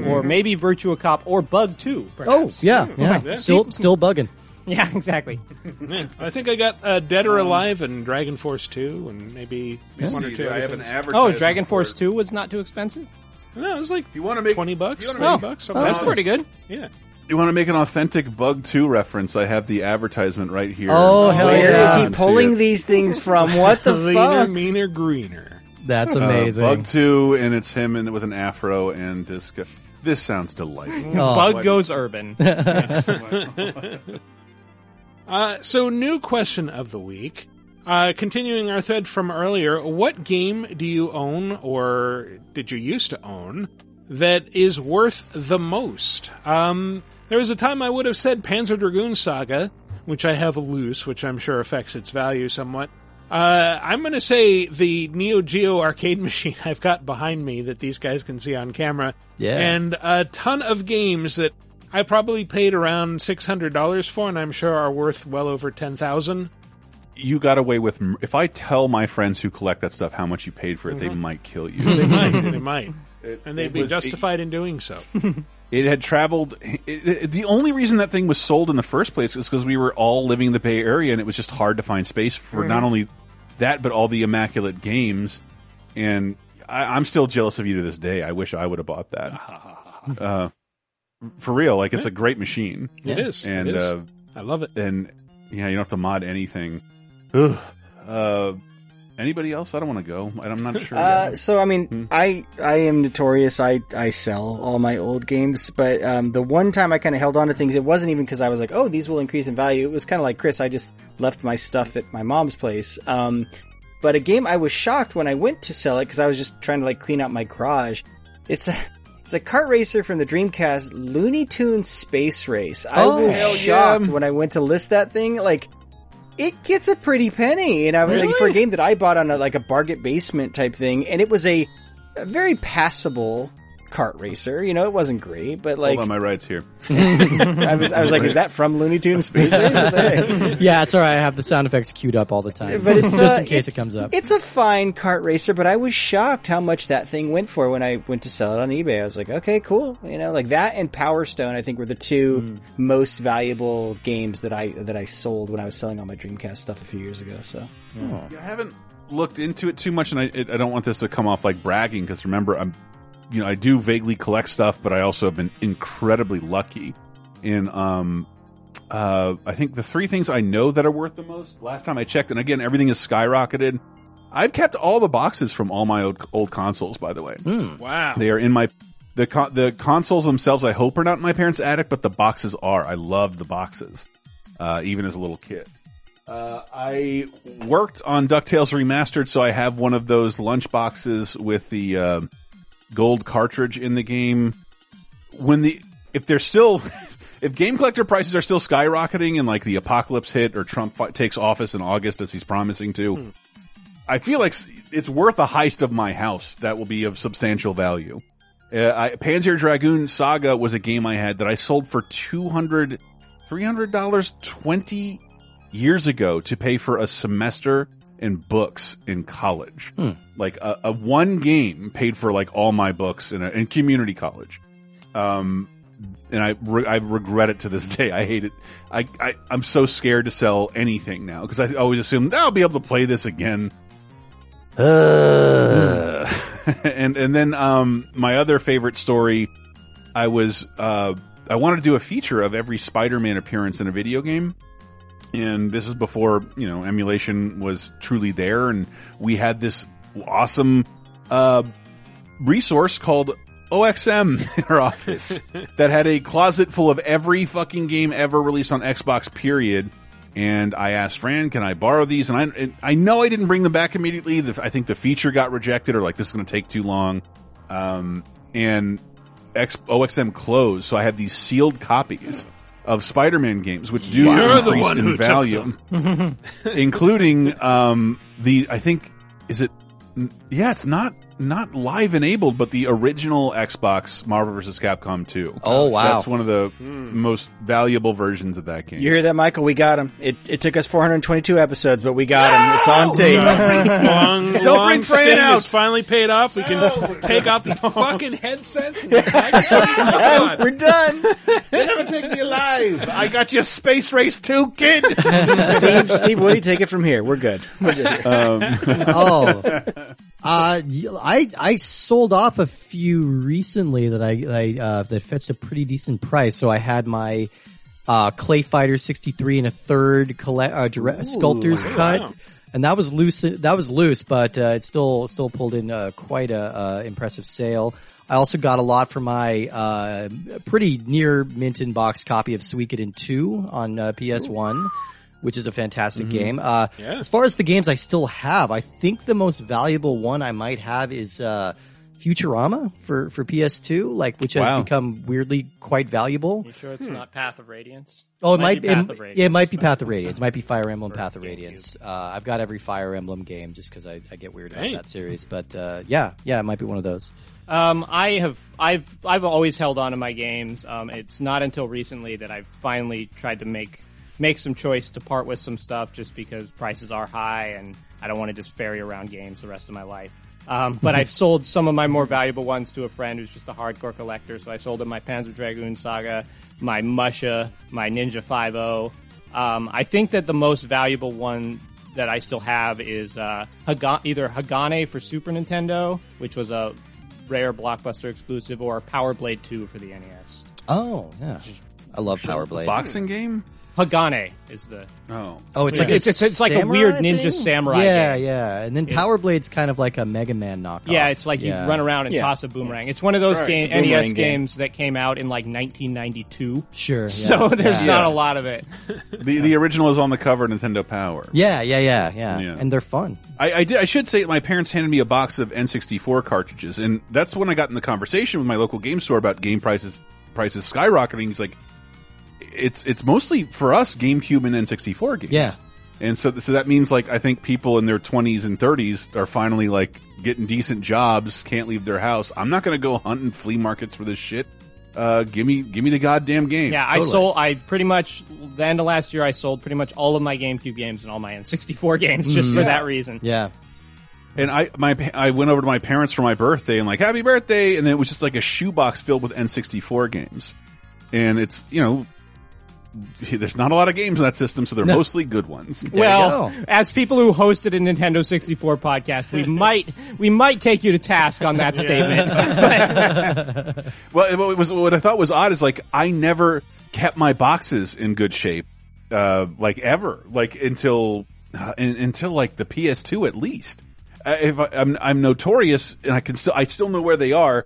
or maybe Virtua Cop, or Bug Two.
Oh, yeah, yeah.
Yeah.
Still, still bugging. *laughs*
yeah, exactly.
Yeah, I think I got uh, Dead or Alive and Dragon Force Two, and maybe one or
See,
two.
I
other
have an
things.
advertisement.
Oh, Dragon
for
Force
it.
Two was not too expensive.
No, it was like
You want to make
twenty bucks,
You wanna
thirty
make-
bucks. Something
That's
like
pretty
that.
good.
Yeah.
You want to make an authentic Bug 2 reference? I have the advertisement right here.
Oh, hell
Where
yeah.
is he pulling
it.
these things from? *laughs* What the
Leaner,
fuck?
meaner, greener.
That's
Uh,
amazing.
Bug 2, and it's him in, with an afro and this guy. This sounds delightful.
Oh.
Bug goes urban. *laughs*
Uh, so, new question of the week. Uh, continuing our thread from earlier, what game do you own or did you used to own that is worth the most? Um, there was a time I would have said Panzer Dragoon Saga, which I have loose, which I'm sure affects its value somewhat. Uh, I'm going to say the Neo Geo arcade *laughs* machine I've got behind me that these guys can see on camera.
Yeah.
And a ton of games that I probably paid around $600 for, and I'm sure are worth well over 10000
You got away with. If I tell my friends who collect that stuff how much you paid for it, they
Mhm.
might kill you. *laughs*
They might. They might. *laughs*
It-
and they'd be
was-
justified in doing so. *laughs*
It had traveled. It, it- the only reason that thing was sold in the first place is because we were all living in the Bay Area, and it was just hard to find space for
Mhm.
not only that but all the immaculate games. And I, I'm still jealous of you to this day. I wish I would have bought that. uh, for real, like it's a great machine.
It is.
And
is.
Uh,
I love it.
And yeah, you don't have to mod anything. Ugh. Uh, anybody else? I don't want to go. I'm not sure.
Uh, so I mean,
Hmm.
I I am notorious. I I sell all my old games, but um, the one time I kind of held on to things, it wasn't even because I was like, oh, these will increase in value. It was kind of like Chris. I just left my stuff at my mom's place. Um, but a game I was shocked when I went to sell it because I was just trying to like clean out my garage. It's a kart racer from the Dreamcast, Looney Tunes Space Race. I
Oh,
was
hell yeah.
shocked when I went to list that thing. Like it gets a pretty penny, and I was like for a game that I bought on a, like a bargain basement type thing, and it was a, a very passable kart racer. You know, it wasn't great, but like
Hold on, my rights here. *laughs*
I was, I was like, is that from Looney Tunes Space Race? What the heck?
yeah, it's alright. I have the sound effects queued up all the time.
But it's *laughs*
just
uh,
in case it comes up.
It's a fine kart racer, but I was shocked how much that thing went for when I went to sell it on eBay. I was like, okay, cool. You know, like that and Power Stone, I think were the two
Hmm.
most valuable games that I that I sold when I was selling all my Dreamcast stuff a few years ago. So,
Yeah, I haven't looked into it too much, and I it, I don't want this to come off like bragging because remember I'm, you know, I do vaguely collect stuff, but I also have been incredibly lucky in um, uh, I think the three things I know that are worth the most. Last time I checked, and again everything is skyrocketed. I've kept all the boxes from all my old, old consoles, by the way.
Wow.
They are in my the con- the consoles themselves. I hope are not in my parents' attic, but the boxes are. I love the boxes, uh, even as a little kid. Uh, I worked on Ducktales Remastered, so I have one of those lunch boxes with the uh, gold cartridge in the game. When the if they're still *laughs* if game collector prices are still skyrocketing and like the apocalypse hit or Trump takes office in August as he's promising to, I feel like it's worth a heist of my house that will be of substantial value. Uh, I, Panzer Dragoon Saga was a game I had that I sold for 200 $300 20 years ago to pay for a semester in books in college.
Hmm.
Like a, a one game paid for like all my books in, a, in community college. Um, and I, re- I regret it to this *laughs* day. I hate it. I, I, I'm so scared to sell anything now because I always assume I'll be able to play this again. Uh, *laughs* and and then um my other favorite story I was uh I wanted to do a feature of every Spider-Man appearance in a video game. And this is before, you know, emulation was truly there and we had this awesome uh resource called OXM *laughs* in our office *laughs* that had a closet full of every fucking game ever released on Xbox period and I asked Fran, "Can I borrow these?" And I, and I know I didn't bring them back immediately. The, I think the feature got rejected, or like this is going to take too long. Um, and X, OXM closed, so I had these sealed copies of Spider-Man games, which do
You're the
increase
one
in
who
value,
them. *laughs* *laughs*
including um, the I think is it yeah, it's not not live enabled, but the original Xbox Marvel vs. Capcom 2.
Oh, uh, wow.
That's one of the hmm. most valuable versions of that game.
You hear that, Michael? We got him. It, it took us 422 episodes, but we got him. It's on tape. *laughs*
long,
Don't
long
bring Fran out.
has finally paid off. We can take out the fucking headsets. and get back in.
We're done.
They never take me alive. I got you Space Race 2, kid. *laughs*
Steve, Steve, what do you take it from here? We're good. We're good.
Um, oh, *laughs* uh, I I sold off a few recently that I, I uh, that fetched a pretty decent price. So I had my uh, ClayFighter 63 and a third colle- uh, dire- sculptor's cut. And that was loose. That was loose, but uh, it still still pulled in uh, quite a uh, impressive sale. I also got a lot for my uh, pretty near mint in box copy of Suikoden 2 on uh, PS1, which is a fantastic game. Uh,
Yeah.
As far as the games I still have, I think the most valuable one I might have is uh, Futurama for, for PS2, like which has
Wow.
become weirdly quite valuable.
You sure it's not Path of Radiance?
Oh, it might,
be
it,
Path of
yeah, it might be Path of Radiance. It might be *laughs* Fire Emblem
For
Path of
GameCube.
Radiance. Uh, I've got every Fire Emblem game just because I, I get weird about
Dang.
that series. But uh, yeah, yeah, it might be one of those.
Um, I have, I've, I've always held on to my games. Um, it's not until recently that I've finally tried to make, make some choice to part with some stuff just because prices are high and I don't want to just ferry around games the rest of my life. Um, but I've sold some of my more valuable ones to a friend who's just a hardcore collector. So I sold him my Panzer Dragoon Saga, my Musha, my Ninja 5.0. Um, I think that the most valuable one that I still have is uh, Haga- either Hagane for Super Nintendo, which was a rare blockbuster exclusive, or Power Blade 2 for the NES.
Oh yeah, I love Power Blade.
Boxing game?
Hagane is the
Oh.
Oh, it's like
It's-
a
it's- it's like a
samurai
weird ninja
thing?
samurai
Yeah,
game.
yeah. Yeah. And then
It-
Power Blade's kind of like a Mega Man knockoff.
Yeah, it's like
Yeah.
you run around and
Yeah.
toss a boomerang. It's one of those
Right,
game,
it's a boomerang
NES
game.
games that came out in like 1992.
Sure.
So *laughs* there's
yeah.
not a lot of it. *laughs*
The the original is on the cover, Nintendo Power.
Yeah, yeah, yeah, yeah,
Yeah.
And they're fun.
I, I did. I should say my parents handed me a box of N64 cartridges, and that's when I got in the conversation with my local game store about game prices prices skyrocketing. He's like, "It's it's mostly for us GameCube and N64 games."
Yeah.
and so so that means like I think people in their 20s and 30s are finally like getting decent jobs, can't leave their house. I'm not going to go hunting flea markets for this shit. Uh, give me give me the goddamn game.
Yeah, I sold. I pretty much the end of last year, I sold pretty much all of my GameCube games and all my N64 games just for that reason.
Yeah.
And I my I went over to my parents for my birthday and like happy birthday, and then it was just like a shoebox filled with N64 games, and it's you know. *laughs* There's not a lot of games in that system, so they're mostly good ones.
Well, as people who hosted a Nintendo 64 podcast, we *laughs* might we might take you to task on that statement. *laughs*
Well, it- what was what I thought was odd is like I never kept my boxes in good shape, uh, like ever, like until uh, in, until like the PS2 at least. Uh, if I, I'm I'm notorious, and I can still I still know where they are.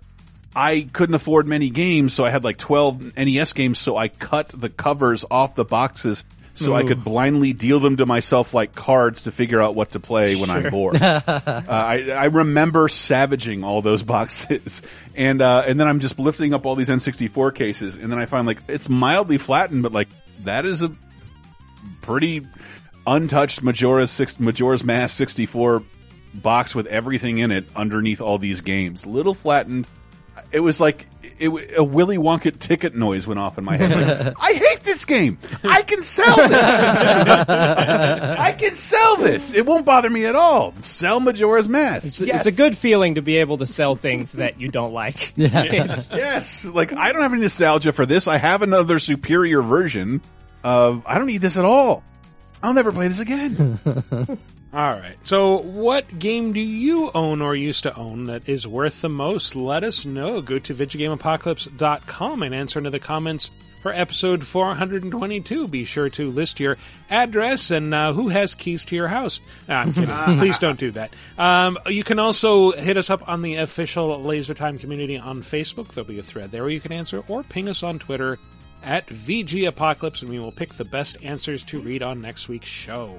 I couldn't afford many games, so I had like 12 NES games. So I cut the covers off the boxes so I could blindly deal them to myself like cards to figure out what to play when I'm bored. *laughs* uh, I, I remember savaging all those *laughs* boxes, and uh, and then I'm just lifting up all these N64 cases, and then I find like it's mildly flattened, but like that is a pretty untouched Majora's six, Majora's Mask 64 box with everything in it underneath all these games. Little flattened. It was like it, a Willy Wonka ticket noise went off in my head. Like, *laughs* I hate this game. I can sell this. *laughs* I can sell this. It won't bother me at all. Sell Majora's Mask.
It's,
Yes.
it's a good feeling to be able to sell things that you don't like. *laughs* It's-
yes, like I don't have any nostalgia for this. I have another superior version of. I don't need this at all. I'll never play this again.
All right. So, what game do you own or used to own that is worth the most? Let us know. Go to VidjagameApocalypse.com and answer into the comments for episode 422. Be sure to list your address and uh, who has keys to your house. No, I'm kidding. *laughs* Please don't do that. Um, you can also hit us up on the official Laser Time community on Facebook. There'll be a thread there where you can answer, or ping us on Twitter at VG Apocalypse, and we will pick the best answers to read on next week's show.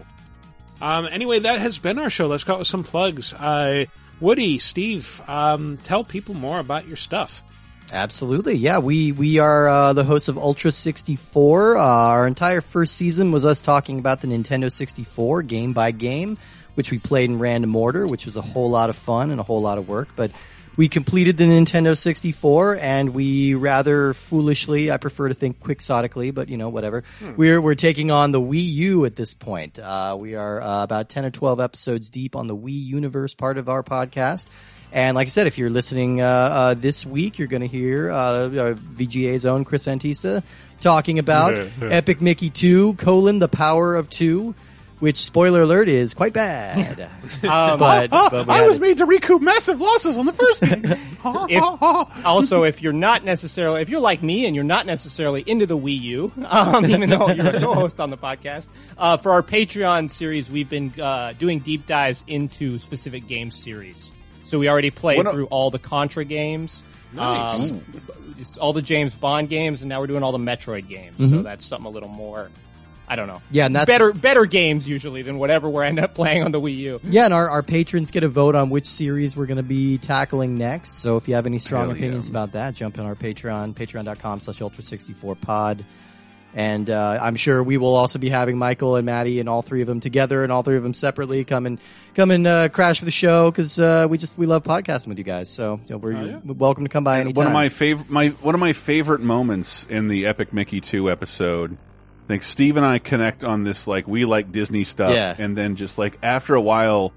Um, anyway, that has been our show. Let's go out with some plugs. Uh, Woody, Steve, um, tell people more about your stuff.
Absolutely, yeah. We we are uh, the hosts of Ultra 64. Uh, our entire first season was us talking about the Nintendo 64 game by game. which we played in random order, which was a whole lot of fun and a whole lot of work. But we completed the Nintendo 64 and we rather foolishly, I prefer to think quixotically, but you know, whatever.
Hmm.
We're, we're taking on the Wii U at this point. Uh, we are uh, about 10 or 12 episodes deep on the Wii Universe part of our podcast. And like I said, if you're listening uh, uh, this week, you're going to hear uh, uh, VGA's own Chris Antista talking about Epic Mickey 2, colon, the power of 2, which, spoiler alert, is quite bad. *laughs*
Um,
but, *laughs* but we
I was
it.
made to recoup massive losses on the first *laughs* game.
if, also, if you're not necessarily, if you're like me and you're not necessarily into the Wii U, um, even though you're a co-host on the podcast, uh, for our Patreon series, we've been uh, doing deep dives into specific game series. So we already played
a-
through all the Contra games,
Nice.
um, all the James Bond games, and now we're doing all the Metroid games. So
Mhm.
that's something a little more. I don't know.
Yeah, and that's-
better better games usually than whatever we end up playing on the Wii U.
Yeah, and our, our patrons get a vote on which series we're going to be tackling next. So if you have any strong
Hell yeah.
opinions about that, jump in our Patreon, patreon.com slash ultra64pod. And uh, I'm sure we will also be having Michael and Maddie and all three of them together and all three of them separately come and come and uh, crash for the show because uh, we just we love podcasting with you guys. So you know, we're
Oh, yeah.
you're welcome to come by anytime.
One of my favorite, my one of my favorite moments in the Epic Mickey Two episode. Think Steve and I connect on this. Like we like Disney stuff,
Yeah.
and then just like after a while,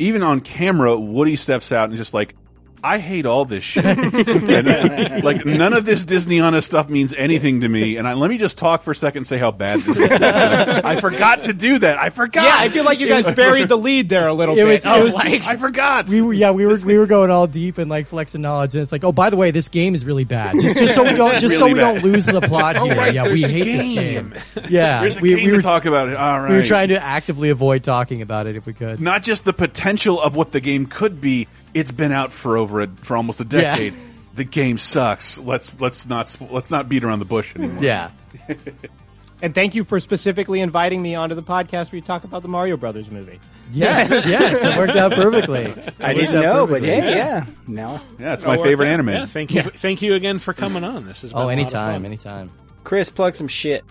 even on camera, Woody steps out and just like. I hate all this shit. *laughs* And, uh, like none of this Disney Disneyana stuff means anything to me. And I, let me just talk for a second and say how bad this is. I forgot to do that. I forgot.
Yeah, I feel like you guys buried the lead there a little
It
bit.
was- it
of, *laughs*
was-
like,
I forgot.
we were yeah we were we were going all deep and like flexing knowledge and it's like oh by the way this game is really bad just, just so we don't just so
Really
we
bad.
don't lose the plot *laughs*
Oh,
here
right,
yeah we
there's a
hate
game.
this game yeah
There's a
we,
game
we
to
were
talk about it. All right.
we were trying to actively avoid talking about it if we could
not just the potential of what the game could be. It's been out for over a, for almost a decade. The game sucks. Let's let's not let's not beat around the bush anymore.
yeah *laughs*
and thank you for specifically inviting me onto the podcast where you talk about the Mario Brothers movie.
yes *laughs* yes it worked out perfectly It
I didn't
out
know, but
perfectly.
hey, yeah. No.
Yeah, it's my favorite anime.
Yeah, thank you, thank you again for coming on. This is been a
oh
lot of
anytime anytime
Chris, plug some shit.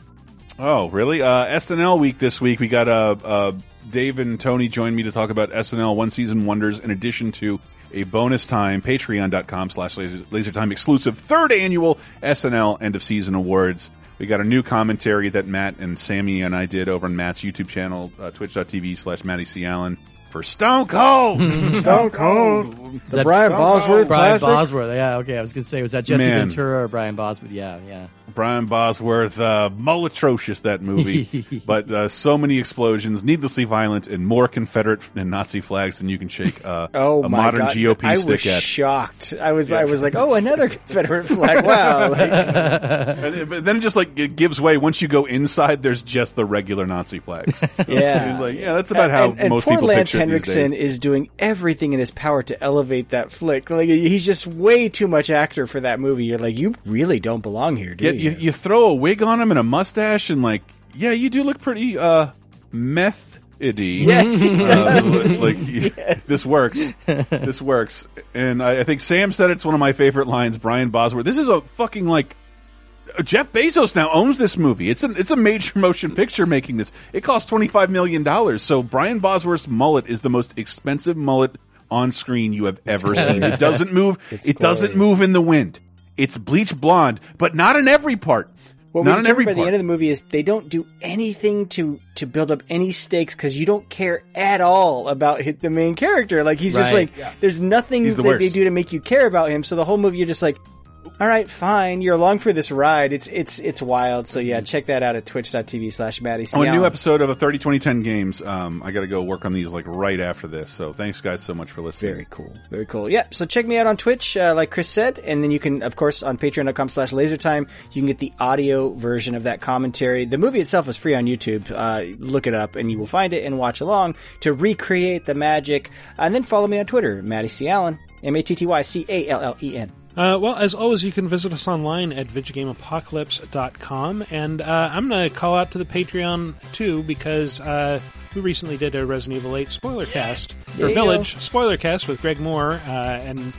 Oh, really? Uh, SNL week this week. We got uh, uh, Dave and Tony joined me to talk about SNL one season wonders in addition to a bonus time patreon.com slash laser laser time exclusive third annual SNL end of season awards. We got a new commentary that Matt and Sammy and I did over on Matt's YouTube channel, uh, twitch.tv slash Matty C. Allen for Stone Cold. *laughs*
Stone Cold.
Is
The
that
Brian Bosworth
Brian
classic?
Bosworth yeah okay I was gonna say was that Jesse
Man.
Ventura or Brian Bosworth yeah yeah
Brian Bosworth, uh, atrocious that movie, *laughs* but uh, so many explosions, needlessly violent, and more Confederate and Nazi flags than you can shake uh, *laughs*
Oh
a
my
modern
God.
GOP
I
stick
was
at.
shocked. I was I was like, oh, another Confederate flag. Wow. *laughs* Like,
And then- but then it just like it gives way once you go inside. There's just the regular Nazi flags.
yeah.
It's like, yeah, that's about how
and, and
most
poor
people
Lance
picture it these
Henriksen is doing everything in his power to elevate that flick. Like he's just way too much actor for that movie. You're like, you really don't belong here, do
Yeah,
you?
you, you throw a wig on him and a mustache, and like, yeah, you do look pretty uh, meth iddy.
Yes, he does. *laughs*
like *laughs* this works. This works. And I, I think Sam said it's one of my favorite lines. Brian Bosworth. This is a fucking like. Jeff Bezos now owns this movie. It's a it's a major *laughs* motion picture making this. It costs twenty five million dollars. So Brian Bosworth's mullet is the most expensive mullet on screen you have ever seen. It doesn't move.
It's
it doesn't move in the wind. It's bleach blonde, but not in every part.
What
not
we
in every
by the end of the movie is they don't do anything to to build up any stakes because you don't care at all about hit the main character. Like he's just
Right.
like there's nothing
He's
that
the
they do to make you care about him. So the whole movie you're just like, all right, fine, you're along for this ride. It's it's it's wild. So yeah, check that out at twitch.tv slash Maddie.
Oh, a new episode of a 30 20 10 games. Um, I got to go work on these like right after this. So thanks guys so much for listening.
Very cool. Very cool. Yeah. So check me out on Twitch, uh, like Chris said, and then you can, of course, on patreon.com slash lasertime, you can get the audio version of that commentary. The movie itself is free on YouTube. Uh, look it up and you will find it and watch along to recreate the magic. And then follow me on Twitter, Matty C. Allen, M-A-T-T-Y-C-A-L-L-E-N.
Uh, well, as always, you can visit us online at VidjagameApocalypse.com. And uh, I'm going to call out to the Patreon, too, because uh, we recently did a Resident Evil 8 spoiler cast, or. Village spoiler cast with Greg Moore. Uh, and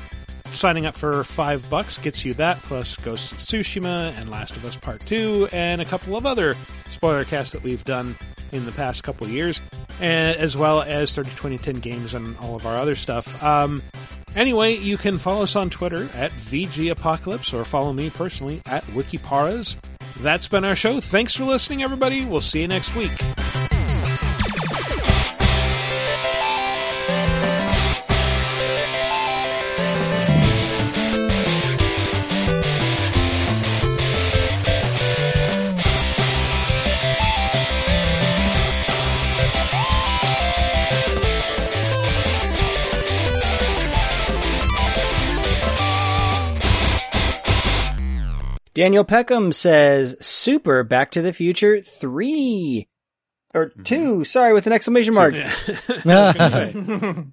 signing up for five bucks gets you that, plus Ghost of Tsushima and Last of Us Part 2, and a couple of other spoiler casts that we've done. in the past couple years, and, as well as 30 2010 games and all of our other stuff. Um, anyway, you can follow us on Twitter at VG Apocalypse or follow me personally at Wikiparas. That's been our show. Thanks for listening, everybody. We'll see you next week.
Daniel Peckham says, Super Back to the Future 3. Or 2, sorry, with an exclamation mark. *laughs* *laughs* *laughs*